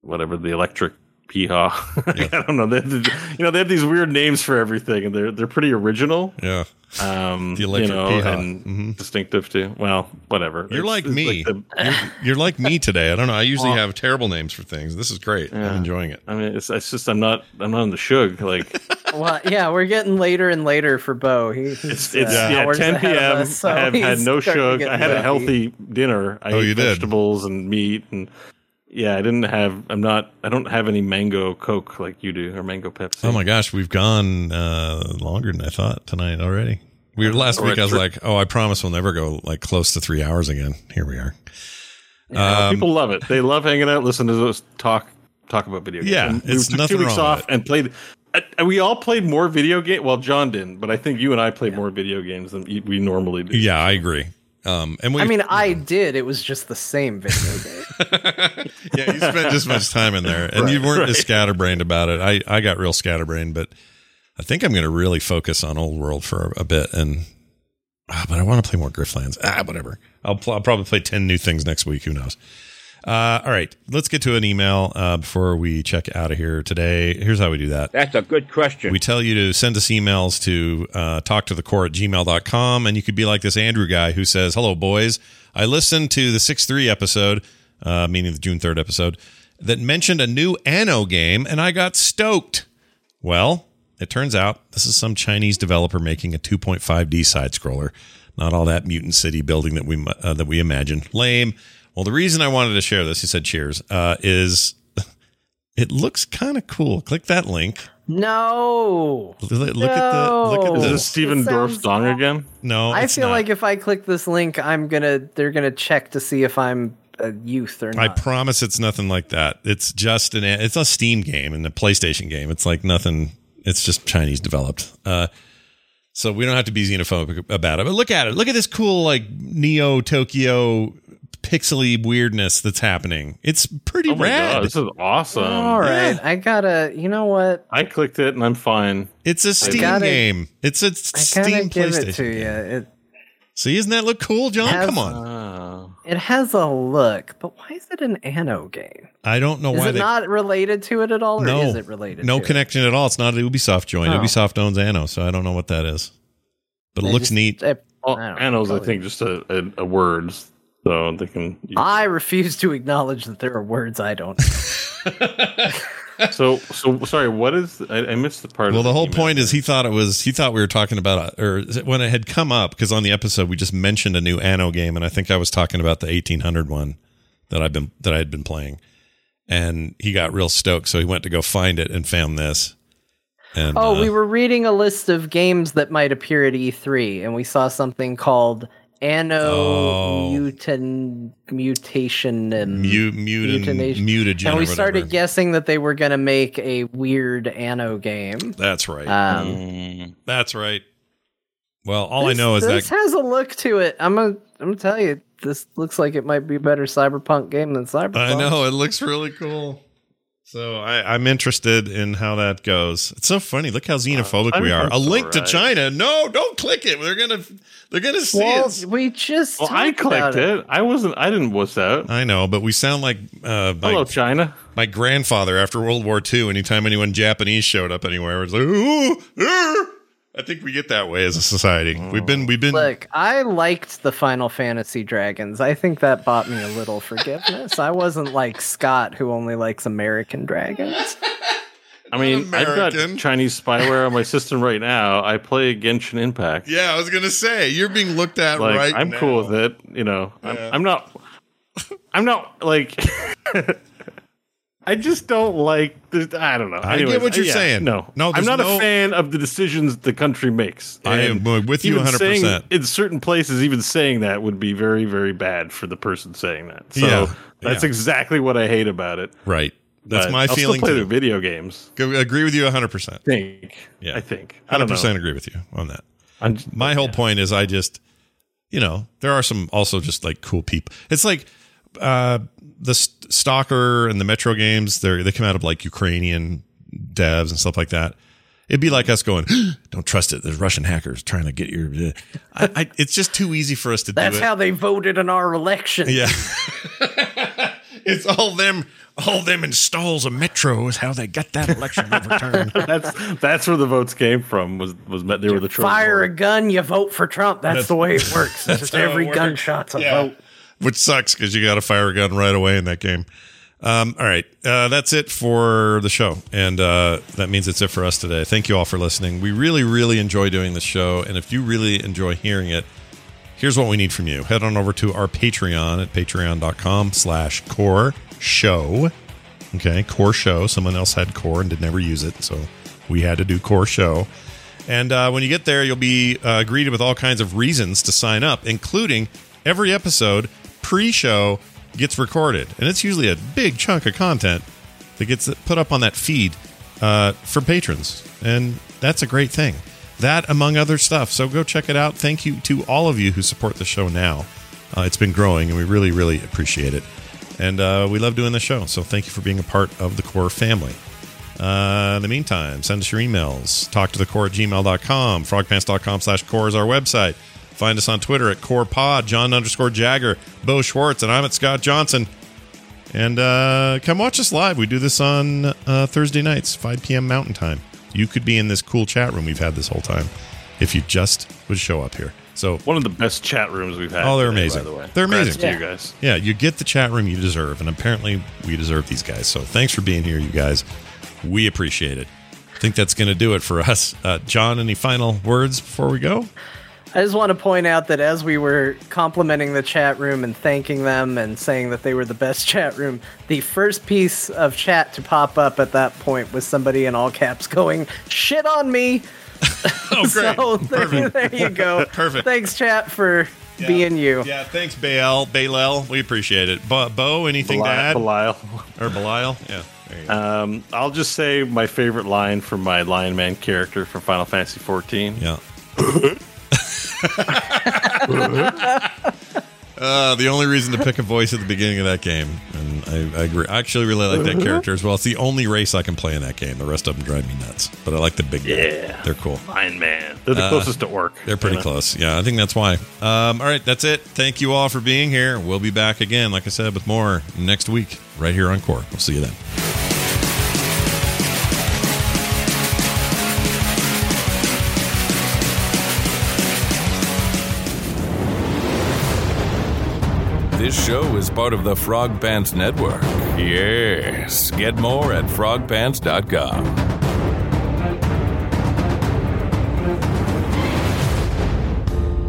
whatever the electric Peahaw. I don't know. They, they- you know, they have these weird names for everything, and they're they're pretty original. yeah Um, The electric you know, Peahaw. and Mhm. distinctive too. Well, whatever. You're It's- like it's me. the- you're, you're like me today. I don't know. I usually have terrible names for things. This is great. I'm enjoying it. I mean, it's, it's just I'm not I'm not in the shug. Like well, yeah, we're getting later and later for Bo. He, it's it's uh, yeah, 10 p.m. us, so I have had no starting shug. I had a healthy dinner. I Oh, ate you did? vegetables and meat and yeah, I didn't have. I'm not. I don't have any mango Coke like you do or mango Pepsi. Oh my gosh, we've gone uh, longer than I thought tonight already. We were last We're week. I was three- like, "Oh, I promise we'll never go like close to three hours again." Here we are. Yeah, Um, people love it. They love hanging out, listen to us talk talk about video games. Yeah, And we it's took nothing two weeks wrong off with it. and played. Uh, we all played more video game. Well, John didn't, but I think you and I played more video games than we normally do. Yeah, I agree. Um, and we, I mean, I did. It was just the same video game. yeah, you spent just much time in there, and you weren't as scatterbrained about it. I, I got real scatterbrained, but I think I'm going to really focus on Old World for a, a bit. And ah, but I want to play more Griftlands. Ah, whatever. I'll, pl- I'll probably play ten new things next week. Who knows? Uh, all right, let's get to an email uh, before we check out of here today. Here's how we do that. That's a good question. We tell you to send us emails to uh, talktothecore at gmail.com. And you could be like this Andrew guy who says, Hello, boys. I listened to the 6 3 episode, uh, meaning the June 3rd episode, that mentioned a new Anno game, and I got stoked. Well, it turns out this is some Chinese developer making a 2.5D side scroller. Not all that Mutant City building that we uh, that we imagined. Lame. Well, the reason I wanted to share this, he said, cheers, uh, is it looks kind of cool. Click that link. no, Look at the look at No. Is this Steven It sounds Dorff's dong again? no. I it's feel not. like if I click this link, I'm gonna they're gonna check to see if I'm a youth or not. I promise it's nothing like that. It's just an it's a Steam game and a PlayStation game. It's like nothing. It's just Chinese developed. Uh, so we don't have to be xenophobic about it. But look at it. Look at this cool like Neo Tokyo pixely weirdness that's happening. It's pretty Oh rad. god, this is awesome. All right, yeah. I gotta. You know what? I clicked it and I'm fine. It's a Steam gotta- game. It's a I gotta Steam give PlayStation. it to you. It See, doesn't that look cool, John? Has- Come on. Oh. it has a look, but why is it an Anno game? I don't know Is why it they not related to it at all, or no is it related? no to connection at all. It's not an Ubisoft joint. Oh. Ubisoft owns Anno, so I don't know what that is. But it It looks just- neat. it- Well, I don't know, Anno's, I think, just a, a, a word, so they can. use- I refuse to acknowledge that there are words I don't. so, so sorry. What is? I, I missed the part. Well, of the whole email. point is he thought it was he thought we were talking about uh, or when it had come up because on the episode we just mentioned a new Anno game and I think I was talking about the 1800 one that I've been that I had been playing and he got real stoked so he went to go find it and found this. And Oh, uh, we were reading a list of games that might appear at E3, and we saw something called Anno Oh. Mutant Mutation and mute mute and Mutination. mutagen and or we started guessing that they were going to make a weird Anno game. That's right. Um, Mm. That's right. Well, all I know is that this that has a look to it. I'm gonna I'm gonna tell you, this looks like it might be a better cyberpunk game than cyberpunk. I know it looks really cool. So I, I'm interested in how that goes. It's so funny. Look how xenophobic we are. A Cyberpunk's link to. China. No, don't click it. They're gonna they're gonna see Well, it. we just Well, I talked about clicked it. I wasn't. I didn't wuss out. I know, but we sound like uh, my, Hello, China. my grandfather after World War II. Anytime anyone Japanese showed up anywhere, it was like, ooh, er, I think we get that way as a society. We've been we've been Look, I liked the Final Fantasy dragons. I think that bought me a little forgiveness. I wasn't like Scott, who only likes American dragons. I mean, I've American. got Chinese spyware on my system right now. I play Genshin Impact. Yeah, I was gonna say you're being looked at like right I'm now. cool with it. You know, I'm, Yeah. I'm not. I'm not like. I just don't like. The, I don't know. I get what you're yeah, saying. No, No, I'm not no- a fan of the decisions the country makes. I am with you 100%. In certain places, even saying that would be very, very bad for the person saying that. So Yeah, that's yeah. exactly what I hate about it. Right. That's But my I'll feeling Still play too. the video games. Go- agree with you 100%. I think. Yeah. I think. I don't 100% agree with you on that. Just- My whole point is I just you know, there are some also just like cool people. It's like uh the St- Stalker and the Metro games, they they come out of like Ukrainian devs and stuff like that. It'd be like us going, "Don't trust it. There's Russian hackers trying to get your." Uh, I, I, it's just too easy for us to That's do it. how they voted in our election. Yeah. it's all them all them installs of Metro is how they got that election overturned. that's that's where the votes came from. Was was met? They were the Trojan Fire a gun, you vote for Trump. That's, the way it works. It's just how it every gunshot's a Yeah. vote. Which sucks because you got to fire a gun right away in that game. Um, all right. Uh, that's it for the show. And uh, that means it's it for us today. Thank you all for listening. We really, really enjoy doing this show. And if you really enjoy hearing it, here's what we need from you. Head on over to our Patreon at patreon.com slash core show. Okay, core show. Someone else had core and did never use it. So we had to do core show. And uh, when you get there, you'll be uh, greeted with all kinds of reasons to sign up, including every episode pre show gets recorded. And it's usually a big chunk of content that gets put up on that feed uh, for patrons. And that's a great thing. That, among other stuff. So go check it out. Thank you to all of you who support the show now. Uh, it's been growing, and we really, really appreciate it. And uh, we love doing the show. So thank you for being a part of the core family. Uh, in the meantime, send us your emails. Talk to the core at gmail.com. Frogpants.com slash core is our website. Find us on Twitter at core pod, John underscore Jagger, Bo Schwartz, and I'm at Scott Johnson. And uh, come watch us live. We do this on uh, Thursday nights, 5 p.m. Mountain Time. You could be in this cool chat room we've had this whole time if you just would show up here. So, One of the best chat rooms we've had. Oh, they're today, amazing. By the way, They're Congrats amazing. to Yeah. you guys. yeah, you get the chat room you deserve. And apparently, we deserve these guys. So, thanks for being here, you guys. We appreciate it. I think that's going to do it for us. Uh, John, any final words before we go? I just want to point out that as we were complimenting the chat room and thanking them and saying that they were the best chat room, the first piece of chat to pop up at that point was somebody in all caps going, shit on me. Oh, great. So there, there you go. Perfect. Thanks, chat, for being you. Yeah, thanks, Baal. Baal, we appreciate it. Bo, Bo anything to add? Belial. Or Belial? Yeah. There you go. Um, I'll just say my favorite line from my Lion Man character from Final Fantasy XIV. Yeah. uh, the only reason to pick a voice at the beginning of that game, and I, I agree. I actually really like that character as well. It's the only race I can play in that game. The rest of them drive me nuts, but I like the big guy. Yeah. They're cool. Lion Man. They're the closest to orc. They're pretty you know? close. Yeah, I think that's why. Um, all right, that's it. Thank you all for being here. We'll be back again, like I said, with more next week right here on Core. We'll see you then. This show is part of the Frog Pants Network. Yes. Get more at frogpants.com.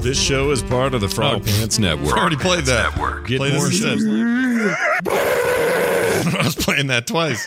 This show is part of the Frog oh. Pants Network. already played that. Network. Get more instead. I was playing that twice.